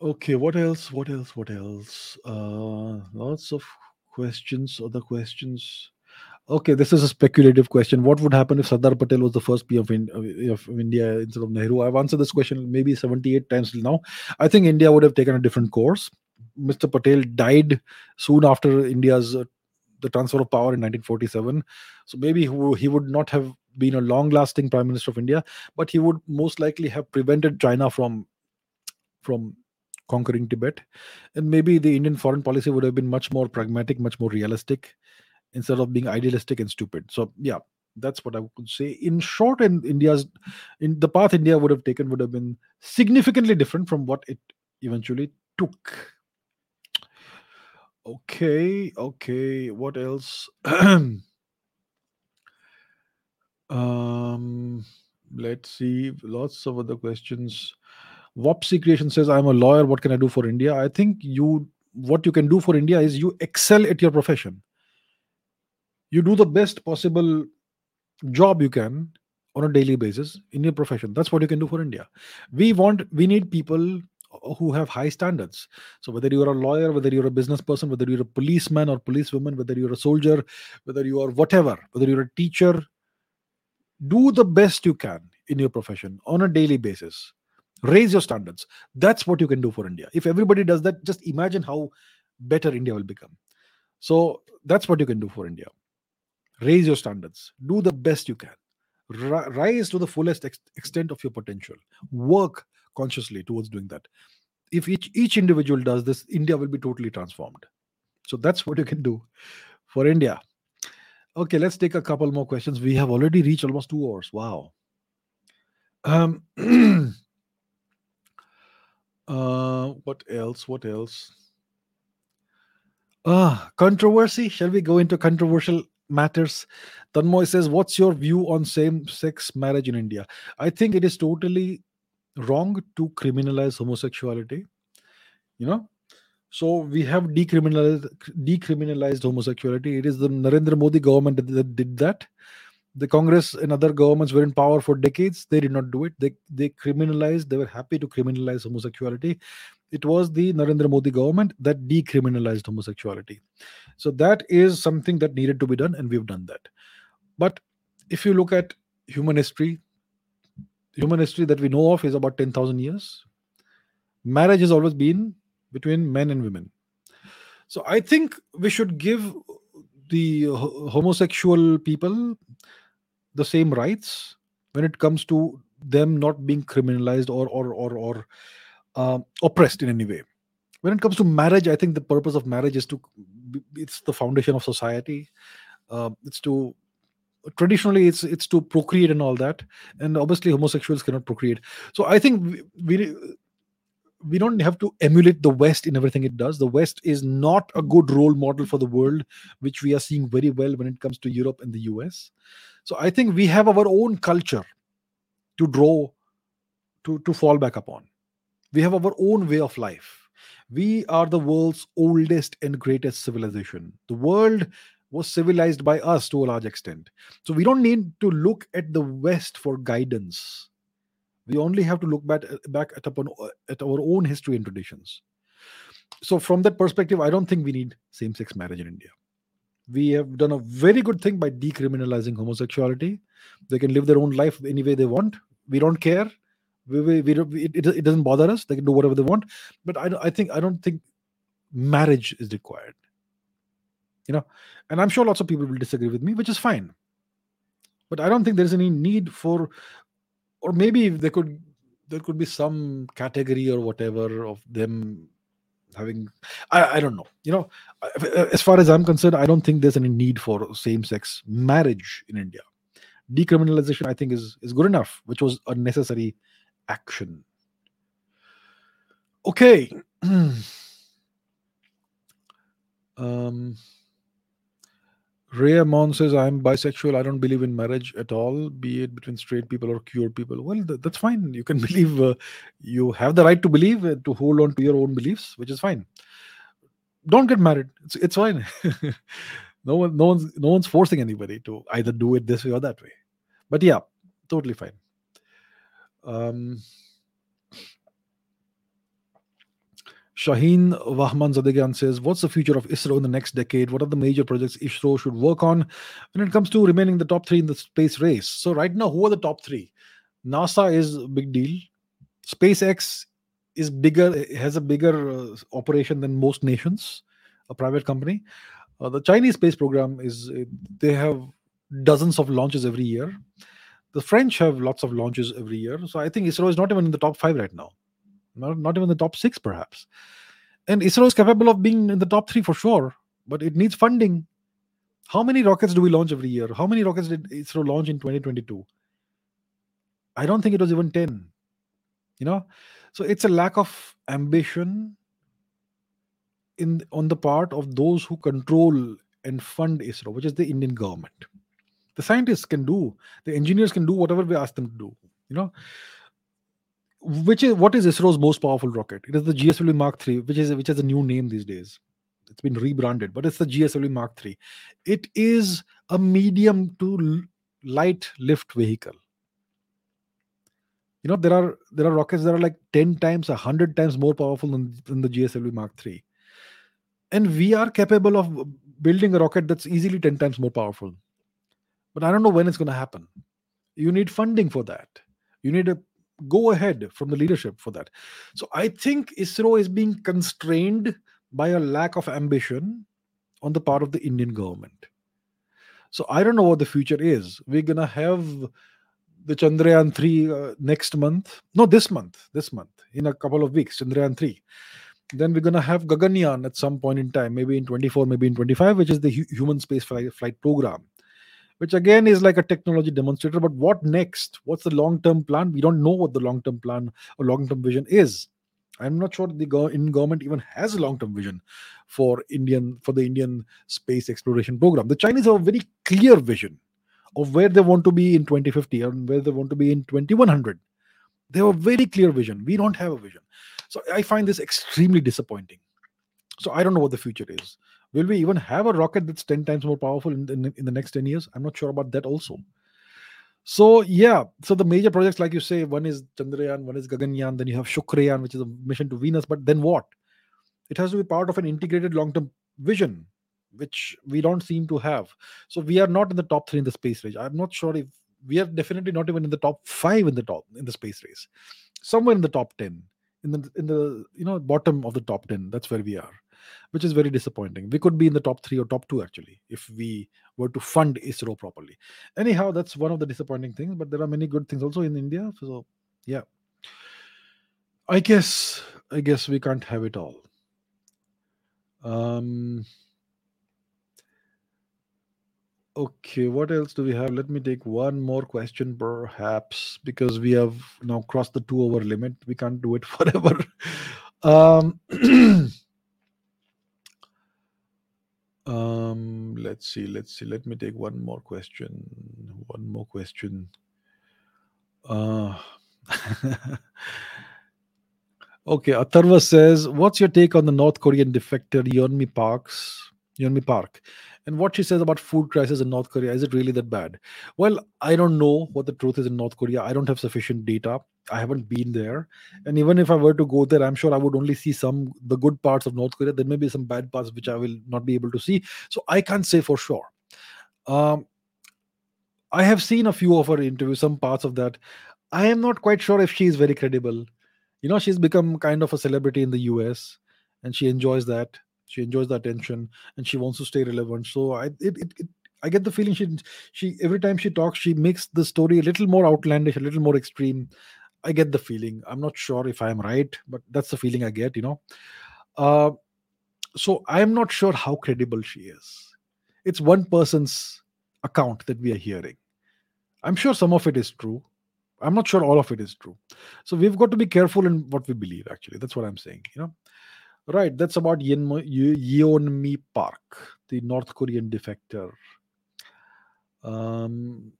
okay what else what else what else? Uh lots of questions other questions. Okay this is a speculative question. What would happen if sardar patel was the first pm of, in, of india instead of nehru? I've answered this question maybe 78 times till now. I think india would have taken a different course. Mr. Patel died soon after India's uh, the transfer of power in 1947. So maybe he would not have been a long-lasting prime minister of India, but he would most likely have prevented China from from conquering Tibet, and maybe the Indian foreign policy would have been much more pragmatic, much more realistic, instead of being idealistic and stupid. So yeah, that's what I could say. In short, in India's in the path India would have taken would have been significantly different from what it eventually took. Okay, okay. What else? um, let's see. Lots of other questions. Wopsy Creation says, "I'm a lawyer. What can I do for India?" I think you, what you can do for India is you excel at your profession. You do the best possible job you can on a daily basis in your profession. That's what you can do for India. We want, we need people who have high standards. So whether you're a lawyer, whether you're a business person, whether you're a policeman or policewoman, whether you're a soldier, whether you are whatever, whether you're a teacher, do the best you can in your profession on a daily basis. Raise your standards. That's what you can do for India. If everybody does that, just imagine how better India will become. So that's what you can do for India. Raise your standards. Do the best you can. rise to the fullest ex- extent of your potential. Work consciously towards doing that if each each individual does this india will be totally transformed so that's what you can do for india okay let's take a couple more questions we have already reached almost 2 hours wow um uh what else? What else? Ah controversy. Shall we go into controversial matters? Tanmoy says what's your view on same sex marriage in india? I think it is totally wrong to criminalize homosexuality you know? So we have decriminalized decriminalized homosexuality. It is the narendra modi government that did that the congress and other governments were in power for decades. They did not do it. They they criminalized they were happy to criminalize homosexuality. It was the narendra modi government that decriminalized homosexuality. So that is something that needed to be done and we've done that. But if you look at human history human history that we know of is about 10,000 years. Marriage has always been between men and women. So I think we should give the homosexual people the same rights when it comes to them not being criminalized or or or, or uh, oppressed in any way. When it comes to marriage, I think the purpose of marriage is to it's the foundation of society. Uh, it's to traditionally it's it's to procreate and all that and obviously homosexuals cannot procreate so i think we, we we don't have to emulate the west in everything it does the west is not a good role model for the world which we are seeing very well when it comes to europe and the us so i think we have our own culture to draw, to, to fall back upon. We have our own way of life. We are the world's oldest and greatest civilization. The world was civilized by us to a large extent. So we don't need to look at the West for guidance. We only have to look back, back at, upon, at our own history and traditions. So, from that perspective, I don't think we need same sex marriage in India. We have done a very good thing by decriminalizing homosexuality. They can live their own life any way they want. We don't care. We, we, we, it, it, it doesn't bother us. They can do whatever they want. But I, I think I don't think marriage is required. You know, and I'm sure lots of people will disagree with me, which is fine. But I don't think there's any need for, or maybe there could there could be some category or whatever of them having I, I don't know. You know as far as i'm concerned i don't think there's any need for same-sex marriage in india. Decriminalization i think is is good enough which was a necessary action. Okay. Um Ray Amon says, I'm bisexual. I don't believe in marriage at all, be it between straight people or queer people. Well, th- that's fine. You can believe, uh, you have the right to believe, uh, to hold on to your own beliefs, which is fine. Don't get married. It's, it's fine. no one, no one's, no one's forcing anybody to either do it this way or that way. But yeah, totally fine. Um, Shaheen Wahman Zadegan says, What's the future of ISRO in the next decade? What are the major projects ISRO should work on when it comes to remaining the top three in the space race? So, right now, who are the top three? NASA is a big deal. SpaceX is bigger, has a bigger uh, operation than most nations, a private company. Uh, the Chinese space program is, uh, they have dozens of launches every year. The French have lots of launches every year. So, I think ISRO is not even in the top five right now not, not even the top six perhaps. And isro is capable of being in the top three for sure but it needs funding. How many rockets do we launch every year? How many rockets did isro launch in 2022 i don't think it was even 10 you know? So it's a lack of ambition in on the part of those who control and fund isro which is the indian government. The scientists can do the engineers can do whatever we ask them to do you know which is what is ISRO's most powerful rocket? It is the GSLV Mark III, which is which has a new name these days. It's been rebranded, but it's the GSLV Mark III. It is a medium to light lift vehicle. You know there are there are rockets that are like ten times, hundred times more powerful than, than the GSLV Mark III, and we are capable of building a rocket that's easily ten times more powerful. But I don't know when it's going to happen. You need funding for that. You need a go ahead from the leadership for that. So I think ISRO is being constrained by a lack of ambition on the part of the Indian government. So I don't know what the future is. We're gonna have the Chandrayaan 3 uh, next month. No, this month. This month. In a couple of weeks, Chandrayaan 3. Then we're gonna have Gaganyaan at some point in time, maybe in 24, maybe in 25, which is the hu- human space flight, flight program which again is like a technology demonstrator. But what next? What's the long term plan? We don't know what the long term plan or long term vision is. I'm not sure the go- Indian government even has a long term vision for Indian for the Indian space exploration program. The Chinese have a very clear vision of where they want to be in 2050 and where they want to be in 2100. They have a very clear vision. We don't have a vision. So I find this extremely disappointing. So I don't know what the future is. Will we even have a rocket that's 10 times more powerful in, in, in the next 10 years? I'm not sure about that also. So, yeah, so the major projects, like you say, one is Chandrayaan, one is Gaganyaan, then you have Shukrayaan, which is a mission to Venus. But then what? It has to be part of an integrated long term vision, which we don't seem to have. So, we are not in the top three in the space race. I'm not sure if we are definitely not even in the top five in the top in the space race. Somewhere in the top 10, in the in the you know bottom of the top 10. That's where we are which is very disappointing. We could be in the top three or top two actually if we were to fund ISRO properly. Anyhow, that's one of the disappointing things, but there are many good things also in India. So, yeah, I guess I guess we can't have it all. Um. Okay, what else do we have? Let me take one more question, perhaps, because we have now crossed the two hour limit. We can't do it forever. Um, um let's see let's see let me take one more question one more question Uh, okay, Atharva says, "What's your take on the North Korean defector Yeonmi Parks, Yeonmi Park, and what she says about food crisis in North Korea? Is it really that bad?" Well, I don't know what the truth is in North Korea. I don't have sufficient data. I haven't been there, and even if I were to go there, I'm sure I would only see some the good parts of North Korea. There may be some bad parts which I will not be able to see. So I can't say for sure. Um, I have seen a few of her interviews, some parts of that. I am not quite sure if she is very credible. You know, she's become kind of a celebrity in the US and she enjoys that. She enjoys the attention and she wants to stay relevant. So I it, it, it I get the feeling she she every time she talks, she makes the story a little more outlandish, a little more extreme. I get the feeling. I'm not sure if I'm right, but that's the feeling I get, you know. Uh, so I'm not sure how credible she is. It's one person's account that we are hearing. I'm sure some of it is true. I'm not sure all of it is true. So we've got to be careful in what we believe, actually. That's what I'm saying, you know. Right, that's about Yeonmi Park, the North Korean defector. Um,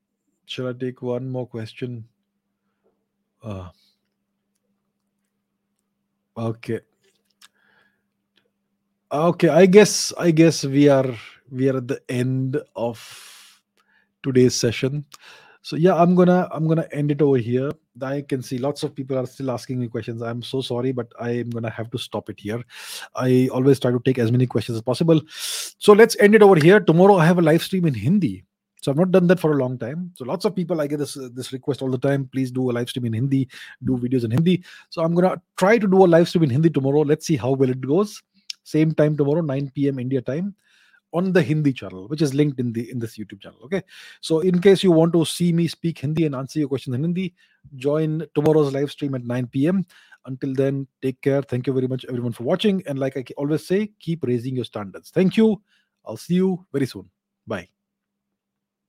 shall I take one more question? Uh, okay. Okay, I guess I guess we are we are at the end of today's session. So yeah i'm gonna i'm gonna end it over here. I can see lots of people are still asking me questions. I'm so sorry but i am gonna have to stop it here. I always try to take as many questions as possible. So let's end it over here. Tomorrow i have a live stream in hindi so I've not done that for a long time. So lots of people, I get this this request all the time. Please do a live stream in Hindi, do videos in Hindi. So I'm gonna try to do a live stream in Hindi tomorrow. Let's see how well it goes. Same time tomorrow, 9 p.m. India time on the Hindi channel, which is linked in the in this YouTube channel. Okay. So in case you want to see me speak Hindi and answer your questions in Hindi, join tomorrow's live stream at 9 p.m. Until then, take care. Thank you very much, everyone, for watching. And like I always say, keep raising your standards. Thank you. I'll see you very soon. Bye.